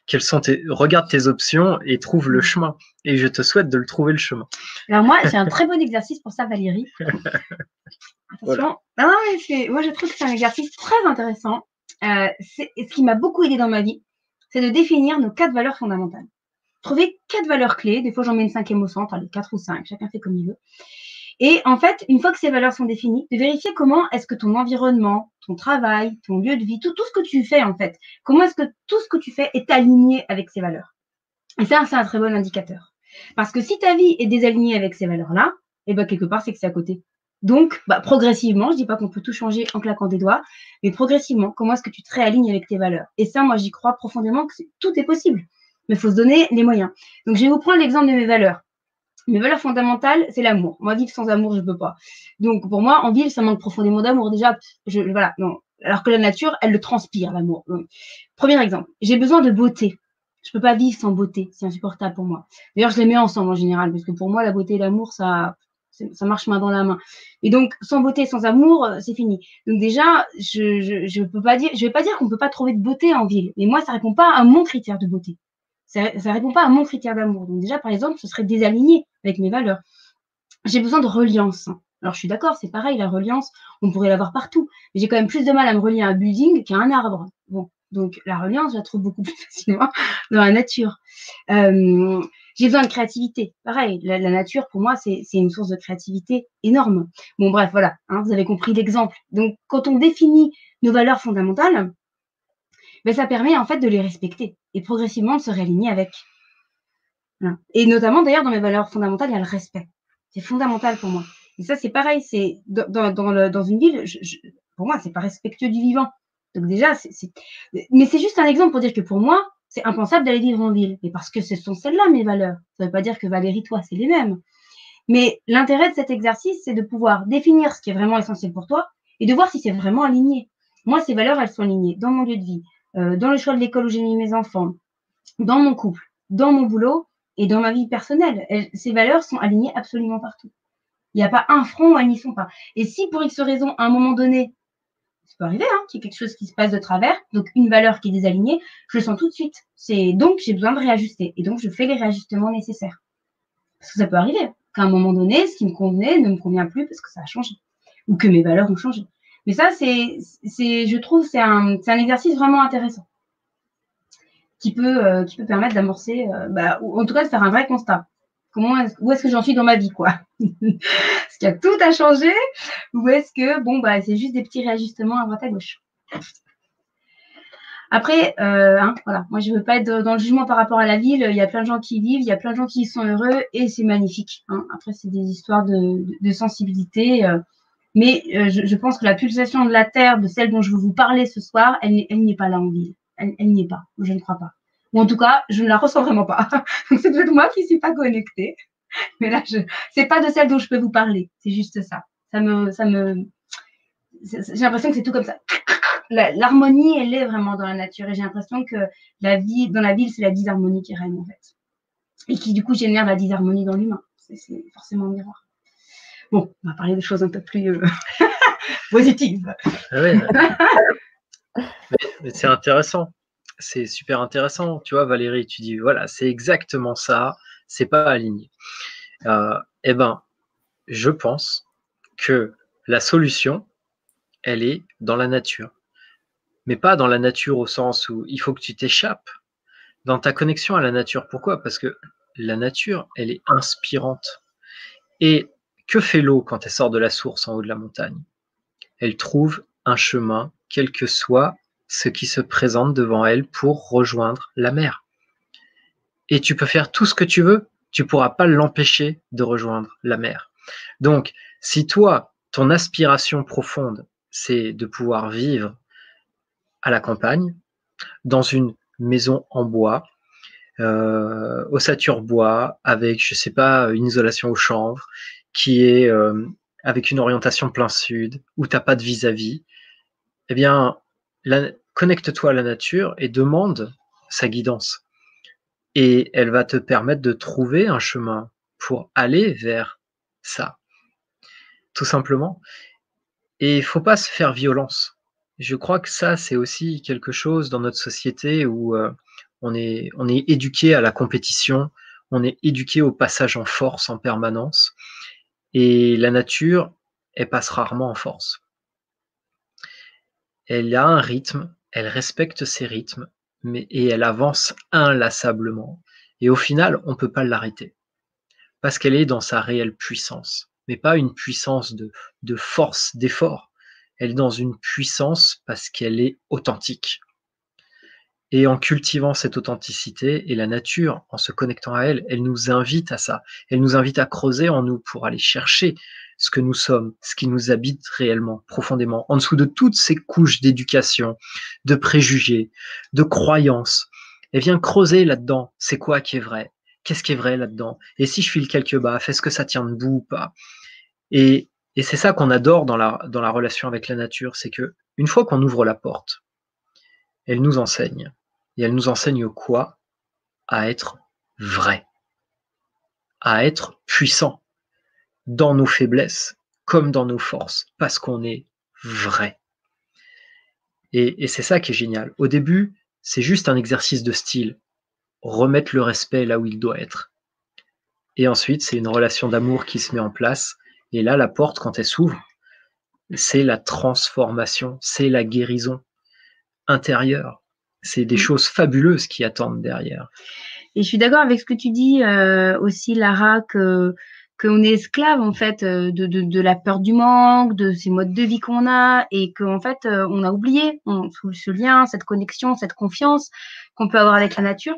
quelles sont tes, regarde tes options et trouve le mm. chemin. Et je te souhaite de le trouver le chemin. Alors moi, c'est un *laughs* très bon exercice pour ça, Valérie. Attention. Non, mais moi, je trouve que c'est un exercice très intéressant. Euh, ce qui m'a beaucoup aidé dans ma vie, c'est de définir nos quatre valeurs fondamentales. Trouver quatre valeurs clés. Des fois, j'en mets une cinquième au centre, allez, quatre ou cinq, chacun fait comme il veut. Et en fait, une fois que ces valeurs sont définies, de vérifier comment est-ce que ton environnement, ton travail, ton lieu de vie, tout, ce que tu fais en fait, comment est-ce que tout ce que tu fais est aligné avec ces valeurs. Et ça, c'est un très bon indicateur. Parce que si ta vie est désalignée avec ces valeurs-là, et eh ben quelque part, c'est que c'est à côté. Donc, bah, progressivement, je dis pas qu'on peut tout changer en claquant des doigts, mais progressivement, comment est-ce que tu te réalignes avec tes valeurs? Et ça, moi, j'y crois profondément que tout est possible. Mais il faut se donner les moyens. Donc, je vais vous prendre l'exemple de mes valeurs. Mes valeurs fondamentales, c'est l'amour. Moi, vivre sans amour, je ne peux pas. Donc, pour moi, en ville, ça manque profondément d'amour. Déjà, je, voilà. Alors que la nature, elle le transpire, l'amour. Premier exemple, j'ai besoin de beauté. Je peux pas vivre sans beauté. C'est insupportable pour moi. D'ailleurs, je les mets ensemble en général, parce que pour moi, la beauté et l'amour, ça, marche main dans la main. Et donc, sans beauté, sans amour, euh, c'est fini. Donc déjà, je, je, je peux pas dire, je vais pas dire qu'on peut pas trouver de beauté en ville. Mais moi, ça répond pas à mon critère de beauté. Ça ne répond pas à mon critère d'amour. Donc déjà, par exemple, ce serait désaligné avec mes valeurs. J'ai besoin de reliance. Alors je suis d'accord, c'est pareil, la reliance, on pourrait l'avoir partout. Mais j'ai quand même plus de mal à me relier à un building qu'à un arbre. Bon, donc la reliance, je la trouve beaucoup *laughs* plus facilement dans la nature. Euh, j'ai besoin de créativité. Pareil, la, nature, pour moi, c'est une source de créativité énorme. Bon, bref, voilà, hein, vous avez compris l'exemple. Donc, quand on définit nos valeurs fondamentales, ben, ça permet en fait de les respecter et progressivement de se réaligner avec. Et notamment, d'ailleurs, dans mes valeurs fondamentales, il y a le respect. C'est fondamental pour moi. Et ça, c'est pareil, c'est dans, dans, une ville, pour moi, c'est pas respectueux du vivant. Donc déjà, c'est, mais c'est juste un exemple pour dire que pour moi, c'est impensable d'aller vivre en ville. Et parce que ce sont celles-là mes valeurs. Ça ne veut pas dire que Valérie, toi, c'est les mêmes. Mais l'intérêt de cet exercice, c'est de pouvoir définir ce qui est vraiment essentiel pour toi et de voir si c'est vraiment aligné. Moi, ces valeurs, elles sont alignées dans mon lieu de vie, euh, dans le choix de l'école où j'ai mis mes enfants, dans mon couple, dans mon boulot et dans ma vie personnelle. ces valeurs sont alignées absolument partout. Il n'y a pas un front où elles n'y sont pas. Et si pour X raison, à un moment donné, ça peut arriver, hein, qu'il y ait quelque chose qui se passe de travers, donc une valeur qui est désalignée, je le sens tout de suite. C'est donc j'ai besoin de réajuster. Et donc je fais les réajustements nécessaires. Parce que ça peut arriver qu'à un moment donné, ce qui me convenait ne me convient plus parce que ça a changé. Ou que mes valeurs ont changé. Mais ça, c'est, je trouve, c'est un, c'est un exercice vraiment intéressant qui peut, euh, qui peut permettre d'amorcer, euh, bah, en tout cas de faire un vrai constat. comment où est-ce que j'en suis dans ma vie, quoi? *laughs* est-ce qu'il y a tout à changer? Ou est-ce que, bon, bah, c'est juste des petits réajustements à droite à gauche? Après, euh, hein, voilà, moi je veux pas être dans le jugement par rapport à la ville. Il y a plein de gens qui y vivent, il y a plein de gens qui y sont heureux et c'est magnifique. Hein. Après, c'est des histoires de, sensibilité. Mais je, pense que la pulsation de la terre, de celle dont je veux vous parler ce soir, elle, n'y est pas là en ville. Elle, n'y est pas. Je ne crois pas. Ou en tout cas, je ne la ressens vraiment pas. *laughs* Donc c'est peut-être moi qui ne suis pas connectée. *laughs* Mais là, je c'est pas de celle dont je peux vous parler. C'est juste ça. Ça me, ça me, j'ai l'impression que c'est tout comme ça *laughs* l'harmonie, elle est vraiment dans la nature. Et j'ai l'impression que la vie, dans la ville, c'est la disharmonie qui règne, en fait. Et qui, du coup, génère la disharmonie dans l'humain. C'est forcément un miroir. Bon, on va parler de choses un peu plus euh, positives. Ah c'est intéressant. C'est super intéressant. Tu vois, Valérie, tu dis, voilà, c'est exactement ça. C'est pas aligné. Euh, eh ben, je pense que la solution, elle est dans la nature mais pas dans la nature au sens où il faut que tu t'échappes, dans ta connexion à la nature. Pourquoi? Parce que la nature, elle est inspirante. Et que fait l'eau quand elle sort de la source en haut de la montagne? Elle trouve un chemin, quel que soit ce qui se présente devant elle pour rejoindre la mer. Et tu peux faire tout ce que tu veux, tu pourras pas l'empêcher de rejoindre la mer. Donc, si toi, ton aspiration profonde, c'est de pouvoir vivre à la campagne, dans une maison en bois, euh, bois, avec, je sais pas, une isolation au chanvre, qui est euh, avec une orientation plein sud, où tu n'as pas de vis-à-vis, eh bien, connecte-toi à la nature et demande sa guidance. Et elle va te permettre de trouver un chemin pour aller vers ça. Tout simplement. Et il faut pas se faire violence. Je crois que ça, c'est aussi quelque chose dans notre société où euh, on, est, on est éduqué à la compétition, on est éduqué au passage en force en permanence, et la nature, elle passe rarement en force. Elle a un rythme, elle respecte ses rythmes, mais, et elle avance inlassablement. Et au final, on ne peut pas l'arrêter, parce qu'elle est dans sa réelle puissance, mais pas une puissance de, de force, d'effort, elle est dans une puissance parce qu'elle est authentique. Et en cultivant cette authenticité et la nature, en se connectant à elle, elle nous invite à ça. Elle nous invite à creuser en nous pour aller chercher ce que nous sommes, ce qui nous habite réellement, profondément, en dessous de toutes ces couches d'éducation, de préjugés, de croyances. Elle vient creuser là-dedans. C'est quoi qui est vrai? Qu'est-ce qui est vrai là-dedans? Et si je file quelque bas, est-ce que ça tient debout ou pas? Et et c'est ça qu'on adore dans la, dans la relation avec la nature, c'est que une fois qu'on ouvre la porte, elle nous enseigne. Et elle nous enseigne quoi? À être vrai, à être puissant dans nos faiblesses comme dans nos forces, parce qu'on est vrai. Et, et c'est ça qui est génial. Au début, c'est juste un exercice de style, remettre le respect là où il doit être. Et ensuite, c'est une relation d'amour qui se met en place et là, la porte, quand elle s'ouvre, c'est la transformation, c'est la guérison intérieure. C'est des mm. choses fabuleuses qui attendent derrière. Et je suis d'accord avec ce que tu dis euh, aussi, Lara, que qu'on est esclave en fait euh, de, de, la peur du manque, de ces modes de vie qu'on a, et qu'en fait euh, on a oublié on, ce lien, cette connexion, cette confiance qu'on peut avoir avec la nature.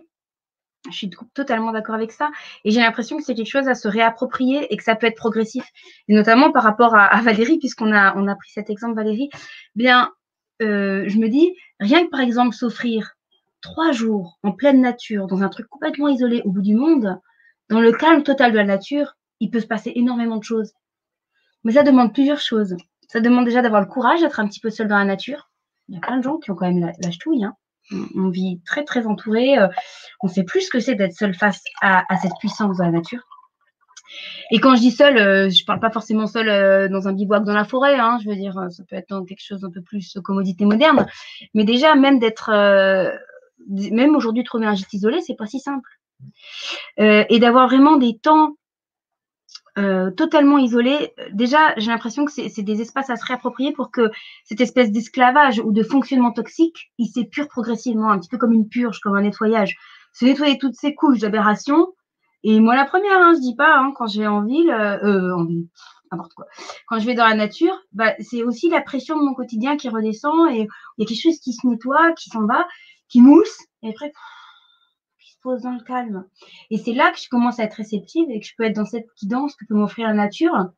Je suis totalement d'accord avec ça. Et j'ai l'impression que c'est quelque chose à se réapproprier et que ça peut être progressif. Et notamment par rapport à, Valérie, puisqu'on a, on a pris cet exemple, Valérie, bien, euh, je me dis, rien que par exemple s'offrir trois jours en pleine nature, dans un truc complètement isolé au bout du monde, dans le calme total de la nature, il peut se passer énormément de choses. Mais ça demande plusieurs choses. Ça demande déjà d'avoir le courage d'être un petit peu seul dans la nature. Il y a plein de gens qui ont quand même la, ch'touille, hein on vit très très entouré. Euh, on sait plus ce que c'est d'être seul face à, cette puissance de la nature. Et quand je dis seul, euh, je ne parle pas forcément seul euh, dans un bivouac dans la forêt. Hein, je veux dire, ça peut être dans quelque chose un peu plus commodité moderne. Mais déjà, même d'être, même aujourd'hui, trouver un gîte isolé, c'est pas si simple. et d'avoir vraiment des temps euh, totalement isolés, déjà, j'ai l'impression que c'est des espaces à se réapproprier pour que cette espèce d'esclavage ou de fonctionnement toxique, il s'épure progressivement, un petit peu comme une purge, comme un nettoyage. Se nettoyer toutes ces couches d'aberration Et moi, la première, hein, je dis pas, hein, quand j'ai en ville, euh, en ville, n'importe quoi. Quand je vais dans la nature, bah, c'est aussi la pression de mon quotidien qui redescend et il y a quelque chose qui se nettoie, qui s'en va, qui mousse, et après, pose dans le calme. Et c'est là que je commence à être réceptive et que je peux être dans cette guidance que peut m'offrir la nature.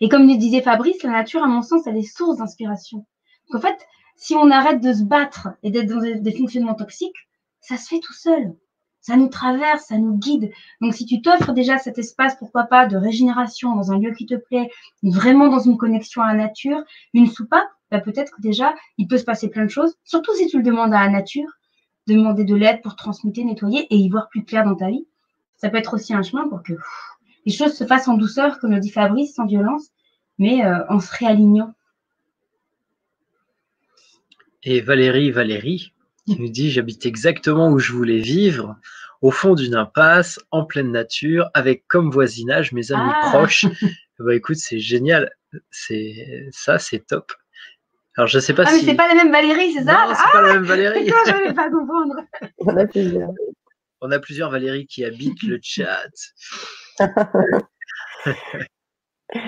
Et comme le disait Fabrice, la nature, à mon sens, elle est source d'inspiration. En fait, si on arrête de se battre et d'être dans des fonctionnements toxiques, ça se fait tout seul ça nous traverse, ça nous guide. Donc si tu t'offres déjà cet espace, pourquoi pas, de régénération dans un lieu qui te plaît, vraiment dans une connexion à la nature, une soupape, bah peut-être que déjà, il peut se passer plein de choses, surtout si tu le demandes à la nature, demander de l'aide pour transmuter, nettoyer et y voir plus clair dans ta vie. Ça peut être aussi un chemin pour que les choses se fassent en douceur, comme le dit Fabrice, sans violence, mais euh, en se réalignant. Et Valérie, Valérie, qui nous dit J'habite exactement où je voulais vivre, au fond d'une impasse, en pleine nature, avec comme voisinage mes amis ah. proches. bah écoute, c'est génial. C'est ça, c'est top. Alors je sais pas ah, si. mais c'est pas la même Valérie, c'est ça Non, c'est pas la même Valérie. Toi, je vais pas comprendre. *laughs* On a plusieurs. On a plusieurs Valérie qui habitent le chat. *laughs*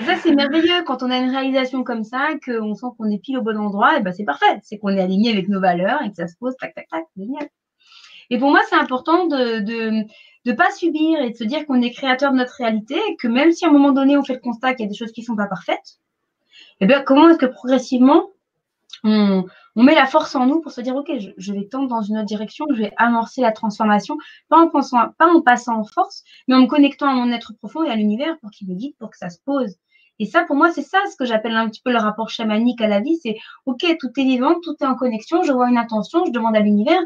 Ça, c'est merveilleux quand on a une réalisation comme ça, qu'on sent qu'on est pile au bon endroit, et ben c'est parfait. C'est qu'on est aligné avec nos valeurs et que ça se pose, tac, tac, tac, génial. Et pour moi, c'est important de ne de, pas subir et de se dire qu'on est créateur de notre réalité, et que même si à un moment donné, on fait le constat qu'il y a des choses qui ne sont pas parfaites, et bien, comment est-ce que progressivement, on, on, met la force en nous pour se dire, OK, je, vais tendre dans une autre direction, je vais amorcer la transformation, pas en, pensant, pas en passant en force, mais en me connectant à mon être profond et à l'univers pour qu'il me guide, pour que ça se pose. Et ça, pour moi, c'est ça ce que j'appelle un petit peu le rapport chamanique à la vie. C'est OK, tout est vivant, tout est en connexion, je vois une intention, je demande à l'univers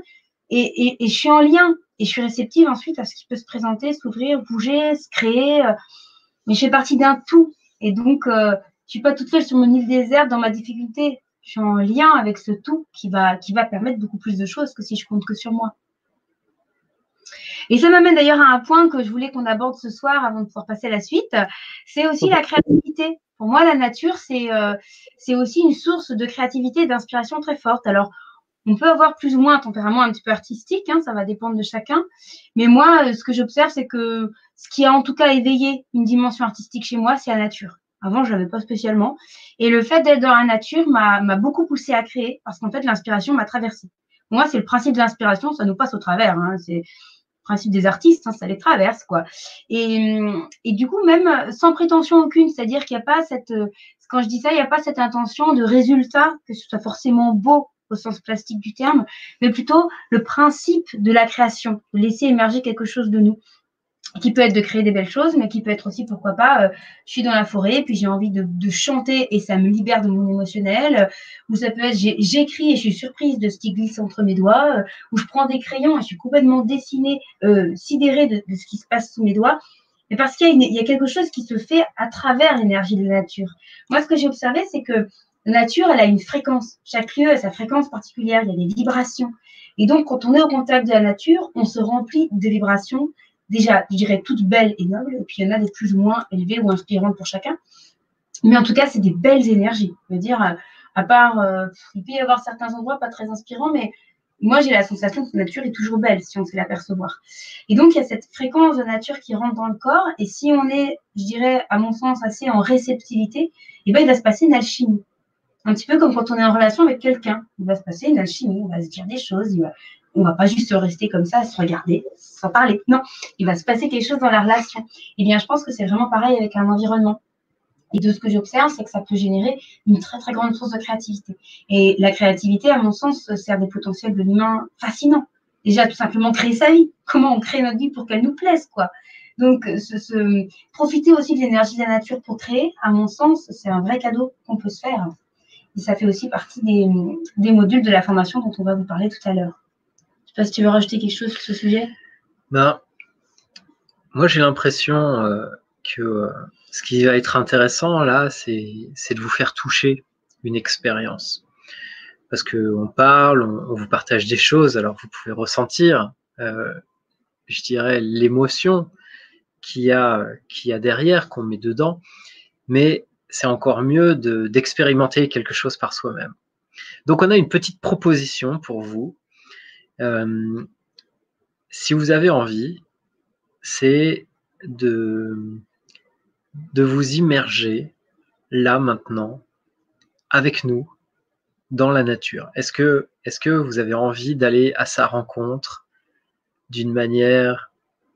et, et, et, je suis en lien et je suis réceptive ensuite à ce qui peut se présenter, s'ouvrir, bouger, se créer. Euh, mais je fais partie d'un tout. Et donc, euh, je suis pas toute seule sur mon île déserte dans ma difficulté je suis en lien avec ce tout qui va, qui va permettre beaucoup plus de choses que si je compte que sur moi. Et ça m'amène d'ailleurs à un point que je voulais qu'on aborde ce soir avant de pouvoir passer à la suite. C'est aussi la créativité. Pour moi, la nature, c'est euh, aussi une source de créativité et d'inspiration très forte. Alors, on peut avoir plus ou moins un tempérament un petit peu artistique, hein, ça va dépendre de chacun. Mais moi, euh, ce que j'observe, c'est que ce qui a en tout cas éveillé une dimension artistique chez moi, c'est la nature. Avant, je l'avais pas spécialement. Et le fait d'être dans la nature m'a beaucoup poussé à créer parce qu'en fait, l'inspiration m'a traversé. Moi, c'est le principe de l'inspiration, ça nous passe au travers. Hein. C'est le principe des artistes, hein, ça les traverse, quoi. Et, et, du coup, même sans prétention aucune, c'est-à-dire qu'il n'y a pas cette, quand je dis ça, il n'y a pas cette intention de résultat, que ce soit forcément beau au sens plastique du terme, mais plutôt le principe de la création, laisser émerger quelque chose de nous qui peut être de créer des belles choses, mais qui peut être aussi, pourquoi pas, euh, je suis dans la forêt, puis j'ai envie de, chanter et ça me libère de mon émotionnel, ou ça peut être j'écris et je suis surprise de ce qui glisse entre mes doigts, euh, ou je prends des crayons et je suis complètement dessinée, euh, sidérée de, de, ce qui se passe sous mes doigts. Mais parce qu'il y, y, a quelque chose qui se fait à travers l'énergie de la nature. Moi, ce que j'ai observé, c'est que la nature, elle a une fréquence. Chaque lieu a sa fréquence particulière, il y a des vibrations. Et donc, quand on est au contact de la nature, on se remplit de vibrations déjà, je dirais, toutes belles et nobles, et puis il y en a des plus ou moins élevées ou inspirantes pour chacun. Mais en tout cas, c'est des belles énergies. Je veux dire, à part, euh, il peut y avoir certains endroits pas très inspirants, mais moi, j'ai la sensation que la nature est toujours belle si on sait l'apercevoir. Et donc, il y a cette fréquence de nature qui rentre dans le corps, et si on est, je dirais, à mon sens, assez en réceptivité, eh ben, il va se passer une alchimie. Un petit peu comme quand on est en relation avec quelqu'un. Il va se passer une alchimie, on va se dire des choses, il va, on va pas juste rester comme ça, se regarder, sans parler. Non, il va se passer quelque chose dans la relation. Eh bien, je pense que c'est vraiment pareil avec un environnement. Et de ce que j'observe, c'est que ça peut générer une très très grande source de créativité. Et la créativité, à mon sens, sert des potentiels de l'humain fascinants. Déjà, tout simplement créer sa vie. Comment on crée notre vie pour qu'elle nous plaise, quoi? Donc, profiter aussi de l'énergie de la nature pour créer, à mon sens, c'est un vrai cadeau qu'on peut se faire. Et ça fait aussi partie des modules de la formation dont on va vous parler tout à l'heure sais pas si tu veux rajouter quelque chose sur ce sujet. Ben, moi, j'ai l'impression euh, que euh, ce qui va être intéressant là, c'est de vous faire toucher une expérience. Parce qu'on parle, on, vous partage des choses, alors vous pouvez ressentir, euh, je dirais, l'émotion qu'il y, a, y a derrière, qu'on met dedans, mais c'est encore mieux d'expérimenter quelque chose par soi-même. Donc on a une petite proposition pour vous euh, si vous avez envie, c'est de, de vous immerger là maintenant avec nous dans la nature. Est-ce que, est que vous avez envie d'aller à sa rencontre d'une manière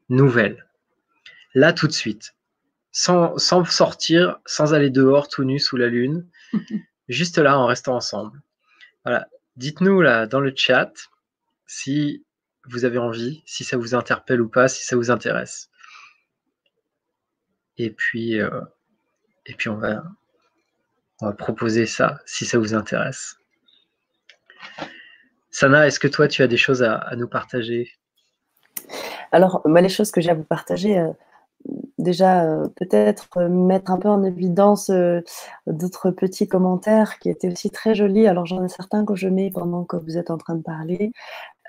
nouvelle? Là tout de suite, sans, sans sortir, sans aller dehors tout nu sous la lune, *laughs* juste là en restant ensemble. Voilà. Dites-nous là dans le chat si vous avez envie, si ça vous interpelle ou pas, si ça vous intéresse. Et puis, euh, et puis on, va, proposer ça si ça vous intéresse. Sana, est-ce que toi, tu as des choses à, nous partager? Alors, les choses que j'ai à vous partager, euh, déjà, euh, peut-être mettre un peu en évidence d'autres petits commentaires qui étaient aussi très jolis. Alors, j'en ai certains que je mets pendant que vous êtes en train de parler.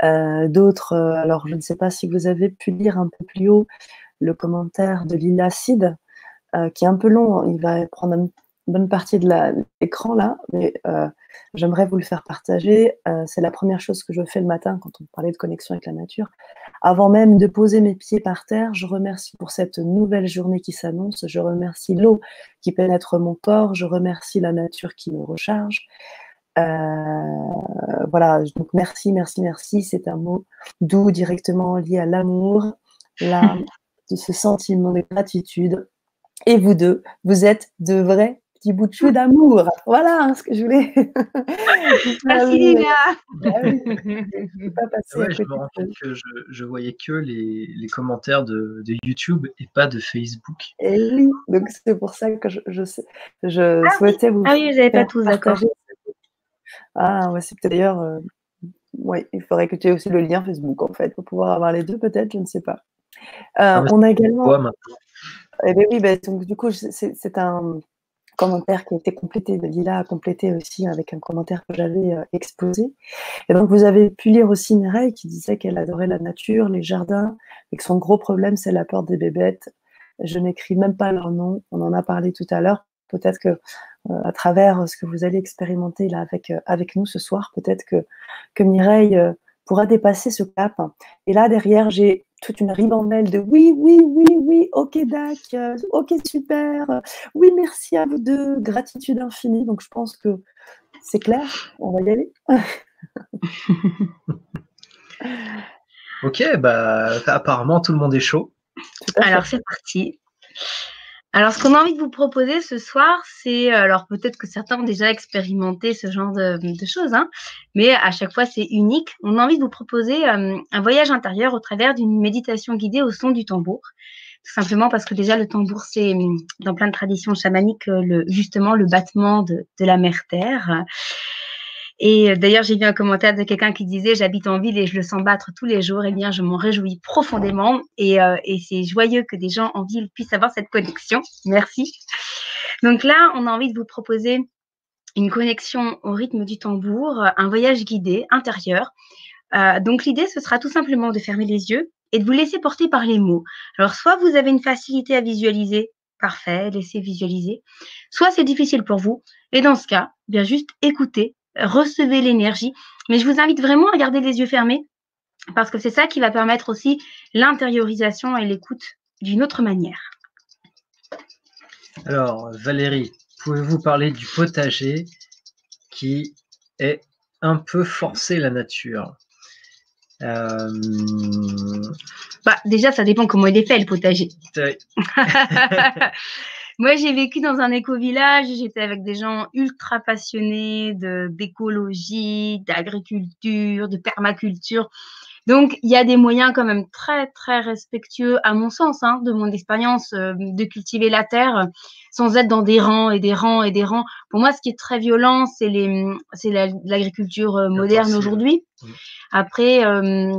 D'autres, alors je ne sais pas si vous avez pu lire un peu plus haut le commentaire de Lila Cid, euh, qui est un peu long. Il va prendre une bonne partie de l'écran là, mais euh, j'aimerais vous le faire partager. Euh, c'est la première chose que je fais le matin quand on parlait de connexion avec la nature. Avant même de poser mes pieds par terre, je remercie pour cette nouvelle journée qui s'annonce. Je remercie l'eau qui pénètre mon corps. Je remercie la nature qui me recharge. Voilà, donc merci, merci, merci. C'est un mot doux, directement lié à l'amour, là, de *laughs* ce sentiment de gratitude. Et vous deux, vous êtes de vrais petits bouts de chou d'amour. Voilà hein, ce que je voulais. *laughs* Merci Lina. Ah je me rends compte que je, voyais que les, commentaires de, YouTube et pas de Facebook. Et oui, donc c'est pour ça que je, je, je ah souhaitais vous. Ah oui, vous n'avez pas tous d'accord. Ah ouais, c'est peut-être d'ailleurs. Euh, oui, il faudrait que tu aies aussi le lien Facebook en fait pour pouvoir avoir les deux peut-être, je ne sais pas. Euh, on a également. Eh bien, oui, ben, donc, du coup, c'est un commentaire qui a été complété. Lila a complété aussi avec un commentaire que j'avais euh, exposé. Et donc, vous avez pu lire aussi Mireille qui disait qu'elle adorait la nature, les jardins, et que son gros problème, c'est la peur des bébêtes. Je n'écris même pas leur nom. On en a parlé tout à l'heure. Peut-être que euh, à travers ce que vous allez expérimenter là avec, avec nous ce soir, peut-être que, que Mireille pourra dépasser ce cap. Et là, derrière, j'ai toute une ribambelle de oui, oui, oui, oui, ok, Dac, euh, ok, super, oui, merci à vous deux, gratitude infinie. Donc, je pense que c'est clair, on va y aller. *laughs* ok, bah, apparemment, tout le monde est chaud. Alors, c'est parti. Alors, ce qu'on a envie de vous proposer ce soir, c'est, euh, alors peut-être que certains ont déjà expérimenté ce genre de, choses, hein, mais à chaque fois c'est unique. On a envie de vous proposer euh, un voyage intérieur au travers d'une méditation guidée au son du tambour. Tout simplement parce que déjà le tambour, c'est dans plein de traditions chamaniques le, justement le battement de, de la mère terre. Et euh, d'ailleurs, j'ai vu un commentaire de quelqu'un qui disait J'habite en ville et je le sens battre tous les jours. Eh bien, je m'en réjouis profondément. Et, euh, et c'est joyeux que des gens en ville puissent avoir cette connexion. Merci. Donc là, on a envie de vous proposer une connexion au rythme du tambour, un voyage guidé intérieur. Euh, donc l'idée, ce sera tout simplement de fermer les yeux et de vous laisser porter par les mots. Alors, soit vous avez une facilité à visualiser, parfait, laissez visualiser. Soit c'est difficile pour vous. Et dans ce cas, bien juste écoutez recevez l'énergie. Mais je vous invite vraiment à garder les yeux fermés parce que c'est ça qui va permettre aussi l'intériorisation et l'écoute d'une autre manière. Alors, Valérie, pouvez-vous parler du potager qui est un peu forcé la nature? Euh, bah, Déjà, ça dépend comment il est fait, le potager. *laughs* *laughs* Moi, j'ai vécu dans un éco-village, j'étais avec des gens ultra passionnés d'écologie, d'agriculture, de permaculture. Donc, il y a des moyens quand même très, très respectueux, à mon sens, hein, de mon expérience, euh, de cultiver la terre sans être dans des rangs et des rangs et des rangs. Pour moi, ce qui est très violent, c'est l'agriculture euh, moderne aujourd'hui. Après, euh,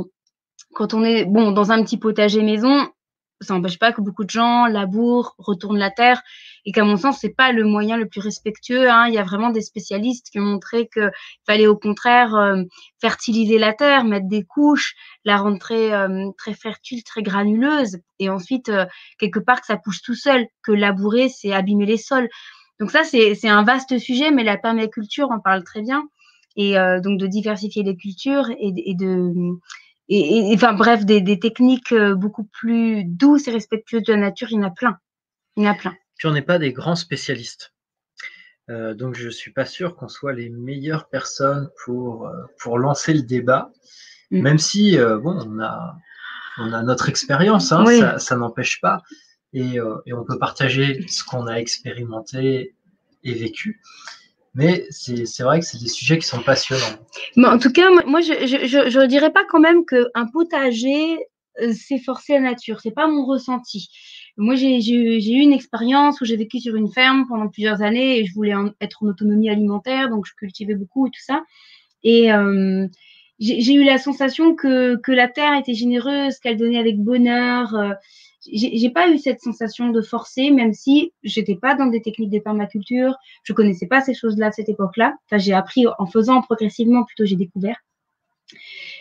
quand on est bon dans un petit potager maison, ça n'empêche pas que beaucoup de gens labourent, retournent la terre, et qu'à mon sens, c'est pas le moyen le plus respectueux. Hein. Il y a vraiment des spécialistes qui ont montré qu'il fallait au contraire euh, fertiliser la terre, mettre des couches, la rendre très, euh, très fertile, très granuleuse, et ensuite, euh, quelque part, que ça pousse tout seul, que labourer, c'est abîmer les sols. Donc ça, c'est un vaste sujet, mais la permaculture en parle très bien. Et donc de diversifier les cultures et, et de et, enfin bref, des, techniques euh, beaucoup plus douces et respectueuses de la nature, il y en a plein. Il y en a plein. Tu n'en es pas des grands spécialistes. Euh, donc je ne suis pas sûr qu'on soit les meilleures personnes pour, pour lancer le débat, mm. même si bon, on a, on a notre expérience, hein, ça, n'empêche pas, et, et, on peut partager ce qu'on a expérimenté et vécu. Mais c'est vrai que c'est des sujets qui sont passionnants. Mais en tout cas, moi, je ne dirais pas quand même qu'un potager, euh, c'est forcer la nature. C'est pas mon ressenti. Moi, j'ai eu une expérience où j'ai vécu sur une ferme pendant plusieurs années et je voulais être en autonomie alimentaire, donc je cultivais beaucoup et tout ça. Et euh, j'ai eu la sensation que, que, la terre était généreuse, qu'elle donnait avec bonheur. Euh, j'ai pas eu cette sensation de forcer, même si j'étais pas dans des techniques de permaculture, je connaissais pas ces choses-là à cette époque-là. Enfin, j'ai appris en faisant progressivement, plutôt j'ai découvert.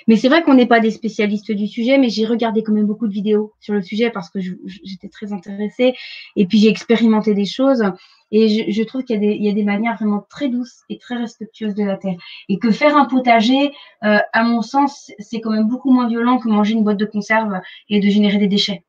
Mais c'est vrai qu'on n'est pas des spécialistes du sujet, mais j'ai regardé quand même beaucoup de vidéos sur le sujet parce que j'étais très intéressée. Et puis j'ai expérimenté des choses. Et je, trouve qu'il y, a des manières vraiment très douces et très respectueuses de la terre. Et que faire un potager, euh, à mon sens, c'est quand même beaucoup moins violent que manger une boîte de conserve et de générer des déchets.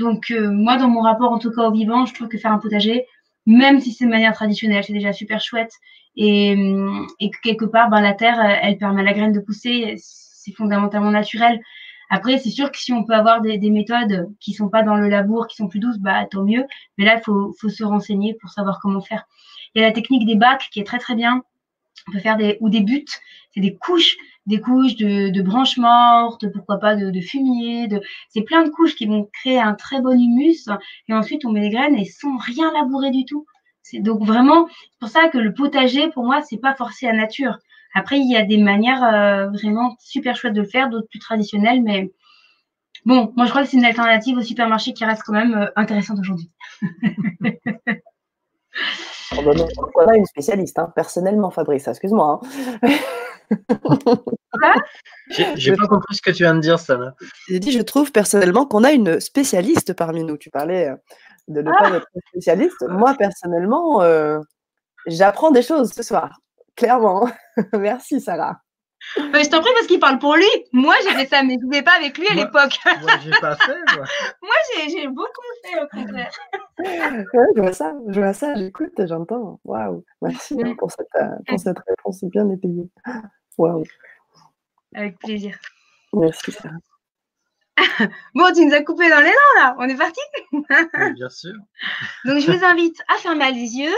Donc, euh, moi, dans mon rapport, en tout cas au vivant, je trouve que faire un potager, même si c'est de manière traditionnelle, c'est déjà super chouette. Et, euh, que quelque part, ben, la terre, elle permet à la graine de pousser. C'est fondamentalement naturel. Après, c'est sûr que si on peut avoir des, des, méthodes qui sont pas dans le labour, qui sont plus douces, bah tant mieux. Mais là, il faut, faut se renseigner pour savoir comment faire. Il y a la technique des bacs qui est très très bien. On peut faire des ou des buts, c'est des couches des couches de, branches mortes, pourquoi pas de, fumier. C'est plein de couches qui vont créer un très bon humus. Et ensuite, on met les graines et sans rien labourer du tout. C'est donc vraiment pour ça que le potager, pour moi, c'est pas forcé à nature. Après, il y a des manières euh, vraiment super chouettes de le faire, d'autres plus traditionnelles, mais bon, moi je crois que c'est une alternative au supermarché qui reste quand même euh, intéressante aujourd'hui. *laughs* On pas une spécialiste, hein. personnellement, Fabrice, excuse-moi. Hein. *laughs* J'ai pas compris ce que tu viens de dire, Sana. J'ai dit, je trouve personnellement qu'on a une spécialiste parmi nous. Tu parlais euh, de ne pas ah. être spécialiste. Moi, personnellement, euh, j'apprends des choses ce soir. Clairement. *laughs* Merci, Sarah. Mais je t'en prie parce qu'il parle pour lui. Moi, j'ai fait ça, mais je ne pas avec lui à l'époque. moi, j'ai pas fait. Moi, *laughs* moi j'ai beaucoup fait, au contraire. *laughs* je vois ça, je vois ça, j'écoute, j'entends. Waouh. Merci hein, pour, cette, euh, pour cette réponse bien étayée. Waouh. Avec plaisir. Merci, Sarah. *laughs* bon, tu nous as coupé dans l'élan là. On est parti? Bien sûr. Donc, je vous invite à fermer les yeux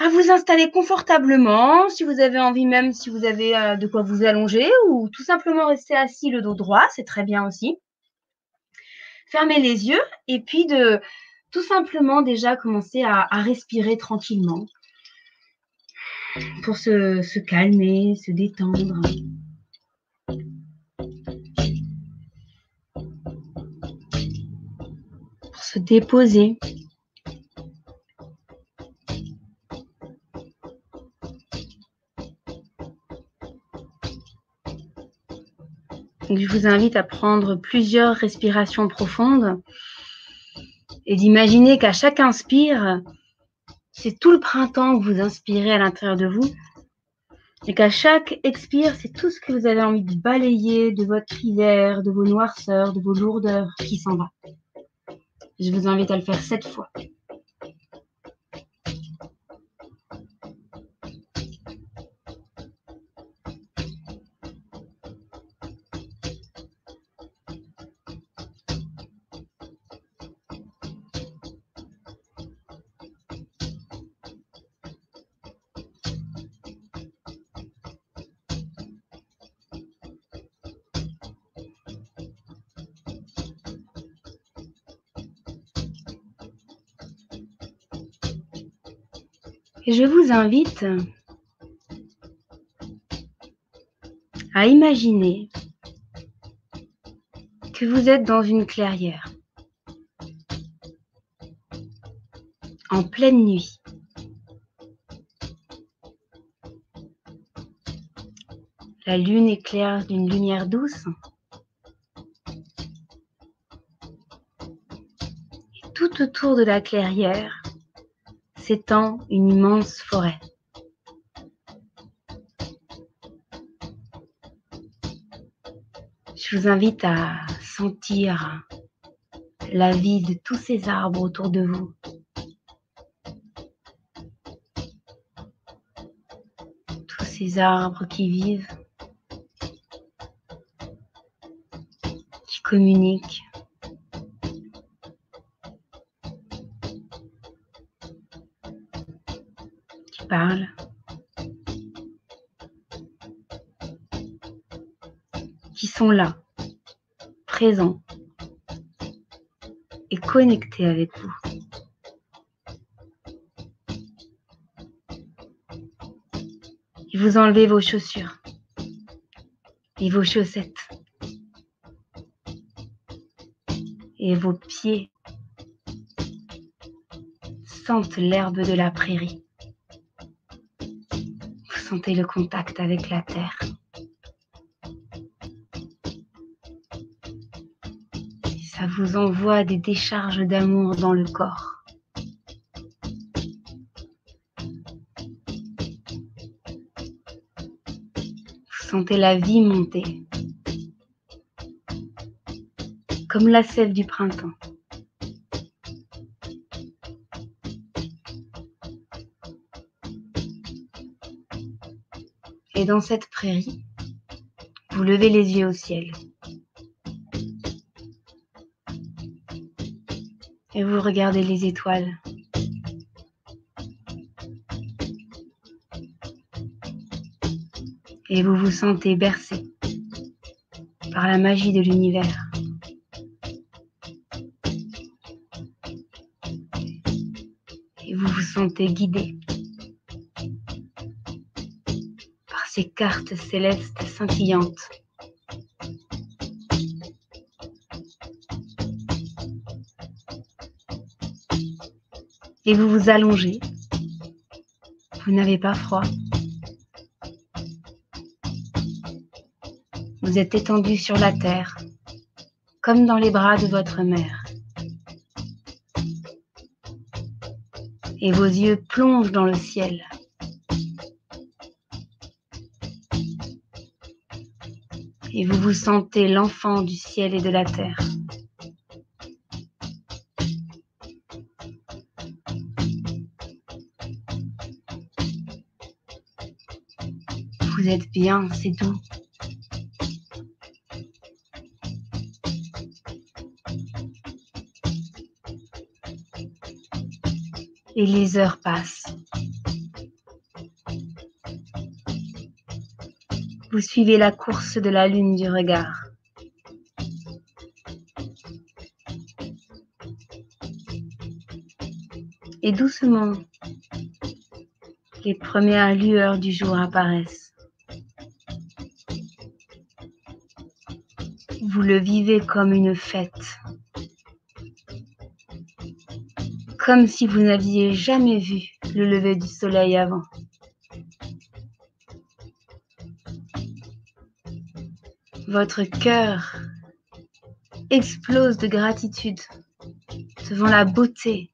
à vous installer confortablement, si vous avez envie même, si vous avez euh, de quoi vous allonger, ou tout simplement rester assis le dos droit, c'est très bien aussi. Fermez les yeux et puis de tout simplement déjà commencer à, respirer tranquillement pour se, se calmer, se détendre. Pour se déposer. Je vous invite à prendre plusieurs respirations profondes et d'imaginer qu'à chaque inspire, c'est tout le printemps que vous inspirez à l'intérieur de vous. Et qu'à chaque expire, c'est tout ce que vous avez envie de balayer de votre hiver, de vos noirceurs, de vos lourdeurs qui s'en va. Je vous invite à le faire sept fois. Je vous invite à imaginer que vous êtes dans une clairière, en pleine nuit. La lune éclaire d'une lumière douce. Et tout autour de la clairière, s'étend une immense forêt. Je vous invite à sentir la vie de tous ces arbres autour de vous. Tous ces arbres qui vivent, qui communiquent. Qui sont là, présents et connectés avec vous. Vous enlevez vos chaussures et vos chaussettes et vos pieds sentent l'herbe de la prairie. Sentez le contact avec la terre. ça vous envoie des décharges d'amour dans le corps. Vous sentez la vie monter, comme la sève du printemps. Et dans cette prairie, vous levez les yeux au ciel. et vous regardez les étoiles. Et vous vous sentez bercé par la magie de l'univers. Et vous vous sentez guidé ces cartes célestes scintillantes et vous vous allongez. Vous n'avez pas froid. Vous êtes étendu sur la terre, comme dans les bras de votre mère. Et vos yeux plongent dans le ciel. Et vous vous sentez l'enfant du ciel et de la terre. Vous êtes bien, c'est doux. Et les heures passent. Vous suivez la course de la lune du regard. Et doucement, les premières lueurs du jour apparaissent. Vous le vivez comme une fête, comme si vous n'aviez jamais vu le lever du soleil avant. Votre cœur explose de gratitude devant la beauté,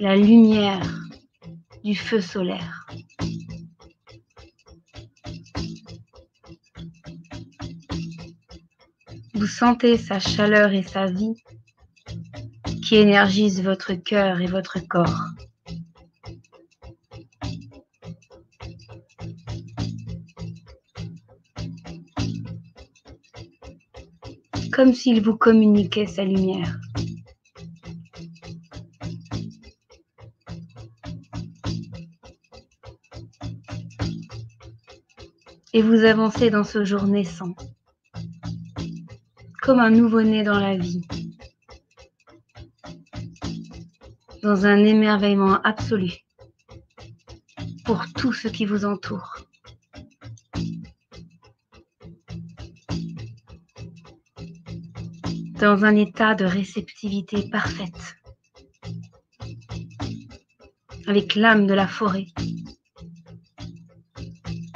la lumière du feu solaire. Vous sentez sa chaleur et sa vie qui énergisent votre cœur et votre corps. Comme s'il vous communiquait sa lumière. Et vous avancez dans ce jour naissant, comme un nouveau-né dans la vie, dans un émerveillement absolu pour tout ce qui vous entoure. Dans un état de réceptivité parfaite, avec l'âme de la forêt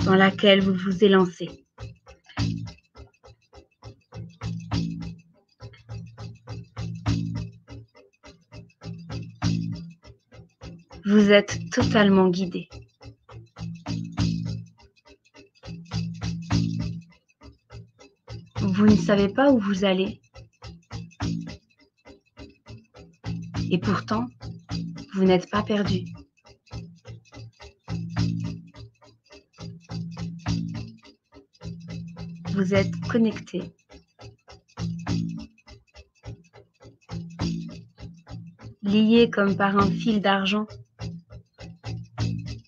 dans laquelle vous vous élancez. Vous êtes totalement guidé. Vous ne savez pas où vous allez. Et pourtant, vous n'êtes pas perdu. Vous êtes connecté. Lié comme par un fil d'argent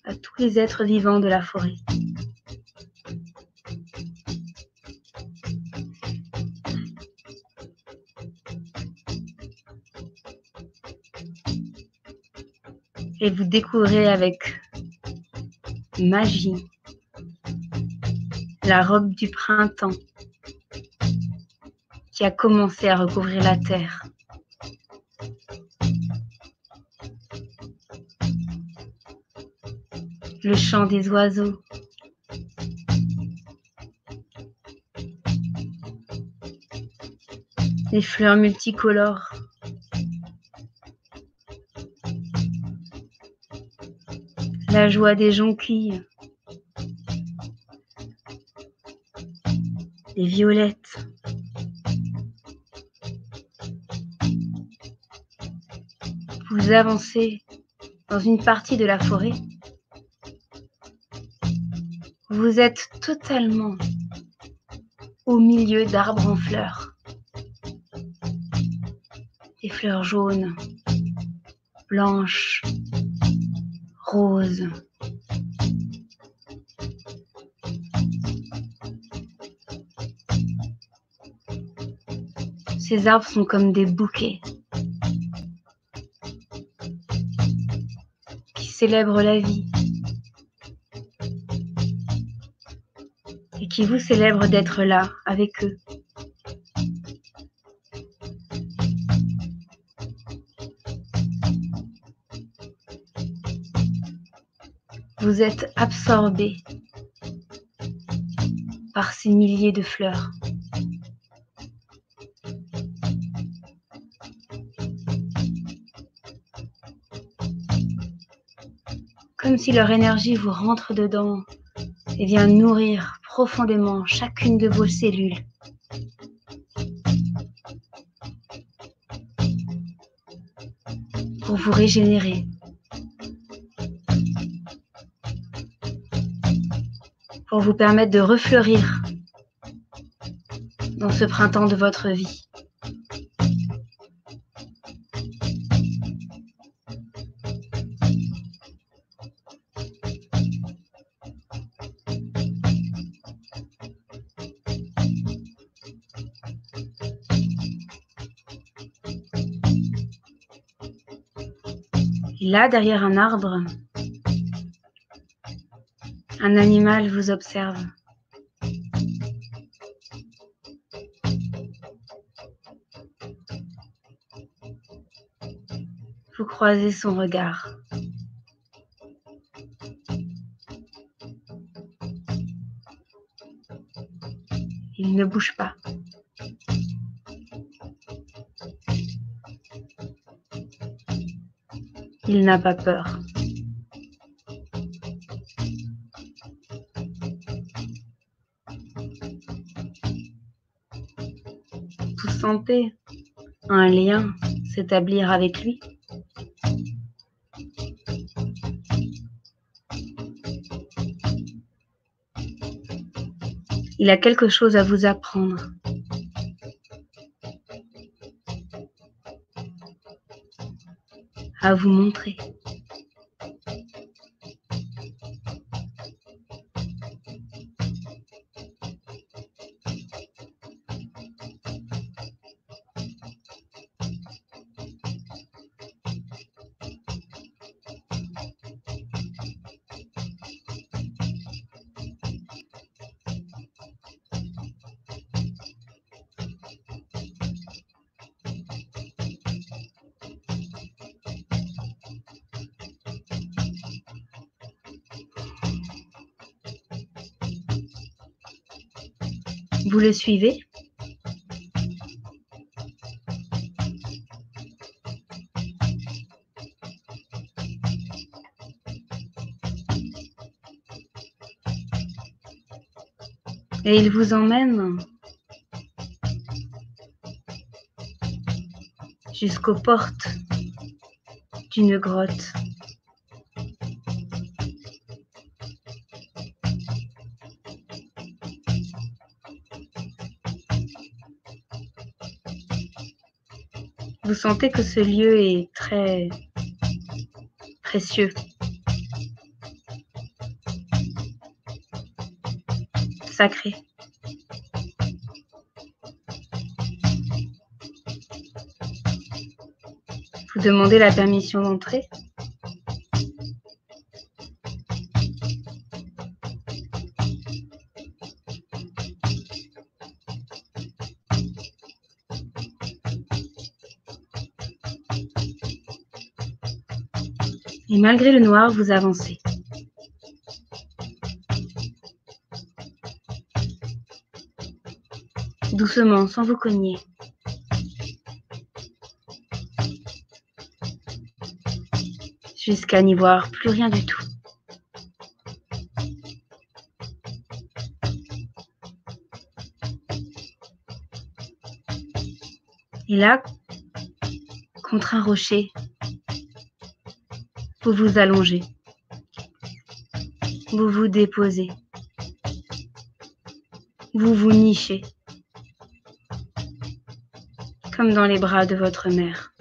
à tous les êtres vivants de la forêt. Et vous découvrez avec magie la robe du printemps qui a commencé à recouvrir la terre. Le chant des oiseaux. Les fleurs multicolores. La joie des jonquilles, les violettes. Vous avancez dans une partie de la forêt. Vous êtes totalement au milieu d'arbres en fleurs. Des fleurs jaunes, blanches, Ces arbres sont comme des bouquets qui célèbrent la vie et qui vous célèbrent d'être là avec eux. Vous êtes absorbé par ces milliers de fleurs. Comme si leur énergie vous rentre dedans et vient nourrir profondément chacune de vos cellules. Pour vous régénérer. Pour vous permettre de refleurir dans ce printemps de votre vie. là, derrière un arbre, un animal vous observe. Vous croisez son regard. Il ne bouge pas. Il n'a pas peur. Un lien s'établir avec lui Il a quelque chose à vous apprendre. À vous montrer. suivez Et il vous emmène jusqu'aux portes d'une grotte. Sentez que ce lieu est très précieux. Sacré. Vous demandez la permission d'entrer? Et malgré le noir, vous avancez. Doucement, sans vous cogner. Jusqu'à n'y voir plus rien du tout. Et là, contre un rocher, vous vous allongez. Vous vous déposez. Vous vous nichez. Comme dans les bras de votre mère.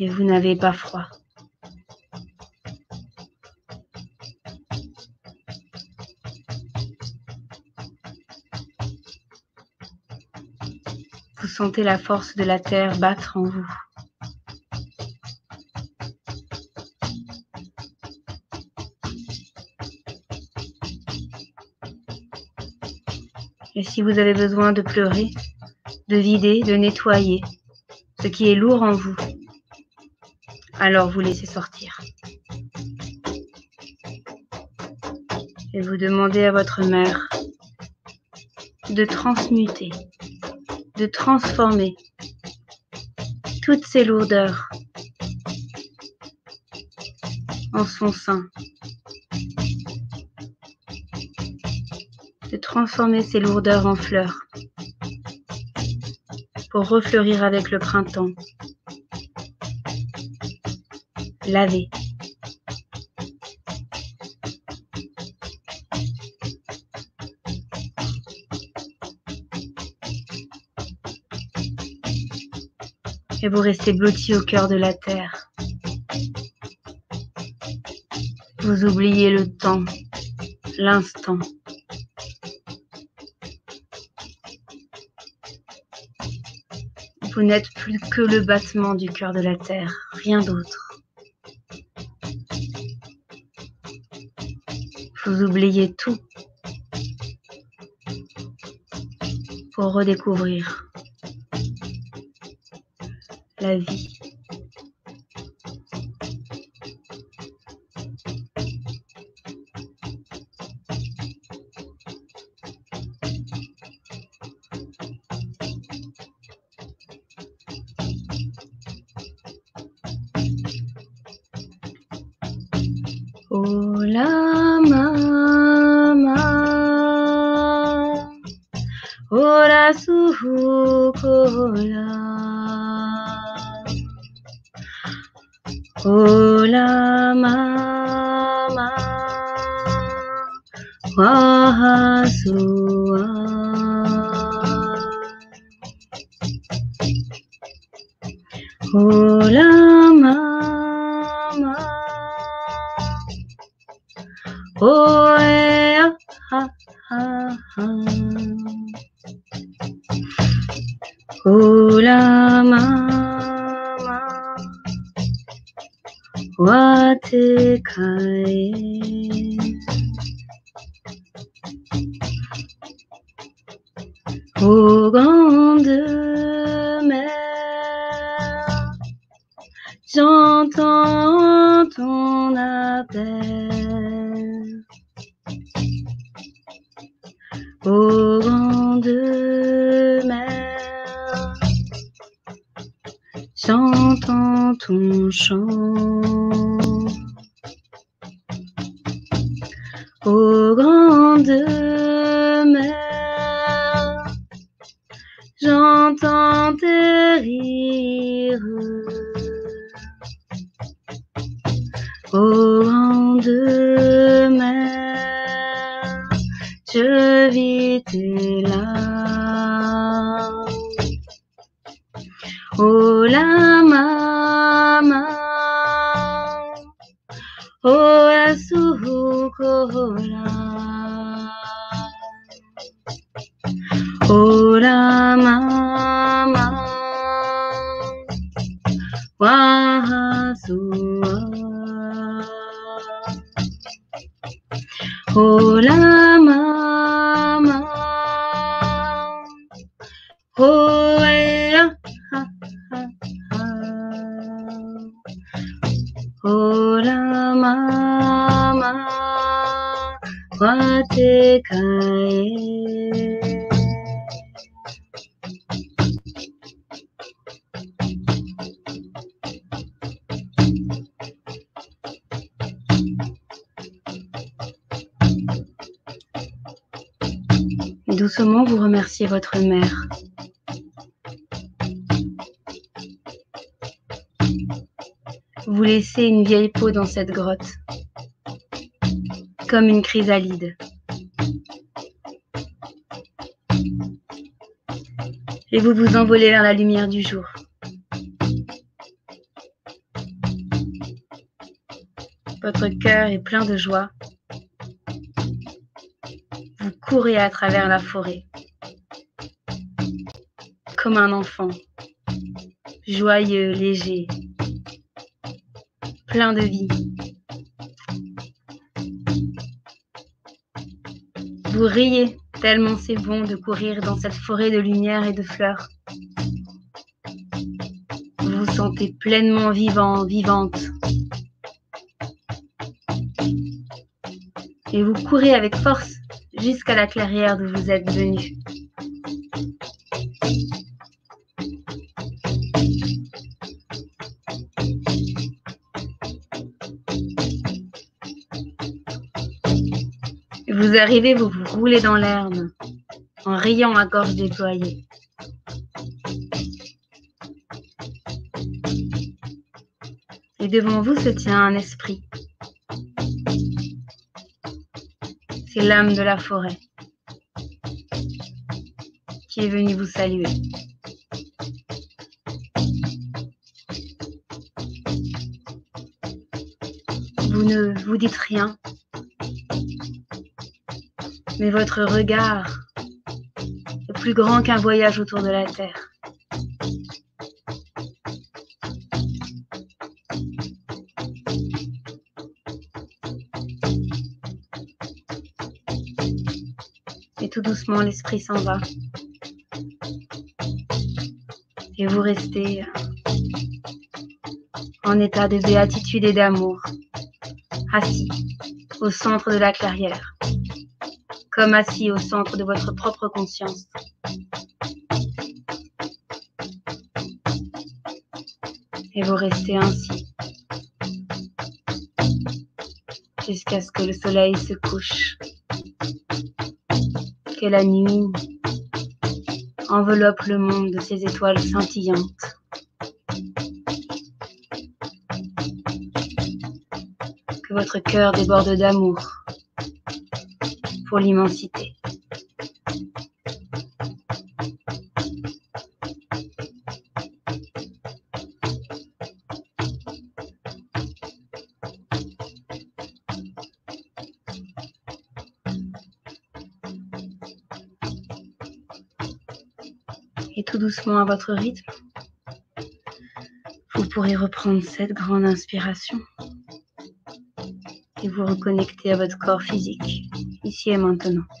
Et vous n'avez pas froid. Sentez la force de la terre battre en vous. Et si vous avez besoin de pleurer, de vider, de nettoyer ce qui est lourd en vous, alors vous laissez sortir. Et vous demandez à votre mère de transmuter de transformer toutes ces lourdeurs en son sein, de transformer ces lourdeurs en fleurs pour refleurir avec le printemps, laver. Et vous restez blotti au cœur de la terre. Vous oubliez le temps, l'instant. Vous n'êtes plus que le battement du cœur de la terre, rien d'autre. Vous oubliez tout pour redécouvrir la vie. Oh la mama, oh la votre mère. Vous laissez une vieille peau dans cette grotte, comme une chrysalide. Et vous vous envolez vers la lumière du jour. Votre cœur est plein de joie. Vous courez à travers la forêt, comme un enfant, joyeux, léger, plein de vie. Vous riez tellement c'est bon de courir dans cette forêt de lumière et de fleurs. Vous vous sentez pleinement vivant, vivante. Et vous courez avec force jusqu'à la clairière d'où vous êtes venu. Vous arrivez, vous vous roulez dans l'herbe en riant à gorge déployée. Et devant vous se tient un esprit. C'est l'âme de la forêt qui est venue vous saluer. Vous ne vous dites rien, mais votre regard est plus grand qu'un voyage autour de la Terre. Et tout doucement, l'esprit s'en va. Et vous restez euh, en état de béatitude et d'amour, assis au centre de la clairière comme assis au centre de votre propre conscience. Et vous restez ainsi jusqu'à ce que le soleil se couche, que la nuit enveloppe le monde de ses étoiles scintillantes. Que votre cœur déborde d'amour l'immensité. Et tout doucement à votre rythme, vous pourrez reprendre cette grande inspiration et vous reconnecter à votre corps physique, ici et maintenant. Alors,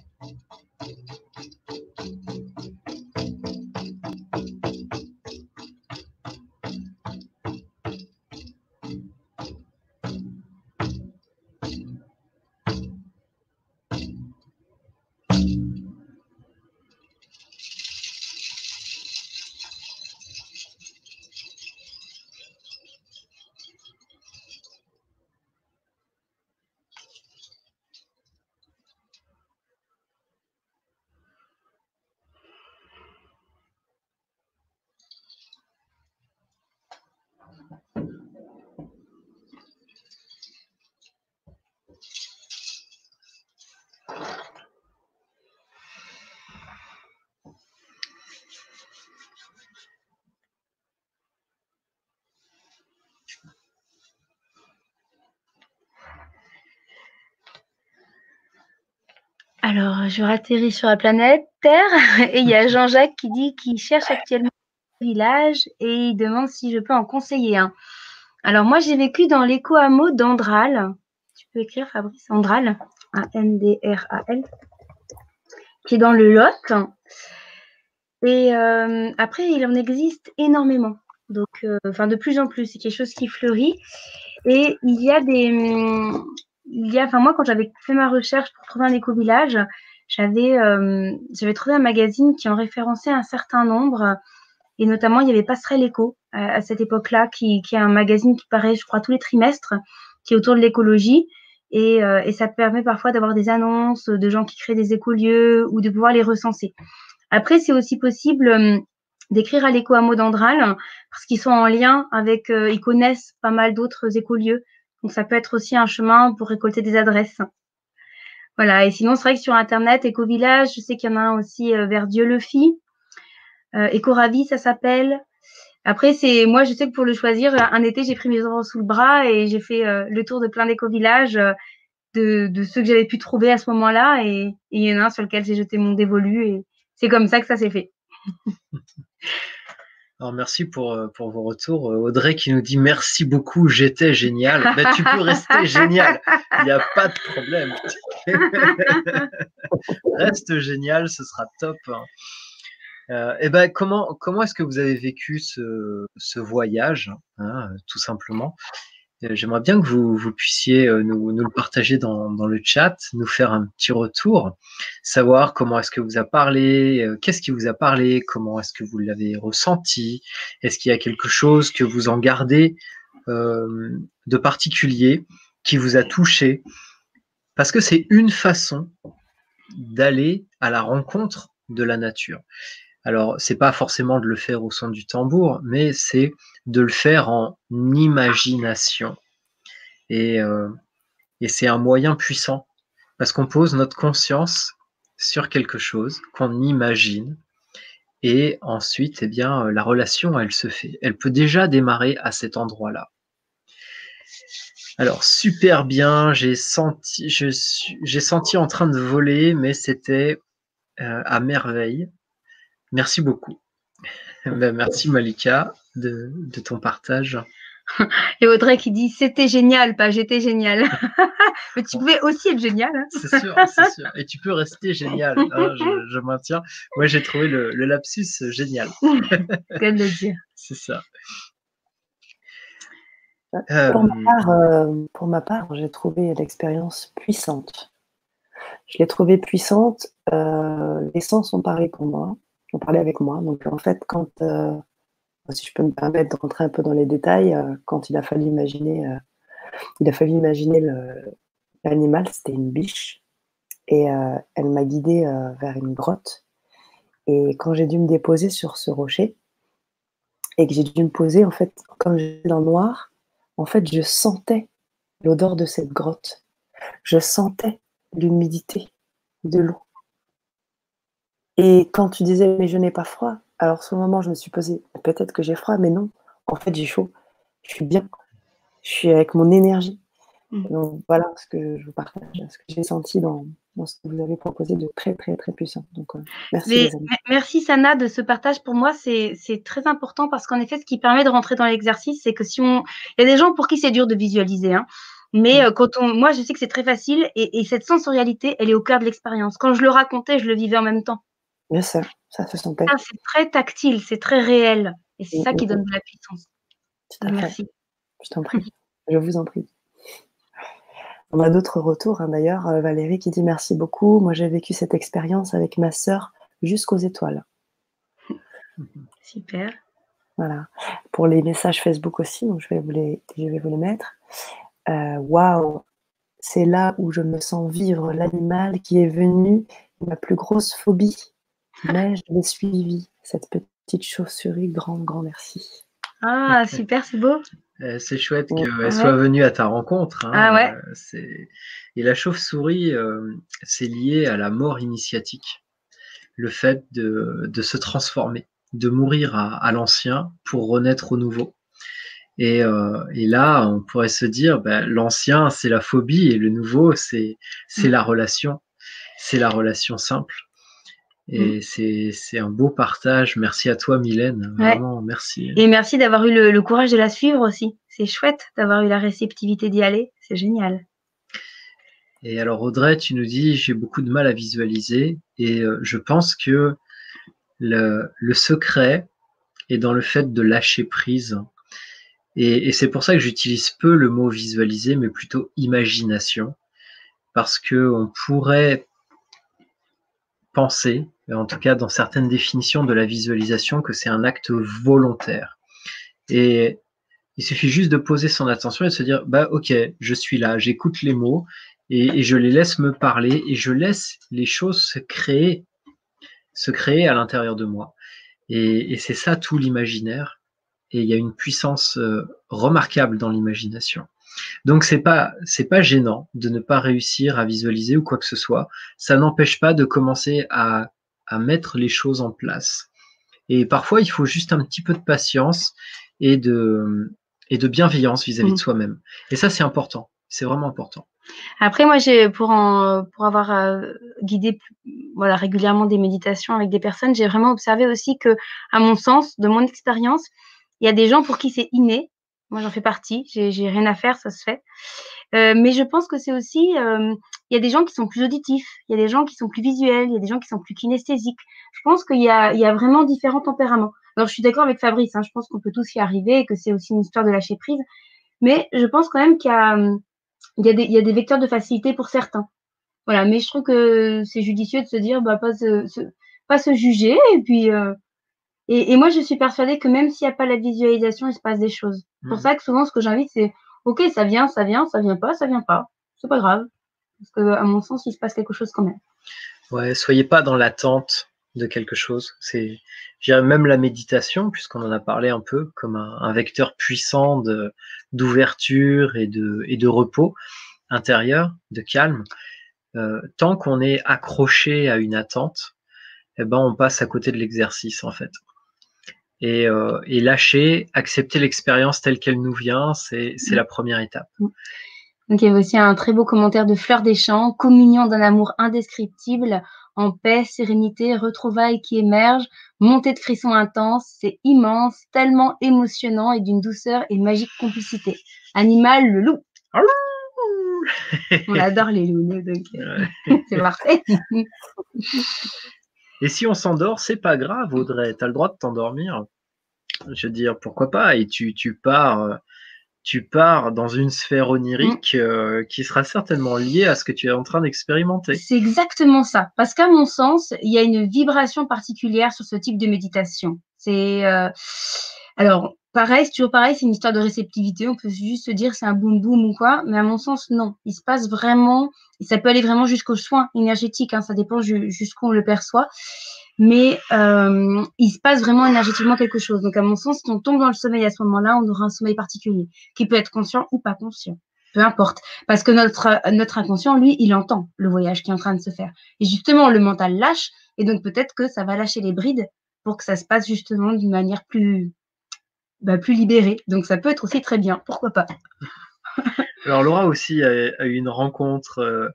je ratterris sur la planète Terre *laughs* et il y a *laughs* Jean-Jacques qui dit qu'il cherche actuellement un village et il demande si je peux en conseiller un. Alors, moi, j'ai vécu dans l'éco-hameau d'Andral. Tu peux écrire, Fabrice? Andral, A-N-D-R-A-L, qui est dans le Lot. Et euh, après, il en existe énormément. Donc, euh, enfin, de plus en plus, c'est quelque chose qui fleurit. Et il y a des, il y a, enfin moi, quand j'avais fait ma recherche pour trouver un éco-village, j'avais, euh, trouvé un magazine qui en référençait un certain nombre, et notamment il y avait Passerelle Éco à, cette époque-là, qui, qui est un magazine qui paraît, je crois, tous les trimestres, qui est autour de l'écologie. Et, et, ça permet parfois d'avoir des annonces de gens qui créent des écolieux ou de pouvoir les recenser. Après, c'est aussi possible d'écrire à l'éco d'Andral parce qu'ils sont en lien avec, euh, ils connaissent pas mal d'autres écolieux. Donc ça peut être aussi un chemin pour récolter des adresses. Voilà. Et sinon, c'est vrai que sur Internet, Éco-Village, je sais qu'il y en a un aussi euh, vers Dieu le fit. Euh, Éco-Ravi, ça s'appelle. Après, c'est moi, je sais que pour le choisir, un été, j'ai pris mes enfants sous le bras et j'ai fait le tour de plein d'éco-villages, de, de, ceux que j'avais pu trouver à ce moment-là. Et il y en a un sur lequel j'ai jeté mon dévolu. Et c'est comme ça que ça s'est fait. *laughs* Alors merci pour, euh, pour vos retours. Euh, Audrey qui nous dit merci beaucoup, j'étais génial. Ben, tu peux rester *laughs* génial, il n'y a pas de problème. *laughs* Reste génial, ce sera top. et hein. euh, eh ben, comment, comment est-ce que vous avez vécu ce, ce voyage, hein, tout simplement? J'aimerais bien que vous, vous puissiez euh, nous, le partager dans, le chat, nous faire un petit retour, savoir comment est-ce que vous a parlé, euh, qu'est-ce qui vous a parlé, comment est-ce que vous l'avez ressenti, est-ce qu'il y a quelque chose que vous en gardez euh, de particulier qui vous a touché, parce que c'est une façon d'aller à la rencontre de la nature. Alors, c'est pas forcément de le faire au son du tambour, mais c'est de le faire en imagination. Et, euh, et c'est un moyen puissant parce qu'on pose notre conscience sur quelque chose qu'on imagine. Et ensuite, eh bien, la relation, elle se fait. Elle peut déjà démarrer à cet endroit-là. Alors, super bien, j'ai senti, j'ai senti en train de voler, mais c'était euh, à merveille. Merci beaucoup. *laughs* Ben, merci Malika de, ton partage. Et Audrey qui dit c'était génial, pas j'étais génial. *laughs* Mais tu pouvais aussi être génial. Hein. c'est sûr, c'est sûr. Et tu peux rester génial. Hein, je, *laughs* maintiens. Moi, j'ai trouvé le, lapsus génial. Qu'elle le dire. C'est ça. Euh, pour, ma part, euh, pour ma part, j'ai trouvé l'expérience puissante. Je l'ai trouvée puissante. Euh, les sens sont pareils pour moi parlait avec moi. Donc en fait, quand, euh, si je peux me permettre de rentrer un peu dans les détails, euh, quand il a fallu imaginer, euh, il a fallu imaginer l'animal, c'était une biche, et elle m'a guidée vers une grotte. Et quand j'ai dû me déposer sur ce rocher, et que j'ai dû me poser, en fait, quand j'étais dans le noir, en fait, je sentais l'odeur de cette grotte. Je sentais l'humidité de l'eau. Et quand tu disais, mais je n'ai pas froid, alors ce moment, je me suis posé, peut-être que j'ai froid, mais non, en fait, j'ai chaud. Je suis bien. Je suis avec mon énergie. Mmh. Donc voilà ce que je vous partage, ce que j'ai senti dans, ce que vous avez proposé de très, très, très puissant. Donc, euh, merci. merci Sana de ce partage. Pour moi, c'est très important parce qu'en effet, ce qui permet de rentrer dans l'exercice, c'est que si on. Il y a des gens pour qui c'est dur de visualiser. Hein. Mais mmh. euh, quand on, moi, je sais que c'est très facile et, et, cette sensorialité, elle est au cœur de l'expérience. Quand je le racontais, je le vivais en même temps. Bien sûr, ça se sentait. c'est très tactile, c'est très réel. Et c'est ça qui donne de la puissance. Merci. Je t'en prie. *laughs* Je vous en prie. On a d'autres retours, hein, d'ailleurs. Euh, Valérie qui dit merci beaucoup. Moi, j'ai vécu cette expérience avec ma sœur jusqu'aux étoiles. *laughs* Super. Voilà. Pour les messages Facebook aussi, donc je vais vous les, je vais vous les mettre. Euh, waouh, c'est là où je me sens vivre l'animal qui est venu, ma plus grosse phobie. Mais je l'ai suivi, cette petite chauve-souris. Grand, grand merci. Ah, super, c'est beau. Euh, c'est chouette qu'elle soit venue à ta rencontre. Hein. Ah ouais. Euh, et la chauve-souris, euh, c'est lié à la mort initiatique. Le fait de, se transformer, de mourir à, l'ancien pour renaître au nouveau. Et, là, on pourrait se dire, ben, l'ancien, c'est la phobie et le nouveau, c'est la relation. c'est la relation simple. Et mm. c'est un beau partage. Merci à toi, Mylène. Vraiment, merci. Et merci d'avoir eu le, courage de la suivre aussi. C'est chouette d'avoir eu la réceptivité d'y aller. C'est génial. Et alors, Audrey, tu nous dis j'ai beaucoup de mal à visualiser. Et euh, je pense que le, le, secret est dans le fait de lâcher prise. Et, et c'est pour ça que j'utilise peu le mot visualiser, mais plutôt imagination. Parce que on pourrait penser, en tout cas dans certaines définitions de la visualisation, que c'est un acte volontaire. Et il suffit juste de poser son attention et de se dire, bah ok, je suis là, j'écoute les mots et, je les laisse me parler et je laisse les choses se créer, se créer à l'intérieur de moi. Et, c'est ça tout l'imaginaire. Et il y a une puissance euh, remarquable dans l'imagination. Donc c'est pas c'est pas gênant de ne pas réussir à visualiser ou quoi que ce soit. Ça n'empêche pas de commencer à, à mettre les choses en place. Et parfois il faut juste un petit peu de patience et de et de bienveillance vis-à-vis de mmh. soi-même. Et ça c'est important. C'est vraiment important. Après, moi, j'ai pour en, pour avoir euh, guidé voilà régulièrement des méditations avec des personnes, j'ai vraiment observé aussi que, à mon sens, de mon expérience, il y a des gens pour qui c'est inné moi, j'en fais partie. J'ai rien à faire, ça se fait. Euh, mais je pense que c'est aussi, euh, il y a des gens qui sont plus auditifs, il y a des gens qui sont plus visuels, il y a des gens qui sont plus kinesthésiques. Je pense qu'il y, y a, vraiment différents tempéraments. Alors, je suis d'accord avec Fabrice, hein, je pense qu'on peut tous y arriver et que c'est aussi une histoire de lâcher prise. Mais je pense quand même qu'il y, y, y a des vecteurs de facilité pour certains. Voilà, mais je trouve que c'est judicieux de se dire, bah, pas se, pas se juger et puis euh, et, moi, je suis persuadée que même s'il n'y a pas la visualisation, il se passe des choses. C'est pour mmh. ça que souvent, ce que j'invite, c'est OK, ça vient, ça vient, ça vient pas, ça vient pas. C'est pas grave. Parce que, à mon sens, il se passe quelque chose quand même. Ouais, soyez pas dans l'attente de quelque chose. C'est, même la méditation, puisqu'on en a parlé un peu, comme un, vecteur puissant d'ouverture et de, et de repos intérieur, de calme. Euh, tant qu'on est accroché à une attente, eh ben, on passe à côté de l'exercice, en fait. Euh, et, lâcher, accepter l'expérience telle qu'elle nous vient, c'est mm. la première étape. Mm. Donc, il y avait aussi un très beau commentaire de Fleur des Champs, communion d'un amour indescriptible, en paix, sérénité, retrouvailles qui émergent, montée de frissons intenses, c'est immense, tellement émotionnant et d'une douceur et magique complicité. Animal, le loup. On adore les loups, donc euh, *laughs* c'est parfait. Et si on s'endort, c'est pas grave, Audrey. Tu as le droit de t'endormir. Je veux dire, pourquoi pas? Et tu, tu pars. Euh, tu pars dans une sphère onirique mm. euh, qui sera certainement liée à ce que tu es en train d'expérimenter. C'est exactement ça. Parce qu'à mon sens, il y a une vibration particulière sur ce type de méditation. C'est euh, alors pareil, c'est toujours pareil, c'est une histoire de réceptivité. On peut juste se dire c'est un boom boom ou quoi, mais à mon sens non. Il se passe vraiment, ça peut aller vraiment jusqu'au soin énergétique. Hein, ça dépend jusqu'où on le perçoit mais euh, il se passe vraiment énergétiquement quelque chose. Donc, à mon sens, si on tombe dans le sommeil à ce moment-là, on aura un sommeil particulier, qui peut être conscient ou pas conscient. Peu importe. Parce que notre, notre inconscient, lui, il entend le voyage qui est en train de se faire. Et justement, le mental lâche, et donc peut-être que ça va lâcher les brides pour que ça se passe justement d'une manière plus, bah, plus libérée. Donc, ça peut être aussi très bien. Pourquoi pas? *laughs* Alors, Laura aussi a, eu une rencontre euh,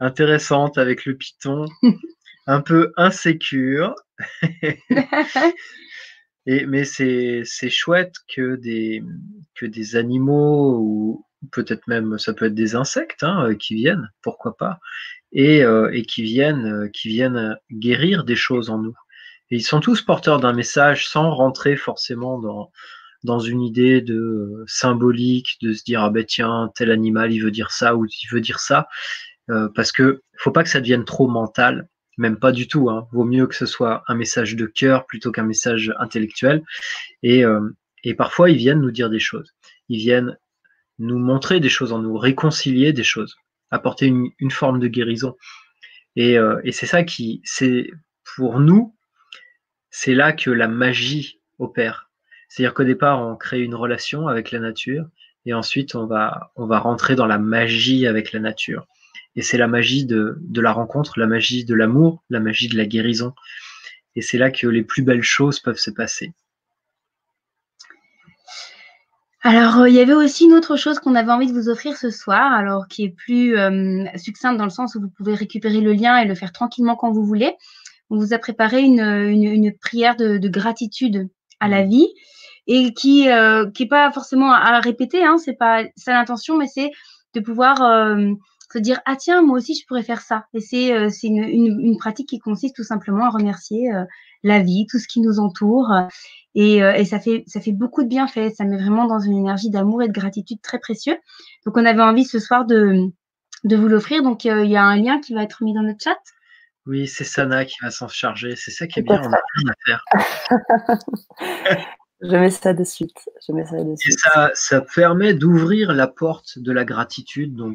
intéressante avec le python. *laughs* un peu insécure. *laughs* Et, mais c'est chouette que des, que des animaux, ou peut-être même ça peut être des insectes hein, qui viennent, pourquoi pas, et, euh, et qui, viennent, euh, qui viennent guérir des choses en nous. Et ils sont tous porteurs d'un message sans rentrer forcément dans, dans une idée de euh, symbolique, de se dire ah ben tiens tel animal il veut dire ça ou il veut dire ça, parce que faut pas que ça devienne trop mental même pas du tout. Hein. Vaut mieux que ce soit un message de cœur plutôt qu'un message intellectuel. Et, euh, et parfois, ils viennent nous dire des choses. Ils viennent nous montrer des choses en nous, réconcilier des choses, apporter une, une forme de guérison. Et, euh, et c'est ça qui, c'est pour nous, c'est là que la magie opère. C'est-à-dire qu'au départ, on crée une relation avec la nature et ensuite on va, rentrer dans la magie avec la nature. Et c'est la magie de, la rencontre, la magie de l'amour, la magie de la guérison. Et c'est là que les plus belles choses peuvent se passer. alors, euh, il y avait aussi une autre chose qu'on avait envie de vous offrir ce soir, alors qui est plus euh, succincte dans le sens où vous pouvez récupérer le lien et le faire tranquillement quand vous voulez. On vous a préparé une, une, prière de, de, gratitude à la vie et qui euh, qui est pas forcément à, répéter, hein, c'est pas ça l'intention, mais c'est de pouvoir euh, se dire ah tiens moi aussi je pourrais faire ça. Et c'est c'est une, une, une, pratique qui consiste tout simplement à remercier la vie, tout ce qui nous entoure et, euh, et, ça, fait, ça fait beaucoup de bienfaits. Ça met vraiment dans une énergie d'amour et de gratitude très précieux. Donc, on avait envie ce soir de, de vous l'offrir. Donc, euh, il y a un lien qui va être mis dans le chat. Oui, c'est Sana qui va s'en charger. C'est ça qui est bien, on a rien à faire. *laughs* Je mets ça de suite. Je mets ça de suite. Et ça, ça permet d'ouvrir la porte de la gratitude dont,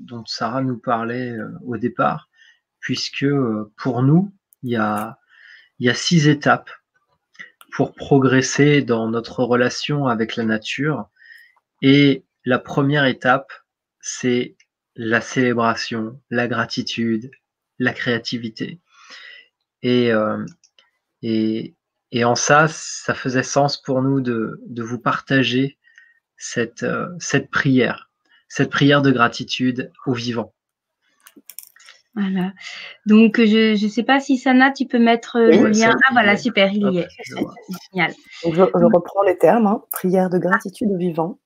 dont Sarah nous parlait euh, au départ, puisque pour nous, il y a, il y a six étapes pour progresser dans notre relation avec la nature. Et la première étape, c'est la célébration, la gratitude, la créativité. Et, euh, et, et, en ça, ça faisait sens pour nous de, de vous partager cette, euh, cette prière, cette prière de gratitude au vivant. Voilà. Donc, je ne sais pas si Sana, tu peux mettre euh, le lien. Ah, voilà, super, il y est. Génial. je, reprends les termes. Hein. Prière de gratitude au vivant.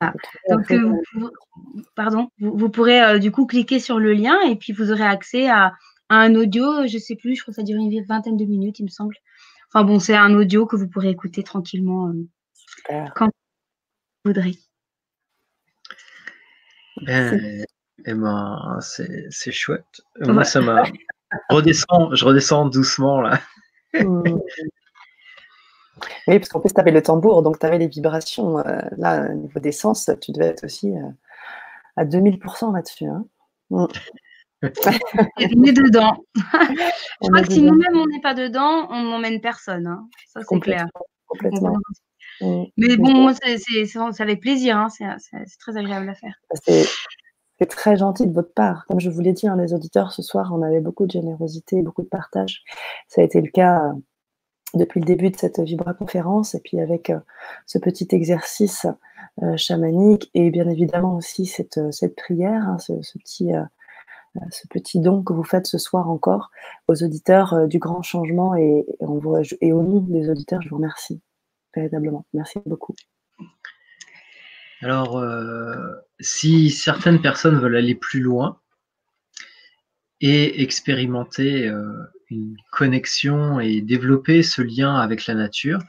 Ah. Donc, euh, vous, pardon, vous, pourrez euh, du coup cliquer sur le lien et puis vous aurez accès à, un audio. Je ne sais plus, je crois que ça dure une vingtaine de minutes, il me semble. Enfin bon, c'est un audio que vous pourrez écouter tranquillement quand vous voudrez. Ben, eh ben, c'est chouette. Moi, ça m'a. redescend, je redescends doucement là. Oui, parce qu'en plus, tu avais le tambour, donc tu avais les vibrations. Euh, là, au niveau des sens, tu devais être aussi euh, à 2000% là-dessus. Hein. *laughs* Mmh. on est dedans. *laughs* je crois que si nous-mêmes on n'est pas dedans, on n'emmène personne. Hein. Ça, c'est clair. Complètement. Mmh. Mais bon, c'est avec plaisir. Hein. C'est très agréable à faire. C'est très gentil de votre part. Comme je vous l'ai dit, hein, les auditeurs, ce soir, on avait beaucoup de générosité, beaucoup de partage. Ça a été le cas depuis le début de cette Vibra conférence, et puis avec euh, ce petit exercice euh, chamanique, et bien évidemment aussi cette, cette prière, hein, ce, petit, ce petit don que vous faites ce soir encore aux auditeurs du grand changement, et, et au nom des auditeurs, je vous remercie véritablement. Merci beaucoup. Alors, euh, si certaines personnes veulent aller plus loin et expérimenter euh, une connexion et développer ce lien avec la nature,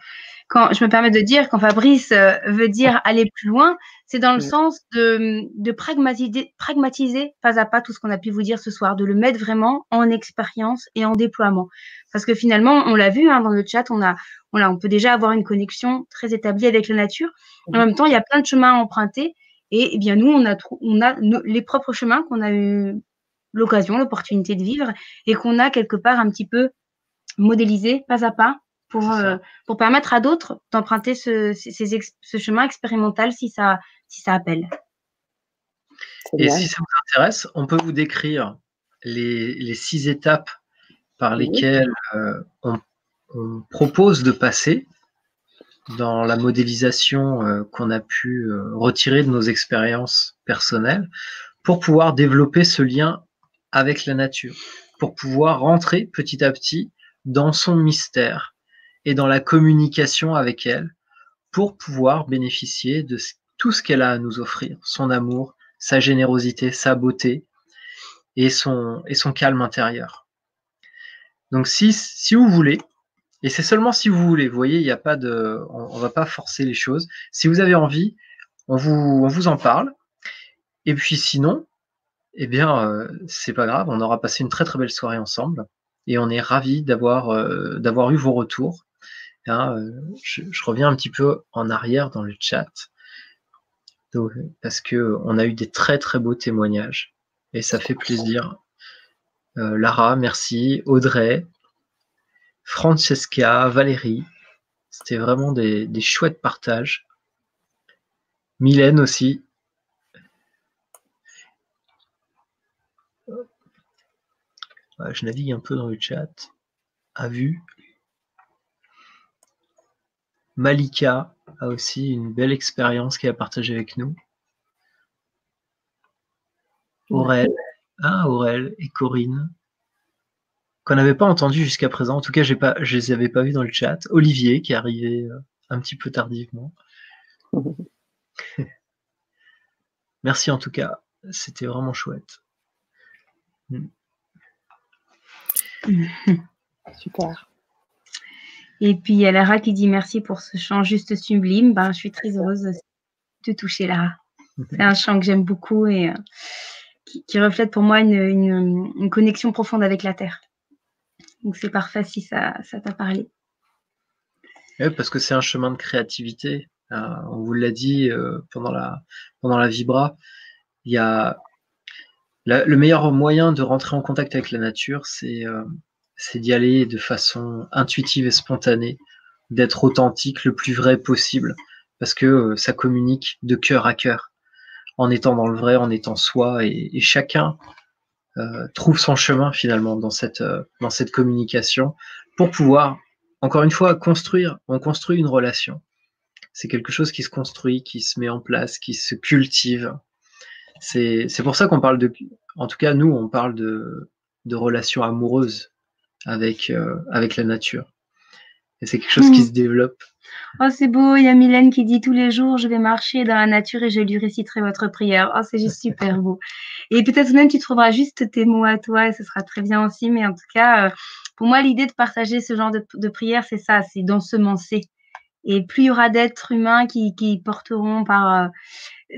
quand je me permets de dire, quand Fabrice euh, veut dire aller plus loin, c'est dans le sens de, de pragmatiser, pragmatiser pas à pas tout ce qu'on a pu vous dire ce soir, de le mettre vraiment en expérience et en déploiement. Parce que finalement, on l'a vu hein, dans le chat, on a, voilà, on peut déjà avoir une connexion très établie avec la nature. En même temps, il y a plein de chemins à emprunter. Et, eh bien, nous, on a, on a les propres chemins qu'on a eu l'occasion, l'opportunité de vivre et qu'on a quelque part un petit peu modélisé pas à pas pour, euh, pour permettre à d'autres d'emprunter ce, ce, chemin expérimental si ça, si ça appelle. Et si ça vous intéresse, on peut vous décrire les, les six étapes par lesquelles euh, on, propose de passer dans la modélisation euh, qu'on a pu retirer de nos expériences personnelles pour pouvoir développer ce lien avec la nature, pour pouvoir rentrer petit à petit dans son mystère, et dans la communication avec elle pour pouvoir bénéficier de tout ce qu'elle a à nous offrir, son amour, sa générosité, sa beauté et son, et son calme intérieur. Donc si, si vous voulez, et c'est seulement si vous voulez, vous voyez, il n'y a pas de, on, ne va pas forcer les choses. Si vous avez envie, on vous, on vous en parle. Et puis sinon, eh bien, euh, c'est pas grave, on aura passé une très très belle soirée ensemble et on est ravis d'avoir euh, eu vos retours Hein, euh, je, reviens un petit peu en arrière dans le chat parce que on a eu des très très beaux témoignages et ça fait plaisir. Lara, merci. Audrey, Francesca, Valérie, c'était vraiment des, chouettes partages. Mylène aussi. Je navigue un peu dans le chat. A vu. Malika, a aussi une belle expérience qu'elle a partagée avec nous. Aurel, ah, Aurel et Corinne, qu'on n'avait pas entendu jusqu'à présent. En tout cas, pas, je les avais pas vus dans le chat. Olivier, qui est arrivé euh, un petit peu tardivement. *laughs* Merci en tout cas, c'était vraiment chouette. *laughs* Super. Et puis il y a Lara qui dit merci pour ce chant juste sublime. Ben, je suis très heureuse de te toucher, Lara. C'est un chant que j'aime beaucoup et euh, qui, reflète pour moi une, connexion profonde avec la Terre. Donc c'est parfait si ça t'a parlé. Oui, parce que c'est un chemin de créativité. Euh, on vous l'a dit euh, pendant, la, pendant la Vibra. Il y a le meilleur moyen de rentrer en contact avec la nature, c'est c'est d'y aller de façon intuitive et spontanée, d'être authentique le plus vrai possible, parce que euh, ça communique de cœur à cœur, en étant dans le vrai, en étant soi, et, chacun euh, trouve son chemin finalement dans cette, euh, dans cette communication pour pouvoir, encore une fois, construire. On construit une relation. C'est quelque chose qui se construit, qui se met en place, qui se cultive. C'est pour ça qu'on parle de, en tout cas nous, on parle de, de relations amoureuses avec, euh, avec la nature. Et c'est quelque chose qui hmm. se développe. Oh, c'est beau. Il y a Mylène qui dit tous les jours, je vais marcher dans la nature et je lui réciterai votre prière. Oh, c'est juste super beau. Et peut-être même tu trouveras juste tes mots à toi et ce sera très bien aussi. Mais en tout cas, euh, pour moi, l'idée de partager ce genre de, prière, c'est ça, c'est d'ensemencer. Et plus il y aura d'êtres humains qui, qui porteront par euh,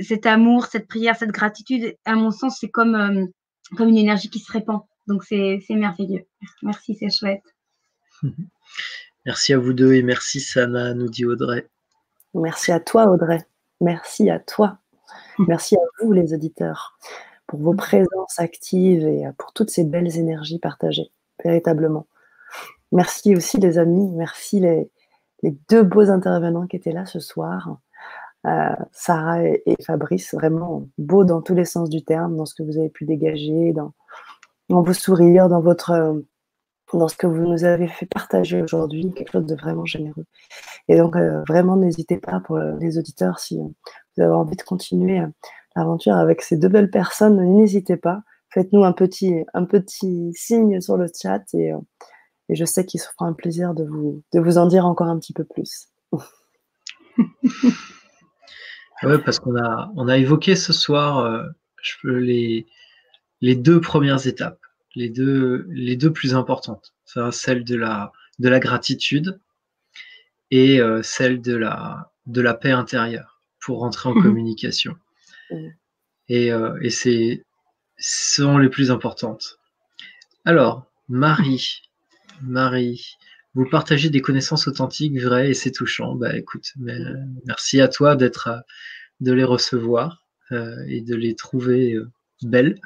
cet amour, cette prière, cette gratitude, à mon sens, c'est comme, comme une énergie qui se répand. Donc c'est merveilleux. Merci, c'est chouette. *laughs* Merci à vous deux et merci Sana, nous dit Audrey. Merci à toi Audrey. Merci à toi. Merci à vous les auditeurs pour vos présences actives et pour toutes ces belles énergies partagées, véritablement. Merci aussi les amis, merci les, deux beaux intervenants qui étaient là ce soir. Euh, Sarah et, Fabrice, vraiment beau dans tous les sens du terme, dans ce que vous avez pu dégager, dans, vos sourires, dans votre euh, dans ce que vous nous avez fait partager aujourd'hui, quelque chose de vraiment généreux. Et donc, euh, vraiment, n'hésitez pas pour les auditeurs, si vous avez envie de continuer l'aventure avec ces deux belles personnes, n'hésitez pas. Faites-nous un petit, un petit signe sur le chat et, et je sais qu'il se fera un plaisir de vous, de vous en dire encore un petit peu plus. *laughs* oui, parce qu'on a, on a évoqué ce soir je peux les, les deux premières étapes, les deux, les deux plus importantes, celle de la, de la gratitude et euh, celle de la, de la paix intérieure pour rentrer en mhm. communication. Et, euh, et c'est sont les plus importantes. Alors, Marie, Marie, vous partagez des connaissances authentiques, vraies, et c'est touchant. Bah écoute, merci à toi d'être, de les recevoir euh, et de les trouver belles.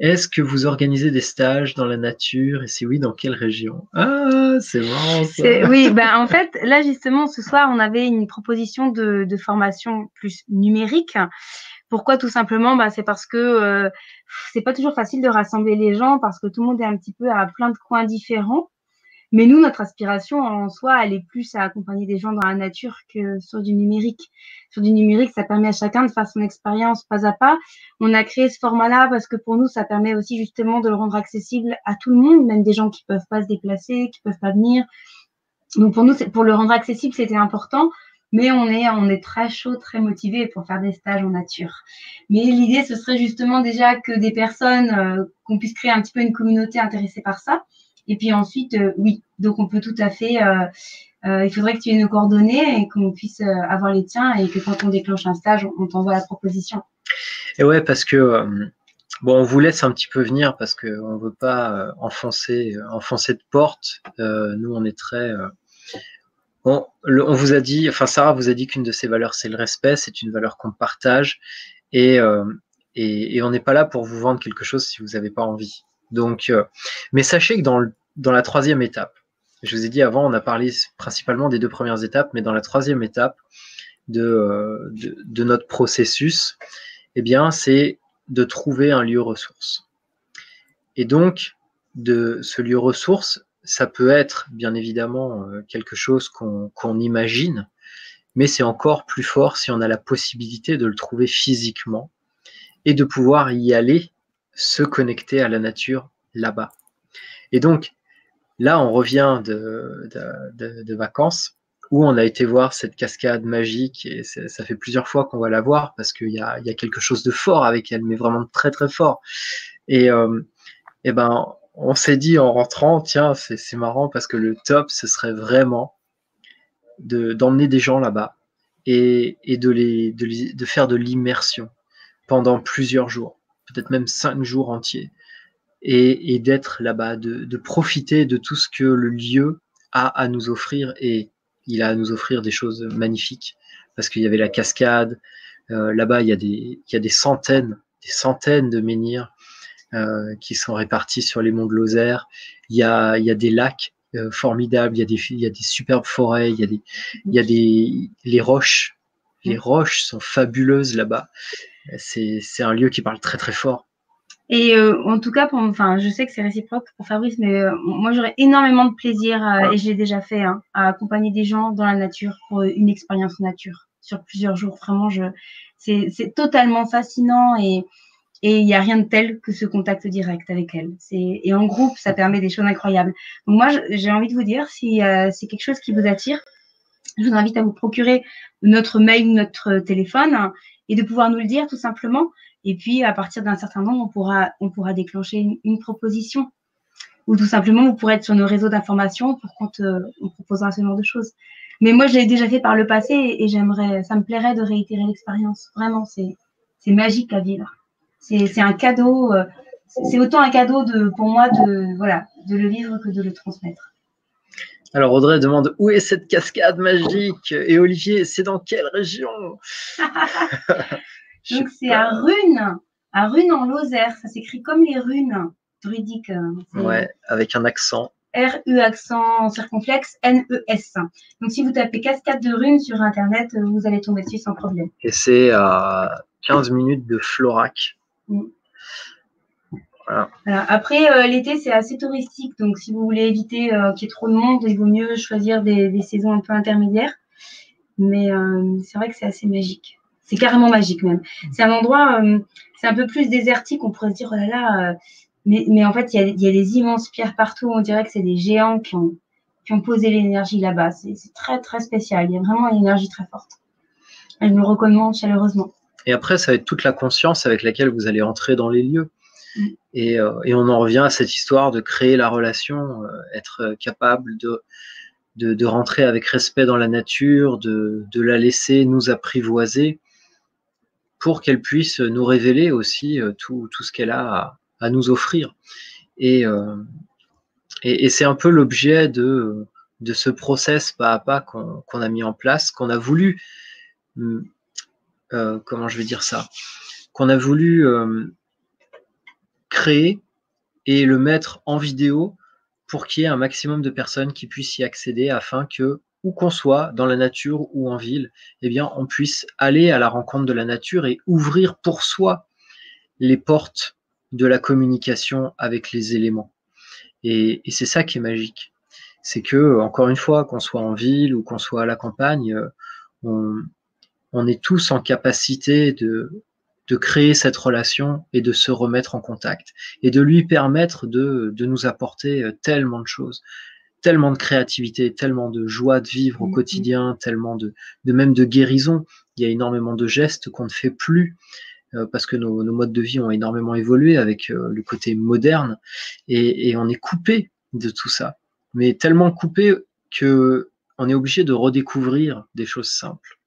Est-ce que vous organisez des stages dans la nature? Et si oui, dans quelle région? Ah, c'est marrant. Oui, ben en fait, là justement, ce soir, on avait une proposition de, formation plus numérique. Pourquoi? Tout simplement bah, C'est parce que euh, c'est pas toujours facile de rassembler les gens parce que tout le monde est un petit peu à plein de coins différents. Mais nous, notre aspiration en soi, elle est plus à accompagner des gens dans la nature que sur du numérique. Sur du numérique, ça permet à chacun de faire son expérience pas à pas. On a créé ce format-là parce que pour nous, ça permet aussi justement de le rendre accessible à tout le monde, même des gens qui peuvent pas se déplacer, qui peuvent pas venir. Donc pour nous, pour le rendre accessible, c'était important. Mais on est, on est très chaud, très motivé pour faire des stages en nature. Mais l'idée, ce serait justement déjà que des personnes, euh, qu'on puisse créer un petit peu une communauté intéressée par ça et puis ensuite, euh, oui, donc on peut tout à fait. Euh, euh, il faudrait que tu aies nos coordonnées et qu'on puisse avoir les tiens et que quand on déclenche un stage, on, t'envoie la proposition. Et ouais, parce que bon, on vous laisse un petit peu venir parce qu'on ne veut pas enfoncer, enfoncer de porte. nous, on est très. on vous a dit, enfin Sarah vous a dit qu'une de ses valeurs, c'est le respect, c'est une valeur qu'on partage et, et, et, on n'est pas là pour vous vendre quelque chose si vous n'avez pas envie. Donc, mais sachez que dans le dans la troisième étape, je vous ai dit avant, on a parlé principalement des deux premières étapes, mais dans la troisième étape de, euh, de, notre processus, eh bien, c'est de trouver un lieu ressource. Et donc, de ce lieu ressource, ça peut être bien évidemment euh, quelque chose qu'on imagine, mais c'est encore plus fort si on a la possibilité de le trouver physiquement et de pouvoir y aller, se connecter à la nature là-bas. Et donc, là, on revient de, vacances où on a été voir cette cascade magique et ça fait plusieurs fois qu'on va la voir parce qu'il y a, quelque chose de fort avec elle, mais vraiment très très fort. Et, euh, et ben, on s'est dit en rentrant, tiens, c'est marrant parce que le top, ce serait vraiment d'emmener des gens là-bas et, de faire de l'immersion pendant plusieurs jours, peut-être même cinq jours entiers, et, et d'être là-bas, de, de, profiter de tout ce que le lieu a à nous offrir, et il a à nous offrir des choses magnifiques, parce qu'il y avait la cascade, euh, là-bas il y, a des, il y a des centaines, des centaines de menhirs euh, qui sont répartis sur les monts de Lozère, il y a, il y a des lacs euh, formidables, il y, a des, il y a des superbes forêts, il y a des, il y a des les roches, les roches sont fabuleuses là-bas. C'est un lieu qui parle très très fort. Et euh, en tout cas, pour, enfin, je sais que c'est réciproque pour Fabrice, mais euh, moi j'aurais énormément de plaisir, et j'ai déjà fait, hein, à accompagner des gens dans la nature pour une expérience nature sur plusieurs jours. Vraiment, je, c'est totalement fascinant et et il n'y a rien de tel que ce contact direct avec elle. Et en groupe, ça permet des choses incroyables. Donc moi, j'ai envie de vous dire, si euh, c'est quelque chose qui vous attire, je vous invite à vous procurer notre mail, notre téléphone et de pouvoir nous le dire tout simplement. Et puis, à partir d'un certain moment, on pourra, on pourra déclencher une, proposition. Ou tout simplement, vous pourrez être sur nos réseaux d'information pour qu'on on proposera ce genre de choses. Mais moi, je l'ai déjà fait par le passé et, j'aimerais, ça me plairait de réitérer l'expérience. Vraiment, c'est, magique à vivre. C'est, c'est un cadeau. Euh, c'est autant un cadeau de, pour moi de, voilà, de le vivre que de le transmettre. Alors Audrey demande où est cette cascade magique? Et Olivier, c'est dans quelle région? *laughs* Donc c'est à Rune, à Rune en Lozère. Ça s'écrit comme les runes druidiques. Ouais, avec un accent. R-U accent circonflexe, N-E-S. Donc si vous tapez cascade de runes sur Internet, vous allez tomber dessus sans problème. Et c'est à 15 minutes de Florac. Mm. Après, euh, l'été, c'est assez touristique. Donc, si vous voulez éviter euh, qu'il y ait trop de monde, il vaut mieux choisir des, saisons un peu intermédiaires. Mais euh, c'est vrai que c'est assez magique. C'est carrément magique même. C'est un endroit, c'est un peu plus désertique. On pourrait se dire, oh là là. Mais, en fait, il y, a, des immenses pierres partout. On dirait que c'est des géants qui ont, qui ont posé l'énergie là-bas. C'est très, très spécial. Il y a vraiment une énergie très forte. je le recommande chaleureusement. Et après, ça va être toute la conscience avec laquelle vous allez entrer dans les lieux. Euh, et, on en revient à cette histoire de créer la relation, euh, être capable de, de, rentrer avec respect dans la nature, de, la laisser nous apprivoiser pour qu'elle puisse nous révéler aussi euh, tout, ce qu'elle a à, nous offrir. Et, et, c'est un peu l'objet de, de ce process pas à pas qu'on a mis en place, qu'on a voulu, comment je dire ça, qu'on a voulu créer et le mettre en vidéo pour qu'il y ait un maximum de personnes qui puissent y accéder afin que, où qu'on soit, dans la nature ou en ville, eh bien, on puisse aller à la rencontre de la nature et ouvrir pour soi les portes de la communication avec les éléments. Et, c'est ça qui est magique. C'est que, encore une fois, qu'on soit en ville ou qu'on soit à la campagne, on, on est tous en capacité de, créer cette relation et de se remettre en contact et de lui permettre de, de nous apporter euh, tellement de choses, tellement de créativité, tellement de joie de vivre au mm-hmm. quotidien, tellement de, de même de guérison. Il y a énormément de gestes qu'on ne fait plus euh, parce que nos, nos, modes de vie ont énormément évolué avec euh, le côté moderne. Et, et on est coupé de tout ça, mais tellement coupé que on est obligé de redécouvrir des choses simples.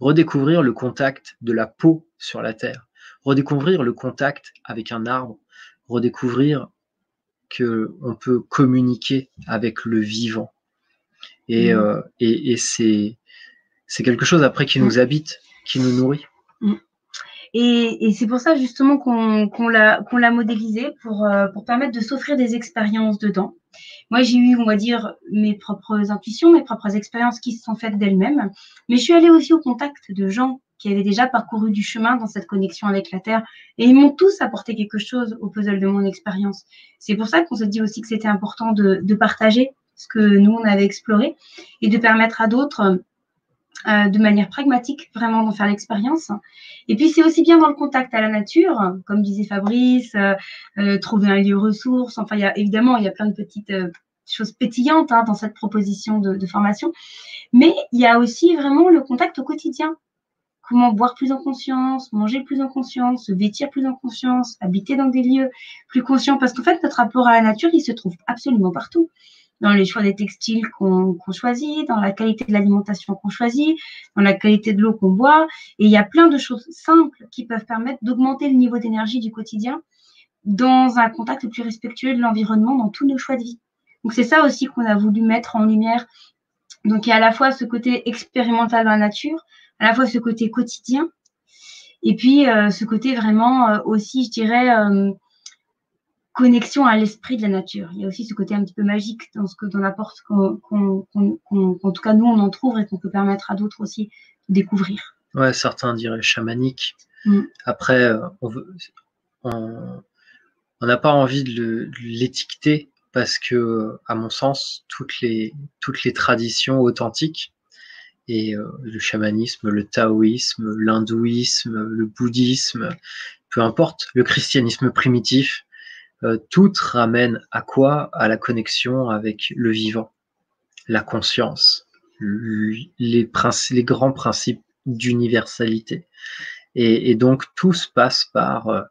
Redécouvrir le contact de la peau sur la terre, redécouvrir le contact avec un arbre, redécouvrir que on peut communiquer avec le vivant. Et, mmh. euh, et, c'est, c'est quelque chose après qui nous mmh. habite, qui nous nourrit. Mmh. Et, et c'est pour ça justement qu'on, qu'on, l'a, qu'on l'a modélisé pour, euh, pour permettre de s'offrir des expériences dedans. Moi, j'ai eu, on va dire, mes propres intuitions, mes propres expériences qui se sont faites d'elles-mêmes. Mais je suis allée aussi au contact de gens qui avaient déjà parcouru du chemin dans cette connexion avec la Terre. Et ils m'ont tous apporté quelque chose au puzzle de mon expérience. C'est pour ça qu'on se dit aussi que c'était important de, partager ce que nous, on avait exploré et de permettre à d'autres euh, de manière pragmatique, vraiment d'en faire l'expérience. Et puis c'est aussi bien dans le contact à la nature, comme disait Fabrice, euh, euh, trouver un lieu ressource. Enfin, y a, évidemment, il y a plein de petites choses pétillantes hein, dans cette proposition de, formation. Mais il y a aussi vraiment le contact au quotidien. Comment boire plus en conscience, manger plus en conscience, se vêtir plus en conscience, habiter dans des lieux plus conscients. Parce qu'en fait, notre rapport à la nature, il se trouve absolument partout dans les choix des textiles qu'on choisit, dans la qualité de l'alimentation qu'on choisit, dans la qualité de l'eau qu'on boit. Et il y a plein de choses simples qui peuvent permettre d'augmenter le niveau d'énergie du quotidien dans un contact plus respectueux de l'environnement dans tous nos choix de vie. Donc c'est ça aussi qu'on a voulu mettre en lumière. Donc il y a à la fois ce côté expérimental dans la nature, à la fois ce côté quotidien, et puis euh, ce côté vraiment euh, aussi, je dirais, euh, connexion à l'esprit de la nature. Il y a aussi ce côté un petit peu magique dans ce que l'on apporte, qu'en tout cas nous on en trouve et qu'on peut permettre à d'autres aussi de découvrir. Ouais, certains diraient chamanique. Mm. Après, on n'a pas envie de l'étiqueter parce que, à mon sens, toutes les, toutes les traditions authentiques et euh, le chamanisme, le taoïsme, l'hindouisme, le bouddhisme, peu importe, le christianisme primitif, euh, tout ramène à quoi? À la connexion avec le vivant, la conscience, les, les grands principes d'universalité. Et, donc tout se passe par, euh,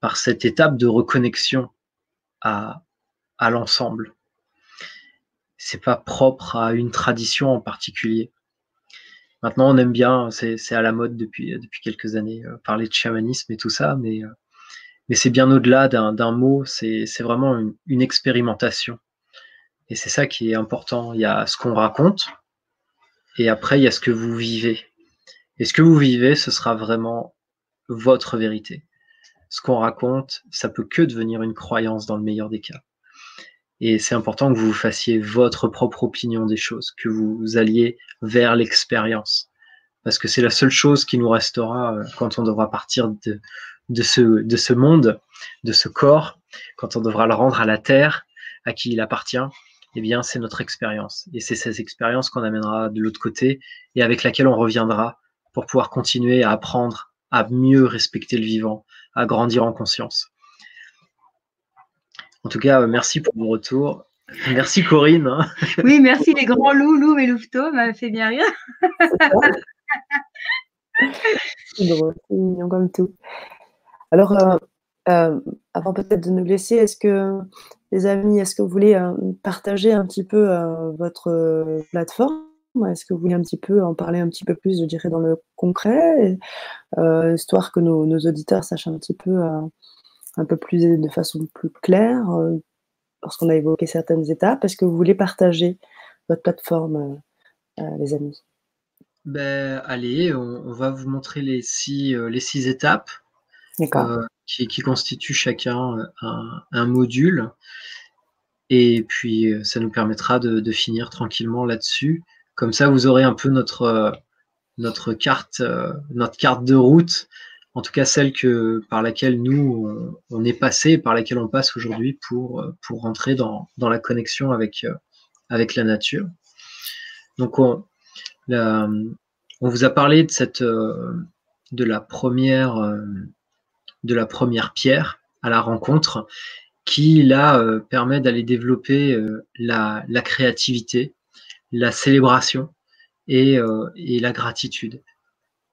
par cette étape de reconnexion à, à l'ensemble. C'est pas propre à une tradition en particulier. Maintenant, on aime bien, c'est à la mode depuis, depuis quelques années, euh, parler de chamanisme et tout ça, mais mais c'est bien au-delà d'un mot, c'est vraiment une, expérimentation. Et c'est ça qui est important. Il y a ce qu'on raconte, et après, il y a ce que vous vivez. Et ce que vous vivez, ce sera vraiment votre vérité. Ce qu'on raconte, ça peut que devenir une croyance dans le meilleur des cas. Et c'est important que vous fassiez votre propre opinion des choses, que vous alliez vers l'expérience. Parce que c'est la seule chose qui nous restera euh, quand on devra partir de, de ce, de ce monde, de ce corps, quand on devra le rendre à la terre, à qui il appartient, eh bien, c'est notre expérience. Et c'est cette expérience qu'on amènera de l'autre côté et avec laquelle on reviendra pour pouvoir continuer à apprendre à mieux respecter le vivant, à grandir en conscience. En tout cas, merci pour mon retour. Merci Corinne. Hein. *laughs* Oui, merci les grands loups, loups et louveteaux, m'a fait bien rire. c'est drôle, c'est mignon comme tout. Alors, euh, euh, avant peut-être de nous laisser, est-ce que, les amis, est-ce que vous voulez euh, partager un petit peu votre plateforme? Est-ce que vous voulez un petit peu en parler un petit peu plus, je dirais, dans le concret, histoire que nos, auditeurs sachent un petit peu, un peu plus de façon plus claire, lorsqu'on a évoqué certaines étapes Est-ce que vous voulez partager votre plateforme, les amis? Ben, allez, on, va vous montrer les six, les six étapes. Euh, qui, qui, constituent chacun euh, un, module. Et puis, euh, ça nous permettra de, finir tranquillement là-dessus. Comme ça, vous aurez un peu notre, notre, carte, notre carte de route, en tout cas celle que, par laquelle nous, on, est passé, par laquelle on passe aujourd'hui pour, pour rentrer dans, dans la connexion avec, avec la nature. Donc, on, on vous a parlé de cette de la première de la première pierre à la rencontre qui là euh, permet d'aller développer euh, la, créativité, la célébration euh, et, la gratitude.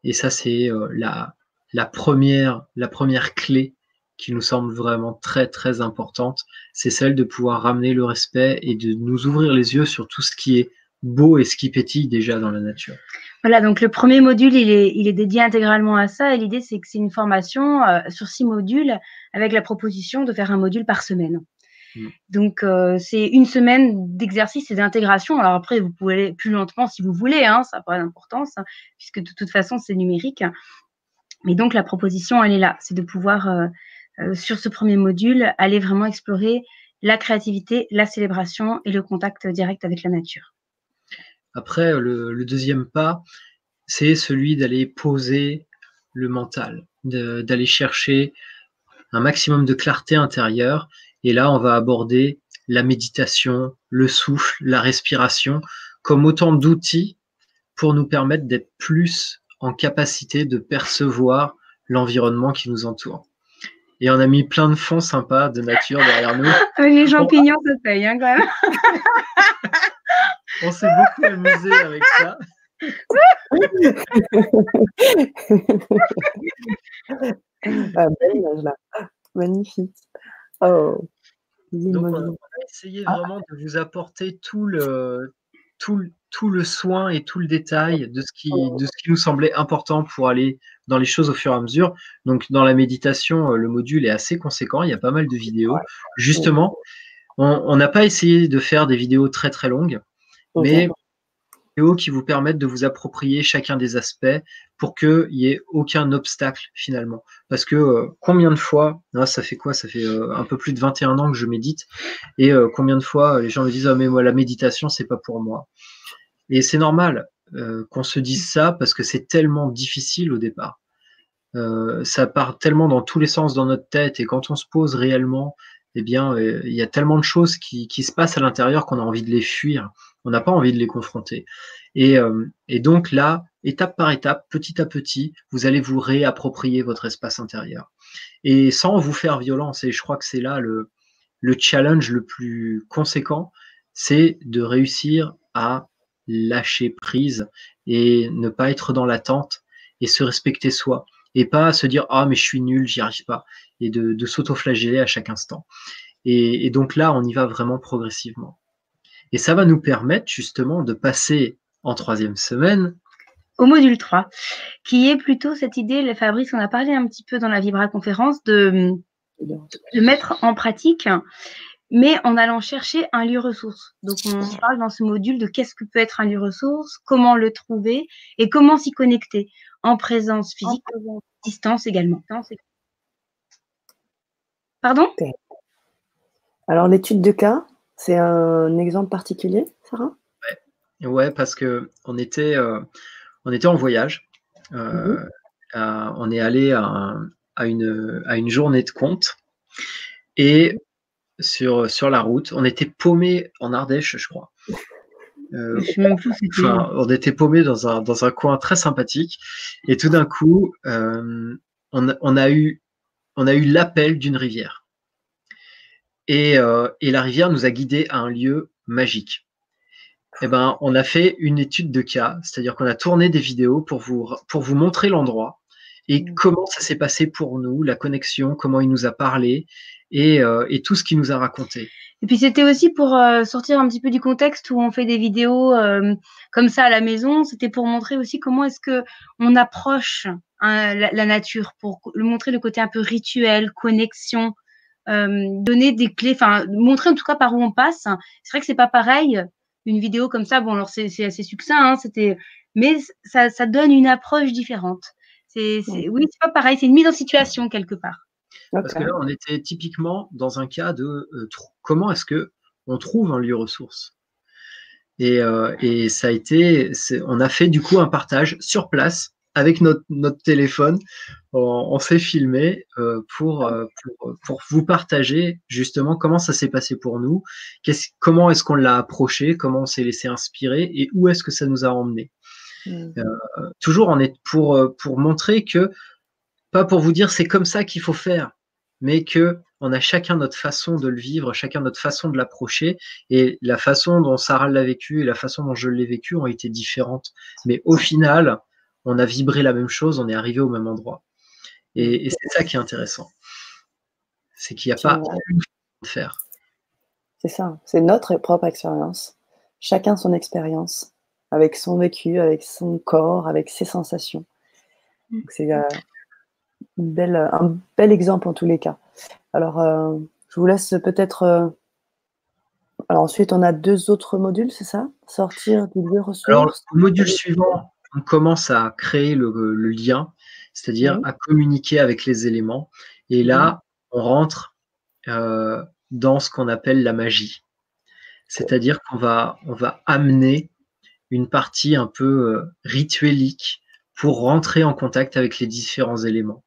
Et ça, c'est la, la, première, la première clé qui nous semble vraiment très très importante, c'est celle de pouvoir ramener le respect et de nous ouvrir les yeux sur tout ce qui est beau et ce qui pétille déjà dans la nature. Voilà, donc le premier module, il est, il est dédié intégralement à ça. Et l'idée, c'est que c'est une formation euh, sur six modules avec la proposition de faire un module par semaine. Mm. Donc, euh, c'est une semaine d'exercice et d'intégration. Alors après, vous pouvez aller plus lentement si vous voulez, hein, ça n'a pas d'importance, hein, puisque de toute façon, c'est numérique. Mais donc, la proposition, elle est là. C'est de pouvoir, euh, sur ce premier module, aller vraiment explorer la créativité, la célébration et le contact direct avec la nature. Après, le, deuxième pas, c'est celui d'aller poser le mental, d'aller chercher un maximum de clarté intérieure. Et là, on va aborder la méditation, le souffle, la respiration comme autant d'outils pour nous permettre d'être plus en capacité de percevoir l'environnement qui nous entoure. Et on a mis plein de fonds sympas de nature derrière nous. *laughs* Les champignons, ça paye hein, quand même. *laughs* on s'est beaucoup amusé avec ça. *laughs* ah, belle image là. Magnifique. Oh. Donc, on a essayé vraiment de vous apporter tout le, tout, tout, le soin et tout le détail de ce, qui, de ce qui nous semblait important pour aller dans les choses au fur et à mesure. Donc, dans la méditation, euh, le module est assez conséquent. Il y a pas mal de vidéos. Justement, on n'a pas essayé de faire des vidéos très très longues, mais qui vous permettent de vous approprier chacun des aspects pour qu'il n'y ait aucun obstacle finalement. Parce que euh, combien de fois, ah, ça fait quoi? Ça fait euh, un peu plus de 21 ans que je médite, et euh, combien de fois les gens me disent Ah, mais moi, la méditation, c'est pas pour moi. Et c'est normal qu'on se dise ça parce que c'est tellement difficile au départ. ça part tellement dans tous les sens dans notre tête, et quand on se pose réellement, eh bien, il y a tellement de choses qui se passent à l'intérieur qu'on a envie de les fuir on n'a pas envie de les confronter. Euh, et, donc là, étape par étape, petit à petit, vous allez vous réapproprier votre espace intérieur. Et sans vous faire violence, et je crois que c'est là le, le challenge le plus conséquent, c'est de réussir à lâcher prise et ne pas être dans l'attente et se respecter soi et pas se dire ah mais je suis nul, j'y arrive pas et de s'auto-flageller à chaque instant. et, donc là, on y va vraiment progressivement. Et ça va nous permettre justement de passer en troisième semaine au module 3, qui est plutôt cette idée, Fabrice, on a parlé un petit peu dans la Vibra conférence, de, de mettre en pratique, mais en allant chercher un lieu ressource. Donc on parle dans ce module de qu'est-ce que peut être un lieu ressource, comment le trouver et comment s'y connecter en présence physique, en distance également. Pardon? Alors l'étude de cas, c'est un exemple particulier, Sarah? Ouais. ouais, parce que on était, euh, on était en voyage. Euh, mhm. on est allé à, une, à une journée de compte et sur, sur la route, on était paumé en Ardèche, je crois. Euh, on était paumé dans un, dans un coin très sympathique et tout d'un coup, on, on, a eu, on a eu l'appel d'une rivière. Euh, et, la rivière nous a guidés à un lieu magique. Eh ben, on a fait une étude de cas, c'est-à-dire qu'on a tourné des vidéos pour vous, pour vous montrer l'endroit et mmh. comment ça s'est passé pour nous, la connexion, comment il nous a parlé et, euh, tout ce qu'il nous a raconté. Et puis c'était aussi pour euh, sortir un petit peu du contexte où on fait des vidéos comme ça à la maison. C'était pour montrer aussi comment est-ce que on approche hein, la, la, nature, pour montrer le côté un peu rituel, connexion, donner des clés, enfin montrer en tout cas par où on passe. C'est vrai que c'est pas pareil. Une vidéo comme ça, bon alors c'est assez succinct, hein, c'était, mais ça, ça, donne une approche différente. C'est, oui, c'est pas pareil, c'est une mise en situation quelque part. Parce que là, on était typiquement dans un cas de euh, comment est-ce que on trouve un lieu ressource? Et, euh, et ça a été, on a fait du coup un partage sur place avec notre, notre téléphone, on, s'est filmé euh, pour, euh, pour, pour, vous partager justement comment ça s'est passé pour nous, comment est-ce qu'on l'a approché, comment on s'est laissé inspirer et où est-ce que ça nous a emmené. Mm. Euh, toujours on est pour, pour montrer que, pas pour vous dire c'est comme ça qu'il faut faire, mais que on a chacun notre façon de le vivre, chacun notre façon de l'approcher, et la façon dont Sarah l'a vécu et la façon dont je l'ai vécu ont été différentes. Mais au final, on a vibré la même chose, on est arrivé au même endroit. Et, c'est ça qui est intéressant. C'est qu'il n'y a pas une de faire. C'est ça, c'est notre propre expérience. Chacun son expérience, avec son vécu, avec son corps, avec ses sensations. C'est euh, un bel exemple en tous les cas. Alors, euh, je vous laisse peut-être. Euh, alors ensuite, on a deux autres modules, c'est ça? Sortir du lieu ressources. Alors, le module suivant, on commence à créer le, lien, c'est-à-dire à communiquer avec les éléments. Et là, on rentre euh, dans ce qu'on appelle la magie. C'est-à-dire qu'on va, on va amener une partie un peu euh, rituelique pour rentrer en contact avec les différents éléments.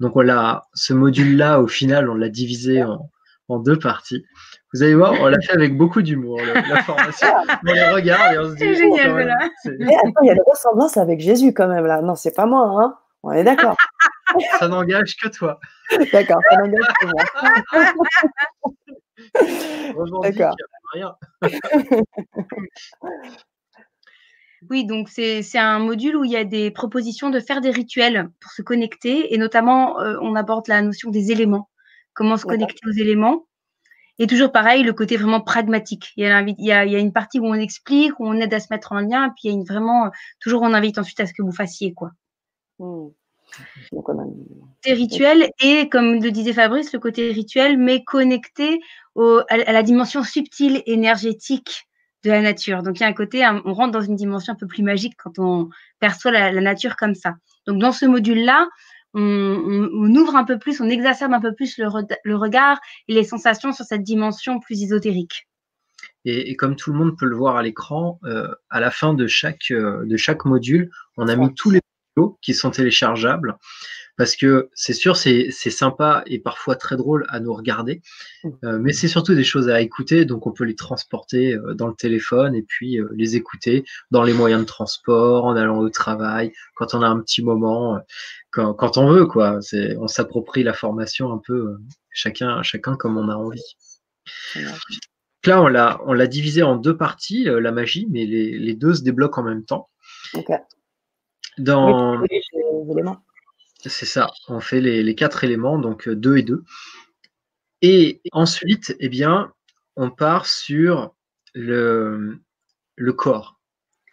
Donc voilà, ce module-là, au final, on l'a divisé en, en deux parties. Vous allez voir, on l'a fait avec beaucoup d'humour, la formation. *laughs* on les regarde et on se dit. C'est génial, voilà. il y a des ressemblances avec Jésus quand même, là. Non, c'est pas moi, hein. On est d'accord. *laughs* ça n'engage que toi. D'accord, ça n'engage que moi. *laughs* D'accord. Oui, donc c'est un module où il y a des propositions de faire des rituels pour se connecter et notamment euh, on aborde la notion des éléments, comment se connecter aux éléments. Et toujours pareil, le côté vraiment pragmatique. Il y, a, il, y a, il y a, une partie où on explique, où on aide à se mettre en lien, et puis il y a une, vraiment, toujours on invite ensuite à ce que vous fassiez. quoi. Mmh. C'est rituel et, comme le disait Fabrice, le côté rituel, mais connecté au, à, la dimension subtile, énergétique de la nature. Donc il y a un côté, on rentre dans une dimension un peu plus magique quand on perçoit la, nature comme ça. Donc dans ce module-là, on, ouvre un peu plus, on exacerbe un peu plus le, regard et les sensations sur cette dimension plus ésotérique. Et, comme tout le monde peut le voir à l'écran, euh, à la fin de chaque, euh, de chaque module, on a mis tous les vidéos qui sont téléchargeables parce que c'est sûr, c'est sympa et parfois très drôle à nous regarder, euh, mais c'est surtout des choses à écouter, donc on peut les transporter euh, dans le téléphone et puis euh, les écouter dans les moyens de transport, en allant au travail, quand on a un petit moment, quand, quand, on veut, quoi. On s'approprie la formation un peu chacun, chacun comme on a envie. Là, on l'a, on l'a divisé en deux parties, la magie, mais les, les, deux se débloquent en même temps. Dans... C'est ça, on fait les, quatre éléments, donc euh, deux et deux. Et ensuite, eh bien, on part sur le, le corps.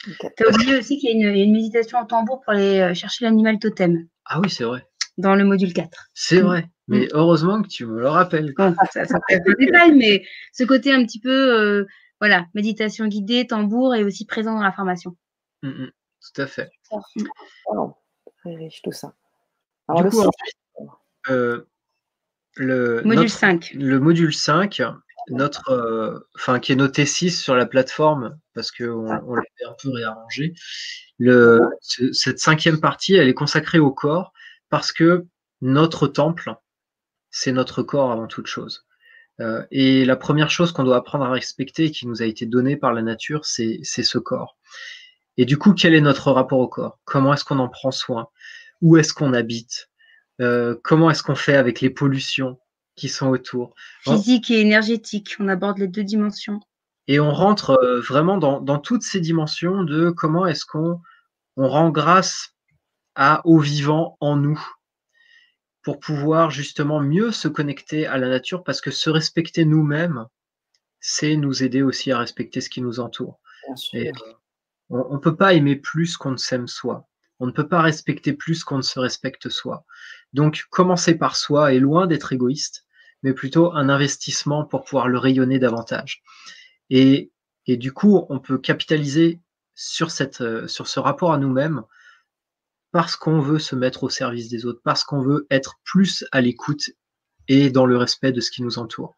Tu as oublié aussi qu'il y, a une méditation en tambour pour aller euh, chercher l'animal totem. Ah oui, c'est vrai. Dans le module 4. C'est vrai, mais mm. heureusement que tu me le rappelles. ça, ça peut être un détail, mais ce côté un petit peu, euh, voilà, méditation guidée, tambour et aussi présent dans la formation. Mm, mm, tout à fait. très riche tout ça du coup, euh, le module 5. Le module 5, notre, euh, qui est noté 6 sur la plateforme, parce qu'on on, l'a un peu réarrangé. Le, cette cinquième partie, elle est consacrée au corps, parce que notre temple, c'est notre corps avant toute chose. Euh, et la première chose qu'on doit apprendre à respecter, qui nous a été donnée par la nature, c'est ce corps. Et du coup, quel est notre rapport au corps? Comment est-ce qu'on en prend soin? Où est-ce qu'on habite, euh, comment est-ce qu'on fait avec les pollutions qui sont autour. Physique et énergétique, on aborde les deux dimensions. Et on rentre euh, vraiment dans, toutes ces dimensions de comment est-ce qu'on on rend grâce à, au vivant en nous pour pouvoir justement mieux se connecter à la nature parce que se respecter nous-mêmes, c'est nous aider aussi à respecter ce qui nous entoure. on ne peut pas aimer plus qu'on ne s'aime soi. On ne peut pas respecter plus qu'on ne se respecte soi. Donc, commencer par soi est loin d'être égoïste, mais plutôt un investissement pour pouvoir le rayonner davantage. Et, du coup, on peut capitaliser sur, euh, sur ce rapport à nous-mêmes parce qu'on veut se mettre au service des autres, parce qu'on veut être plus à l'écoute et dans le respect de ce qui nous entoure.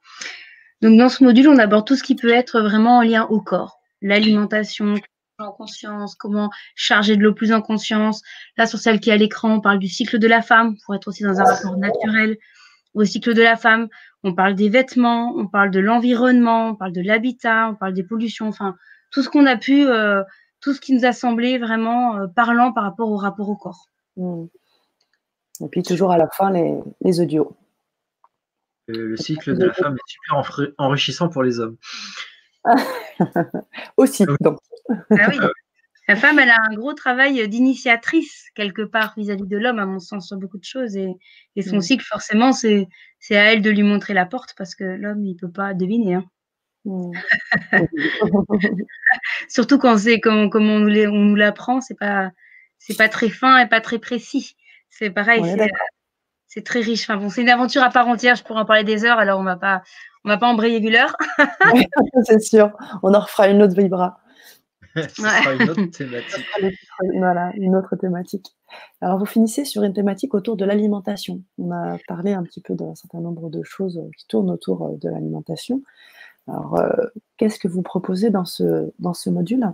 Donc dans ce module, on aborde tout ce qui peut être vraiment en lien au corps, l'alimentation, en conscience, comment charger de l'eau plus en conscience. Là, sur celle qui est à l'écran, on parle du cycle de la femme pour être aussi dans un rapport naturel au cycle de la femme. On parle des vêtements, on parle de l'environnement, on parle de l'habitat, on parle des pollutions, enfin, tout ce qu'on a pu, euh, tout ce qui nous a semblé vraiment euh, parlant par rapport au rapport au corps. Mmh. Et puis toujours à la fin, les, audios. Le, cycle de la femme est super enrichissant pour les hommes. *laughs* Aussi, donc. Ah oui. La femme, elle a un gros travail d'initiatrice quelque part vis-à-vis de l'homme, à mon sens, sur beaucoup de choses. Et, son mm. cycle, forcément, c'est à elle de lui montrer la porte parce que l'homme, il ne peut pas deviner. Hein. Mm. *laughs* Surtout quand c'est comme, comme on, nous l'apprend, c'est pas c'est pas très fin et pas très précis. C'est pareil, c'est très riche. Enfin bon, c'est une aventure à part entière. Je pourrais en parler des heures. Alors on va pas on va pas embrayer l'heure. *laughs* c'est sûr. On en refera une autre vibra. *laughs* sera une autre *laughs* thématique. voilà, une autre thématique. Alors, vous finissez sur une thématique autour de l'alimentation. On a parlé un petit peu d'un certain nombre de choses qui tournent autour euh, de l'alimentation. Alors, euh, qu'est-ce que vous proposez dans ce, dans ce module?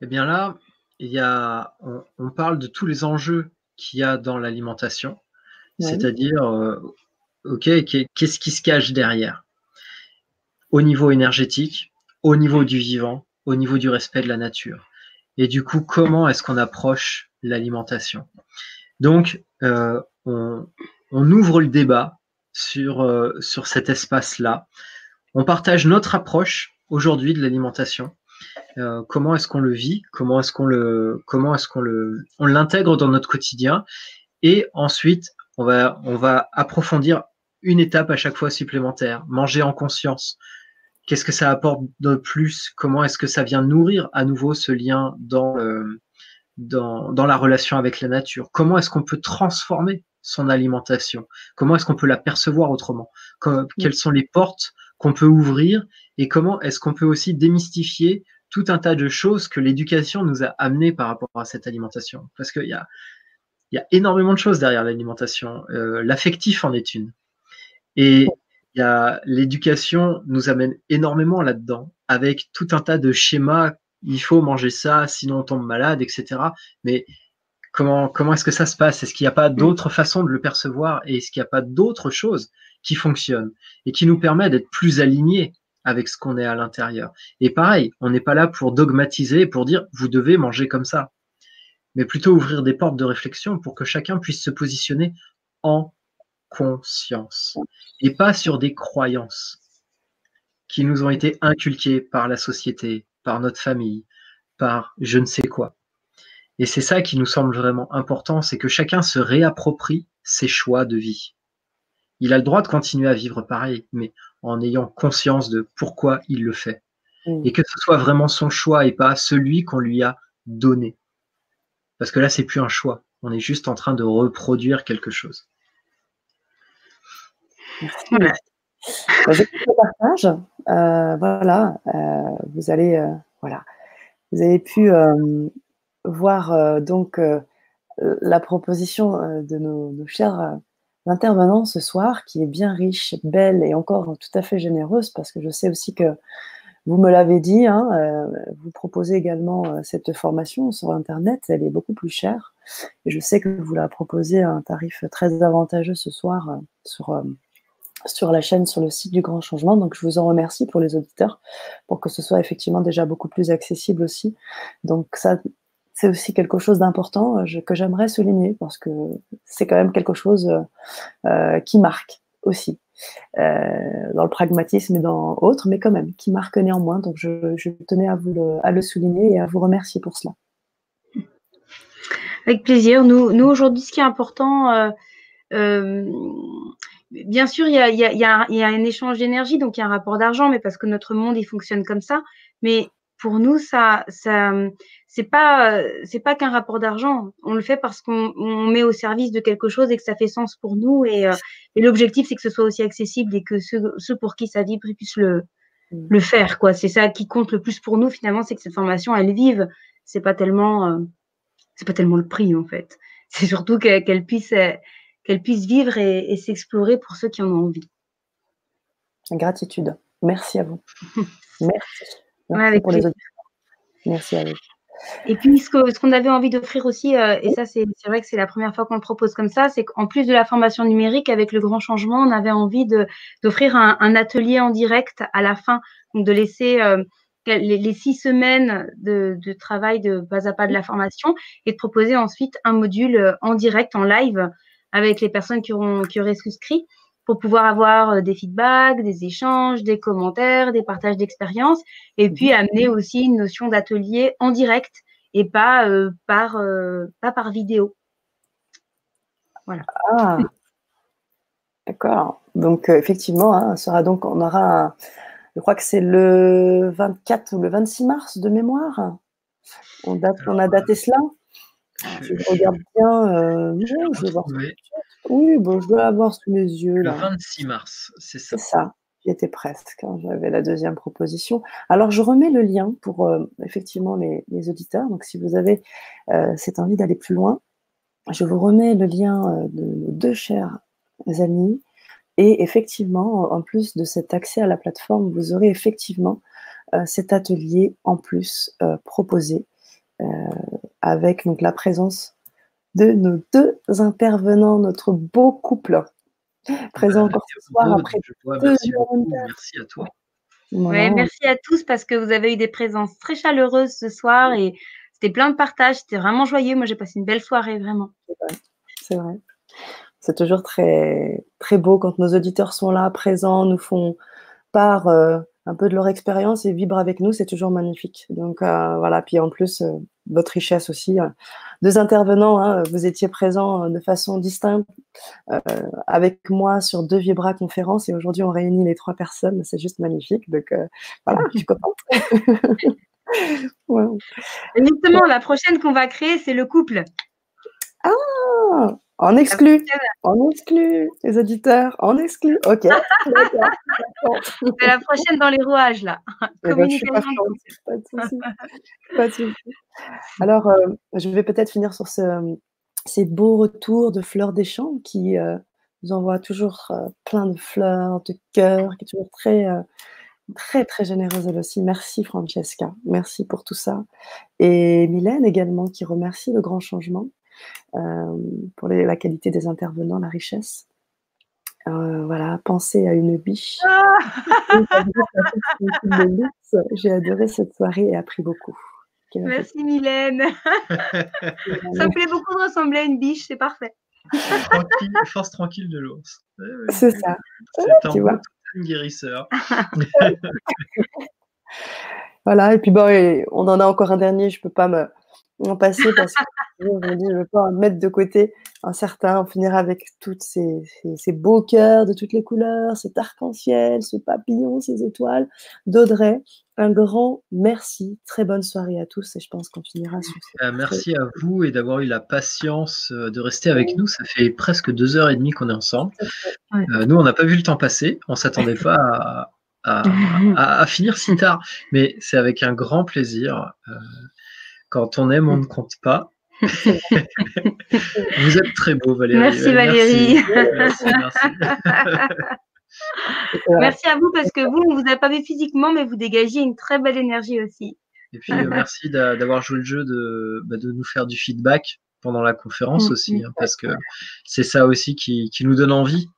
Eh bien là, il y a, on, parle de tous les enjeux qu'il y a dans l'alimentation, c'est-à-dire euh, ok, qu'est-ce qui se cache derrière? Au niveau énergétique, au niveau du vivant, au niveau du respect de la nature. Et du coup, comment est-ce qu'on approche l'alimentation? Donc, euh, on, ouvre le débat sur, euh, sur cet espace-là. On partage notre approche aujourd'hui de l'alimentation. Euh, comment est-ce qu'on le vit? Comment est-ce qu'on le comment est-ce qu'on le on l'intègre dans notre quotidien? Et ensuite, on va approfondir une étape à chaque fois supplémentaire. Manger en conscience. Qu'est-ce que ça apporte de plus? Comment est-ce que ça vient nourrir à nouveau ce lien dans dans, dans la relation avec la nature? Comment est-ce qu'on peut transformer son alimentation? Comment est-ce qu'on peut la percevoir autrement? Quelles sont les portes qu'on peut ouvrir et comment est-ce qu'on peut aussi démystifier tout un tas de choses que l'éducation nous a amenées par rapport à cette alimentation? Parce qu'il y a, il y a énormément de choses derrière l'alimentation. Euh, l'affectif en est une. Et il y a l'éducation nous amène énormément là-dedans, avec tout un tas de schémas. Il faut manger ça, sinon on tombe malade, etc. Mais comment, comment est-ce que ça se passe? Est-ce qu'il n'y a pas d'autres façons de le percevoir? Et est-ce qu'il n'y a pas d'autres choses qui fonctionnent et qui nous permettent d'être plus alignés avec ce qu'on est à l'intérieur? Et pareil, on n'est pas là pour dogmatiser, pour dire vous devez manger comme ça, mais plutôt ouvrir des portes de réflexion pour que chacun puisse se positionner en conscience et pas sur des croyances qui nous ont été inculquées par la société, par notre famille, par je ne sais quoi. Et c'est ça qui nous semble vraiment important, c'est que chacun se réapproprie ses choix de vie. Il a le droit de continuer à vivre pareil, mais en ayant conscience de pourquoi il le fait. Mm. Et que ce soit vraiment son choix et pas celui qu'on lui a donné. Parce que là, c'est plus un choix. On est juste en train de reproduire quelque chose. Merci. partage. Euh, voilà, euh, vous allez, euh, voilà, vous avez pu voir donc la proposition de nos, chers l'intervenant ce soir, qui est bien riche, belle et encore tout à fait généreuse, parce que je sais aussi que vous me l'avez dit, hein, vous proposez également cette formation sur Internet, elle est beaucoup plus chère. Et je sais que vous la proposez à un tarif très avantageux ce soir sur, sur la chaîne, sur le site du Grand Changement. Donc je vous en remercie pour les auditeurs, pour que ce soit effectivement déjà beaucoup plus accessible aussi. Donc ça, c'est aussi quelque chose d'important euh, que j'aimerais souligner parce que c'est quand même quelque chose euh, euh, qui marque aussi dans le pragmatisme et dans autres, mais quand même qui marque néanmoins. Donc je, tenais à vous le, à le, souligner et à vous remercier pour cela. Avec plaisir. Nous, nous aujourd'hui, ce qui est important, bien sûr, il y a, y, a, y a, un échange d'énergie, donc il y a un rapport d'argent, mais parce que notre monde il fonctionne comme ça. Mais pour nous, ça, ça, c'est pas, c'est pas qu'un rapport d'argent. On le fait parce qu'on met au service de quelque chose et que ça fait sens pour nous. Et, euh, l'objectif, c'est que ce soit aussi accessible et que ceux, pour qui ça vibre puissent le, mmh. le faire. Quoi. C'est ça qui compte le plus pour nous finalement, c'est que cette formation, elle vive. C'est pas tellement, euh, c'est pas tellement le prix en fait. C'est surtout qu'elle puisse, qu'elle puisse vivre et, s'explorer pour ceux qui en ont envie. Gratitude. Merci à vous. *laughs* Merci. Merci pour les Merci à vous. Et puis, ce qu'on avait envie d'offrir aussi, euh, et ça, c'est vrai que c'est la première fois qu'on le propose comme ça, c'est qu'en plus de la formation numérique, avec le grand changement, on avait envie d'offrir un, un, atelier en direct à la fin, donc de laisser euh, les, six semaines de, de, travail de pas à pas de la formation et de proposer ensuite un module euh, en direct, en live, avec les personnes qui, auront, qui auraient souscrit pour pouvoir avoir euh, des feedbacks, des échanges, des commentaires, des partages d'expériences, et puis mhm. amener aussi une notion d'atelier en direct et pas euh, par euh, pas par vidéo. Voilà. Ah. D'accord. Donc effectivement, hein, sera donc on aura, je crois que c'est le 24 ou le 26 mars de mémoire. On, date, on a daté cela. Je regarde bien. je vais voir. Oui, bon, je dois l'avoir sous les yeux. Le 26 mars, c'est ça. C'est ça. J'y étais presque. quand J'avais la deuxième proposition. Alors, je remets le lien pour euh, effectivement les, auditeurs. Donc, si vous avez euh, cette envie d'aller plus loin, je vous remets le lien euh, de nos deux chers amis. Et effectivement, en plus de cet accès à la plateforme, vous aurez effectivement cet atelier en plus proposé avec donc la présence de nos deux intervenants, notre beau couple présent encore ce soir après merci, merci à toi. merci à tous parce que vous avez eu des présences très chaleureuses ce soir et c'était plein de partage, c'était vraiment joyeux. Moi, j'ai passé une belle soirée, vraiment. C'est vrai. C'est toujours très, très beau quand nos auditeurs sont là, présents, nous font part euh, un peu de leur expérience et vibrent avec nous. C'est toujours magnifique. Donc euh, voilà. Puis en plus, euh, votre richesse aussi. deux intervenants, hein, vous étiez présents de façon distincte avec moi sur deux Vibra conférences et aujourd'hui on réunit les trois personnes. C'est juste magnifique. Donc voilà, je suis contente. *laughs* justement, la prochaine qu'on va créer, c'est le couple. Ah en exclu, en exclu, les auditeurs, en exclu. Ok. *laughs* la prochaine dans les rouages, là. Eh ben, pas, pas, de pas de souci. Alors, euh, je vais peut-être finir sur ce, ces beaux retours de Fleurs des Champs qui euh, nous envoient toujours euh, plein de fleurs, de cœurs, qui est toujours très, très, très généreuse elle aussi. Merci Francesca, merci pour tout ça. Et Mylène également qui remercie le grand changement. Euh, pour la qualité des intervenants, la richesse. Euh, voilà, penser à une biche. Ah J'ai adoré cette soirée et appris beaucoup. Merci Mylène. *laughs* Ça me plaît beaucoup de ressembler à une biche, c'est parfait. force tranquille de l'ours. C'est ça. C'est tu vois. guérisseur. *laughs* voilà, et puis bon, on en a encore un dernier, je ne peux pas me, en passer parce que je me dis, je ne veux pas mettre de côté un certain, on finira avec tous ces, ces, beaux cœurs de toutes les couleurs, cet arc-en-ciel, ce papillon, ces étoiles. d'Audrey, un grand merci. Très bonne soirée à tous et je pense qu'on finira sur euh, Merci à vous et d'avoir eu la patience euh, de rester avec nous. Ça fait presque deux heures et demie qu'on est ensemble. Euh, nous, on n'a pas vu le temps passer. On ne s'attendait pas à, *laughs* à, à, finir si tard, mais c'est avec un grand plaisir. Quand on aime, on ne compte pas. *laughs* Vous êtes très beau, Valérie. Merci, Valérie. *laughs* Merci, à vous parce que vous, on ne vous a pas vu physiquement, mais vous dégagez une très belle énergie aussi. Et puis, euh, merci d'avoir joué le jeu de, bah, de, nous faire du feedback pendant la conférence mm, aussi, mm. hein, parce que c'est ça aussi qui, qui, nous donne envie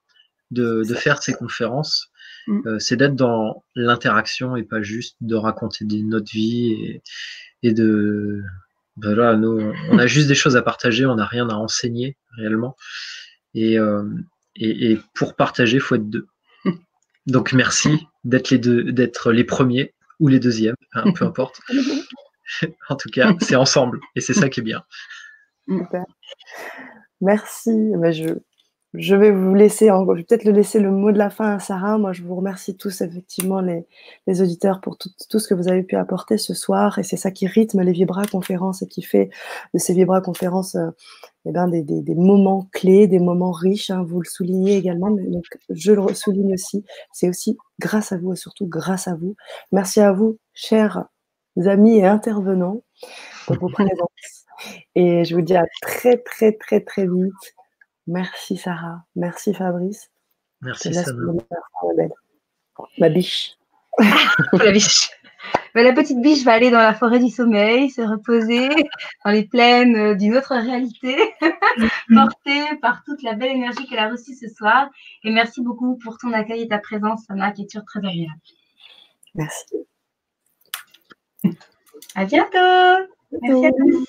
de, de faire ces conférences. Mm. Euh, c'est d'être dans l'interaction et pas juste de raconter des, notre vie et, et de voilà, nous, on a juste des choses à partager, on n'a rien à enseigner réellement. Et, euh, et, pour partager, il faut être deux. *laughs* Donc merci d'être les deux, d'être les premiers ou les deuxièmes, hein, peu *laughs* importe. *laughs* en tout cas, c'est ensemble et c'est ça qui est bien. Merci. Mais je, je vais vous laisser, je vais peut-être le laisser le mot de la fin à Sarah. Moi, je vous remercie tous, effectivement, les, les auditeurs, pour tout, tout, ce que vous avez pu apporter ce soir. Et c'est ça qui rythme les Vibra conférences et qui fait de ces Vibra conférences euh, eh ben, des, des, des, moments clés, des moments riches. Hein, vous le soulignez également, mais donc je le souligne aussi. C'est aussi grâce à vous et surtout grâce à vous. Merci à vous, chers amis et intervenants, pour vos *laughs* présences. Et je vous dis à très, très, très, très vite Merci Sarah. Merci Fabrice. Merci Sarah. Ma biche. *laughs* la biche. la petite biche va aller dans la forêt du sommeil, se reposer dans les plaines euh, d'une autre réalité, *laughs* portée par toute la belle énergie qu'elle a reçue ce soir. Et merci beaucoup pour ton accueil et ta présence, Sana, qui est toujours très agréable. Merci. À bientôt. Merci à tous.